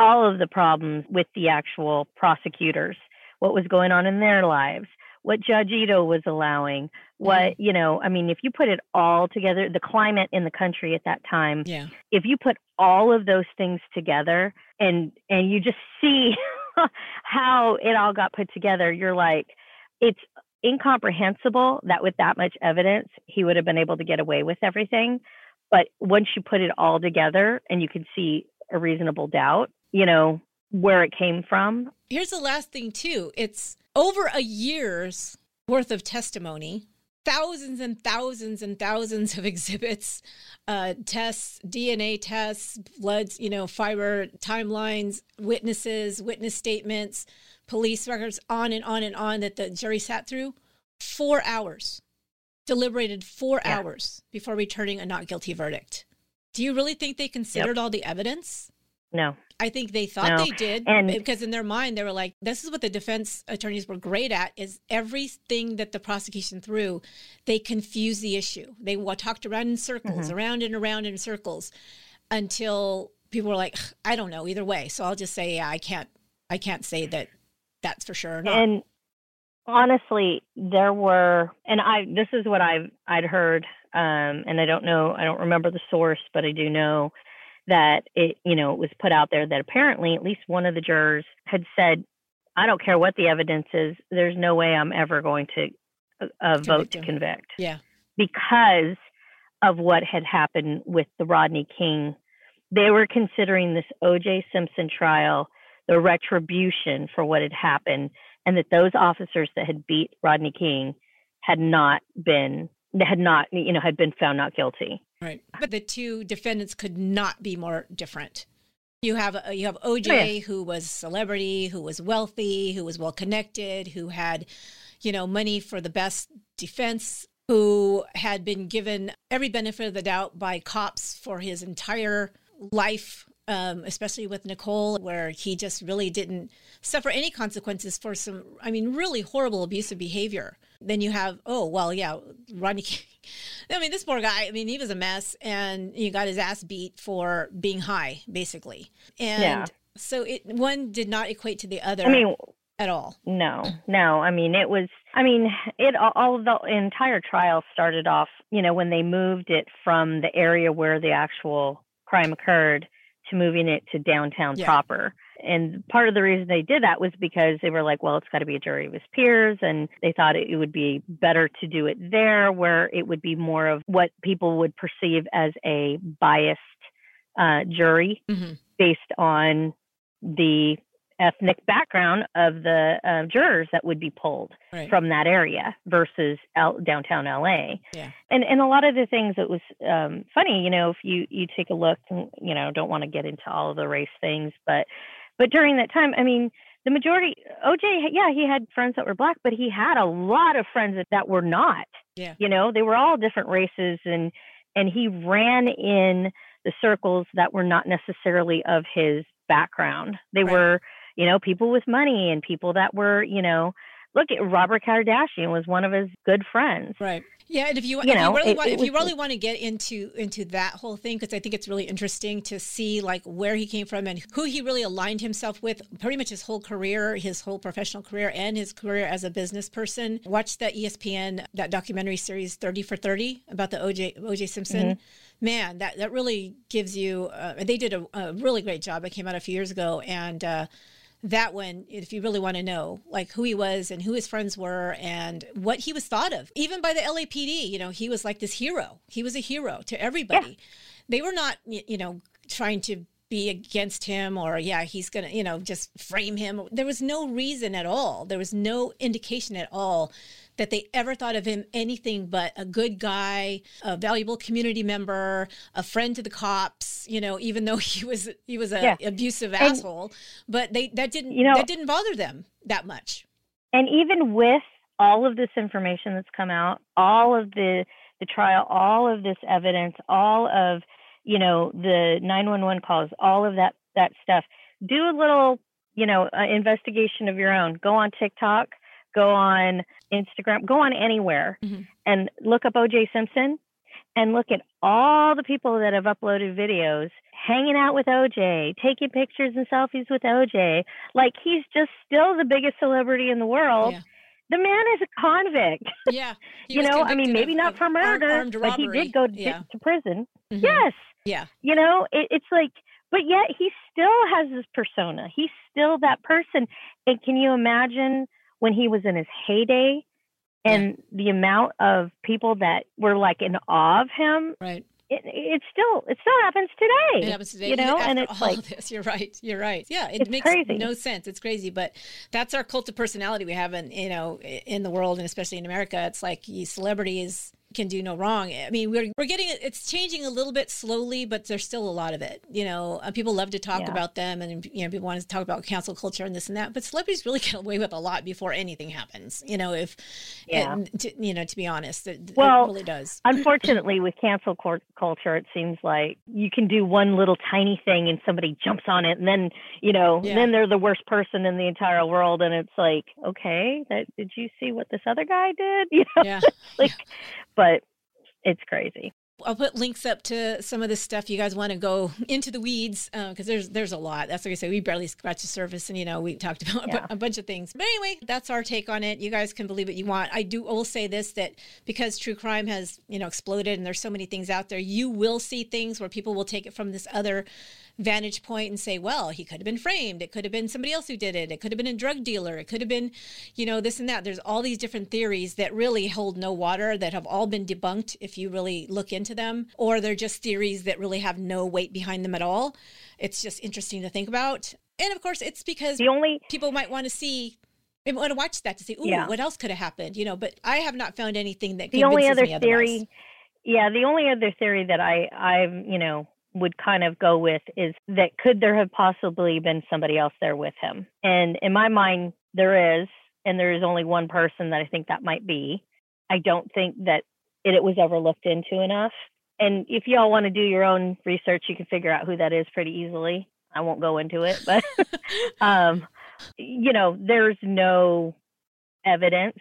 All of the problems with the actual prosecutors, what was going on in their lives, what Judge Ito was allowing, what, mm-hmm. you know, I mean, if you put it all together, the climate in the country at that time, yeah, if you put all of those things together and and you just see how it all got put together, you're like, it's incomprehensible that with that much evidence, he would have been able to get away with everything. But once you put it all together and you can see a reasonable doubt, you know, where it came from. here's the last thing too. It's over a year's worth of testimony thousands and thousands and thousands of exhibits uh, tests dna tests bloods you know fiber timelines witnesses witness statements police records on and on and on that the jury sat through. Four hours. Deliberated four Yeah. hours before returning a not guilty verdict. Do you really think they considered all the evidence No. I think they thought No. they did, And- because in their mind they were like, "This is what the defense attorneys were great at: is everything that the prosecution threw, they confused the issue. They talked around in circles, Mm-hmm. around and around in circles, until people were like, I don't know either way. So I'll just say, yeah, I can't, I can't say that that's for sure or not. And honestly, there were, and I this is what I've I'd heard, um, and I don't know, I don't remember the source, but I do know that it, you know, it was put out there that apparently at least one of the jurors had said, "I don't care what the evidence is, there's no way I'm ever going to uh, uh, vote to convict." yeah, because of what had happened with the Rodney King. They were considering this O.J. Simpson trial the retribution for what had happened and that those officers that had beat Rodney King had not been had not you know had been found not guilty. Right. But the two defendants could not be more different. You have uh, you have OJ Oh, yeah. who was celebrity, who was wealthy, who was well connected, who had, you know, money for the best defense, who had been given every benefit of the doubt by cops for his entire life, um, especially with Nicole, where he just really didn't suffer any consequences for some, I mean, really horrible abusive behavior. Then you have, oh well, yeah, Rodney King. I mean, this poor guy. I mean, he was a mess, and he got his ass beat for being high, basically. And Yeah. so it one did not equate to the other I mean, at all. No, no. I mean, it was. I mean, it all- all the entire trial started off. You know, when they moved it from the area where the actual crime occurred to moving it to downtown Yeah. proper. And part of the reason they did that was because they were like, well, it's got to be a jury of his peers, and they thought it would be better to do it there, where it would be more of what people would perceive as a biased uh, jury Mhm. based on the ethnic background of the uh, jurors that would be pulled Right. from that area versus downtown LA. Yeah. And and a lot of the things that was um, funny, you know, if you you take a look, and, you know, don't want to get into all of the race things, but but during that time, I mean, the majority OJ, yeah, he had friends that were black, but he had a lot of friends that, that were not. Yeah. You know, they were all different races and and he ran in the circles that were not necessarily of his background. They Right. were, you know, people with money and people that were, you know, look at Robert Kardashian was one of his good friends. Right. Yeah, and if you, You if know, you really it- want, it if you really want to get into into that whole thing, because I think it's really interesting to see like where he came from and who he really aligned himself with, pretty much his whole career, his whole professional career, and his career as a business person. Watch that ESPN that documentary series Thirty for Thirty about the OJ OJ Simpson. Man, that that really gives you. Uh, they did a, a really great job. It came out a few years ago, and. Uh, that one, if you really want to know, like who he was and who his friends were and what he was thought of, even by the LAPD, you know, he was like this hero. He was a hero to everybody. They were not, you know, trying to be against him or, yeah, he's going to, you know, just frame him. There was no reason at all. There was no indication at all that they ever thought of him anything but a good guy, a valuable community member, a friend to the cops, you know, even though he was he was a Yeah. abusive And- asshole, but they that didn't You know- that didn't bother them that much. And even with all of this information that's come out, all of the the trial, all of this evidence, all of you know the 911 calls, all of that that stuff, do a little you know uh, investigation of your own. Go on TikTok, go on Instagram, go on anywhere, Mhm. and look up O.J. Simpson, and look at all the people that have uploaded videos hanging out with OJ, taking pictures and selfies with OJ. Like he's just still the biggest celebrity in the world. Yeah. The man is a convict. Yeah, you know, I mean, maybe of- not for murder, but he did go to, Yeah. to prison. Mhm. Yes. Yeah. You know, it, it's like, but yet he still has this persona. He's still that person. And can you imagine when he was in his heyday and the amount of people that were like in awe of him? Right. It, it still, it still happens today. It happens today. You know, and it's all like, this, you're right. You're right. Yeah, it It's makes crazy. no sense. It's crazy, but that's our cult of personality we have in you know in the world and especially in America. It's like you celebrities can do no wrong. I mean, we're we're getting it. It's changing a little bit slowly, but there's still a lot of it. You know, uh, people love to talk Yeah. about them, and you know, people want to talk about cancel culture and this and that. But celebrities really get away with a lot before anything happens. You know, if Yeah. and to, you know, to be honest, it, Well, it really does. unfortunately with cancel cor- culture it seems like you can do one little tiny thing and somebody jumps on it and then you know Yeah. then they're the worst person in the entire world and it's like okay that did you see what this other guy did you know Yeah. like but it's crazy I'll put links up to some of this stuff you guys want to go into the weeds uh, because there's there's a lot. That's like I say, we barely scratched the surface, and you know we talked about a Yeah. a bunch of things. But anyway, that's our take on it. You guys can believe what you want. I do. I will say this that because true crime has you know exploded and there's so many things out there, you will see things where people will take it from this other vantage point and say, well, he could have been framed. It could have been somebody else who did it. It could have been a drug dealer. It could have been, you know, this and that. There's all these different theories that really hold no water that have all been debunked if you really look into them, or they're just theories that really have no weight behind them at all. It's just interesting to think about. And of course, it's because the only people might want to see I want to watch that to see, ooh, Yeah. what else could have happened, you know. But I have not found anything that the only other theory yeah the only other theory that i i you know would kind of go with is that could there have possibly been somebody else there with him? And in my mind there is and there is only one person that i think that might be. I don't think that it, it was ever looked into enough. And if y'all want to do your own research you can figure out who that is pretty easily. I won't go into it but um you know there's no evidence.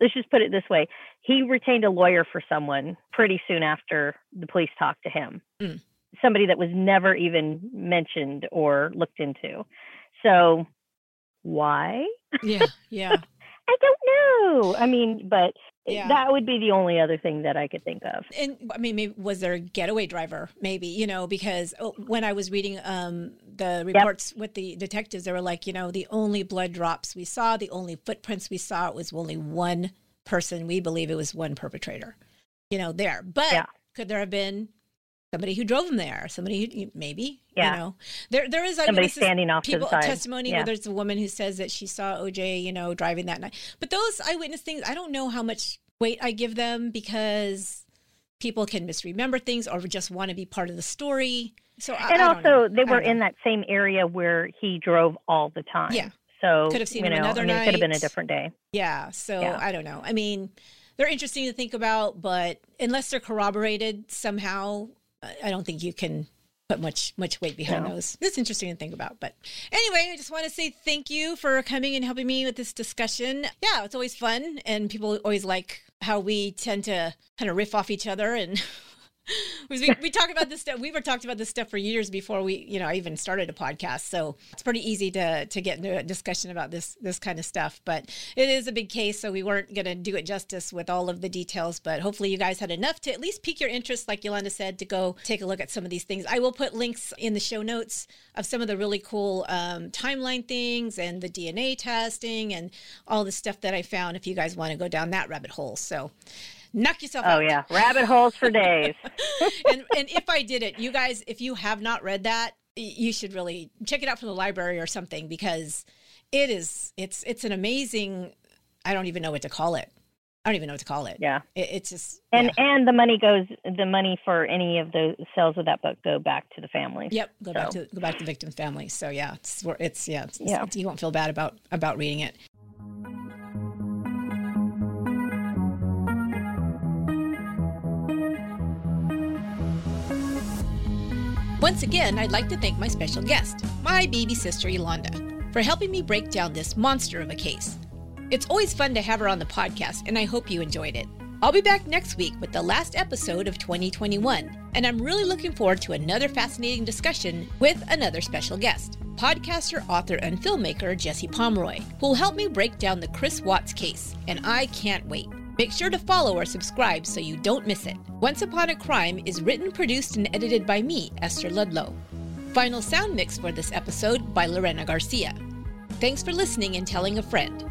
Let's just put it this way. He retained a lawyer for someone pretty soon after the police talked to him. Mm. Somebody that was never even mentioned or looked into so why yeah, yeah. i don't know i mean but Yeah. that would be the only other thing that i could think of And I mean, maybe was there a getaway driver? Maybe you know, because oh, when I was reading um, the reports with the detectives, they were like, you know, the only blood drops we saw, the only footprints we saw, it was only one person. We believe it was one perpetrator, you know, there. But Yeah. could there have been somebody who drove him there? Somebody who maybe, Yeah. you know, there there is somebody eyewitnesses- standing off to people the side testimony yeah. where there's a woman who says that she saw OJ, you know, driving that night. But those eyewitness things, I don't know how much weight I give them because people can misremember things or just want to be part of the story. So I, and I also they were in that same area where he drove all the time Yeah. so Could have seen you know another I mean, it could have been a different day Yeah. So Yeah. I don't know. I mean, they're interesting to think about, but unless they're corroborated somehow, I don't think you can put much much weight behind No. those. It's interesting to think about. But anyway, I just want to say thank you for coming and helping me with this discussion. Yeah, it's always fun, and people always like how we tend to kind of riff off each other and. we, we talk about this stuff. We were talked about this stuff for years before we, you know, I even started a podcast. So it's pretty easy to to get into a discussion about this this kind of stuff. But it is a big case, so we weren't going to do it justice with all of the details. But hopefully, you guys had enough to at least pique your interest, like Yolanda said, to go take a look at some of these things. I will put links in the show notes of some of the really cool um, timeline things and the DNA testing and all the stuff that I found. If you guys want to go down that rabbit hole, so knock yourself oh out yeah rabbit holes for days and and if I did it, you guys, if you have not read that, you should really check it out from the library or something because it is it's it's an amazing. I don't even know what to call it. I don't even know what to call it. yeah It, it's just and yeah. and the money goes the money for any of the sales of that book go back to the families Yep, go back to go back to victim family. So yeah, it's it's yeah, it's, Yeah. you won't feel bad about about reading it. Once again, I'd like to thank my special guest, my baby sister Yolanda, for helping me break down this monster of a case. It's always fun to have her on the podcast, and I hope you enjoyed it. I'll be back next week with the last episode of 2021, and I'm really looking forward to another fascinating discussion with another special guest, podcaster, author, and filmmaker Jesse Pomeroy, who will help me break down the Chris Watts case, and I can't wait. Make sure to follow or subscribe so you don't miss it. Once Upon a Crime is written, produced, and edited by me, Esther Ludlow. Final sound mix for this episode by Lorena Garcia. Thanks for listening and telling a friend.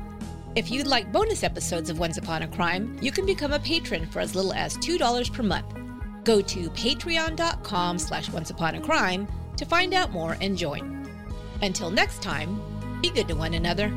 If you'd like bonus episodes of Once Upon a Crime, you can become a patron for as little as $2 per month. Go to patreon.com slash onceuponacrime to find out more and join. Until next time, be good to one another.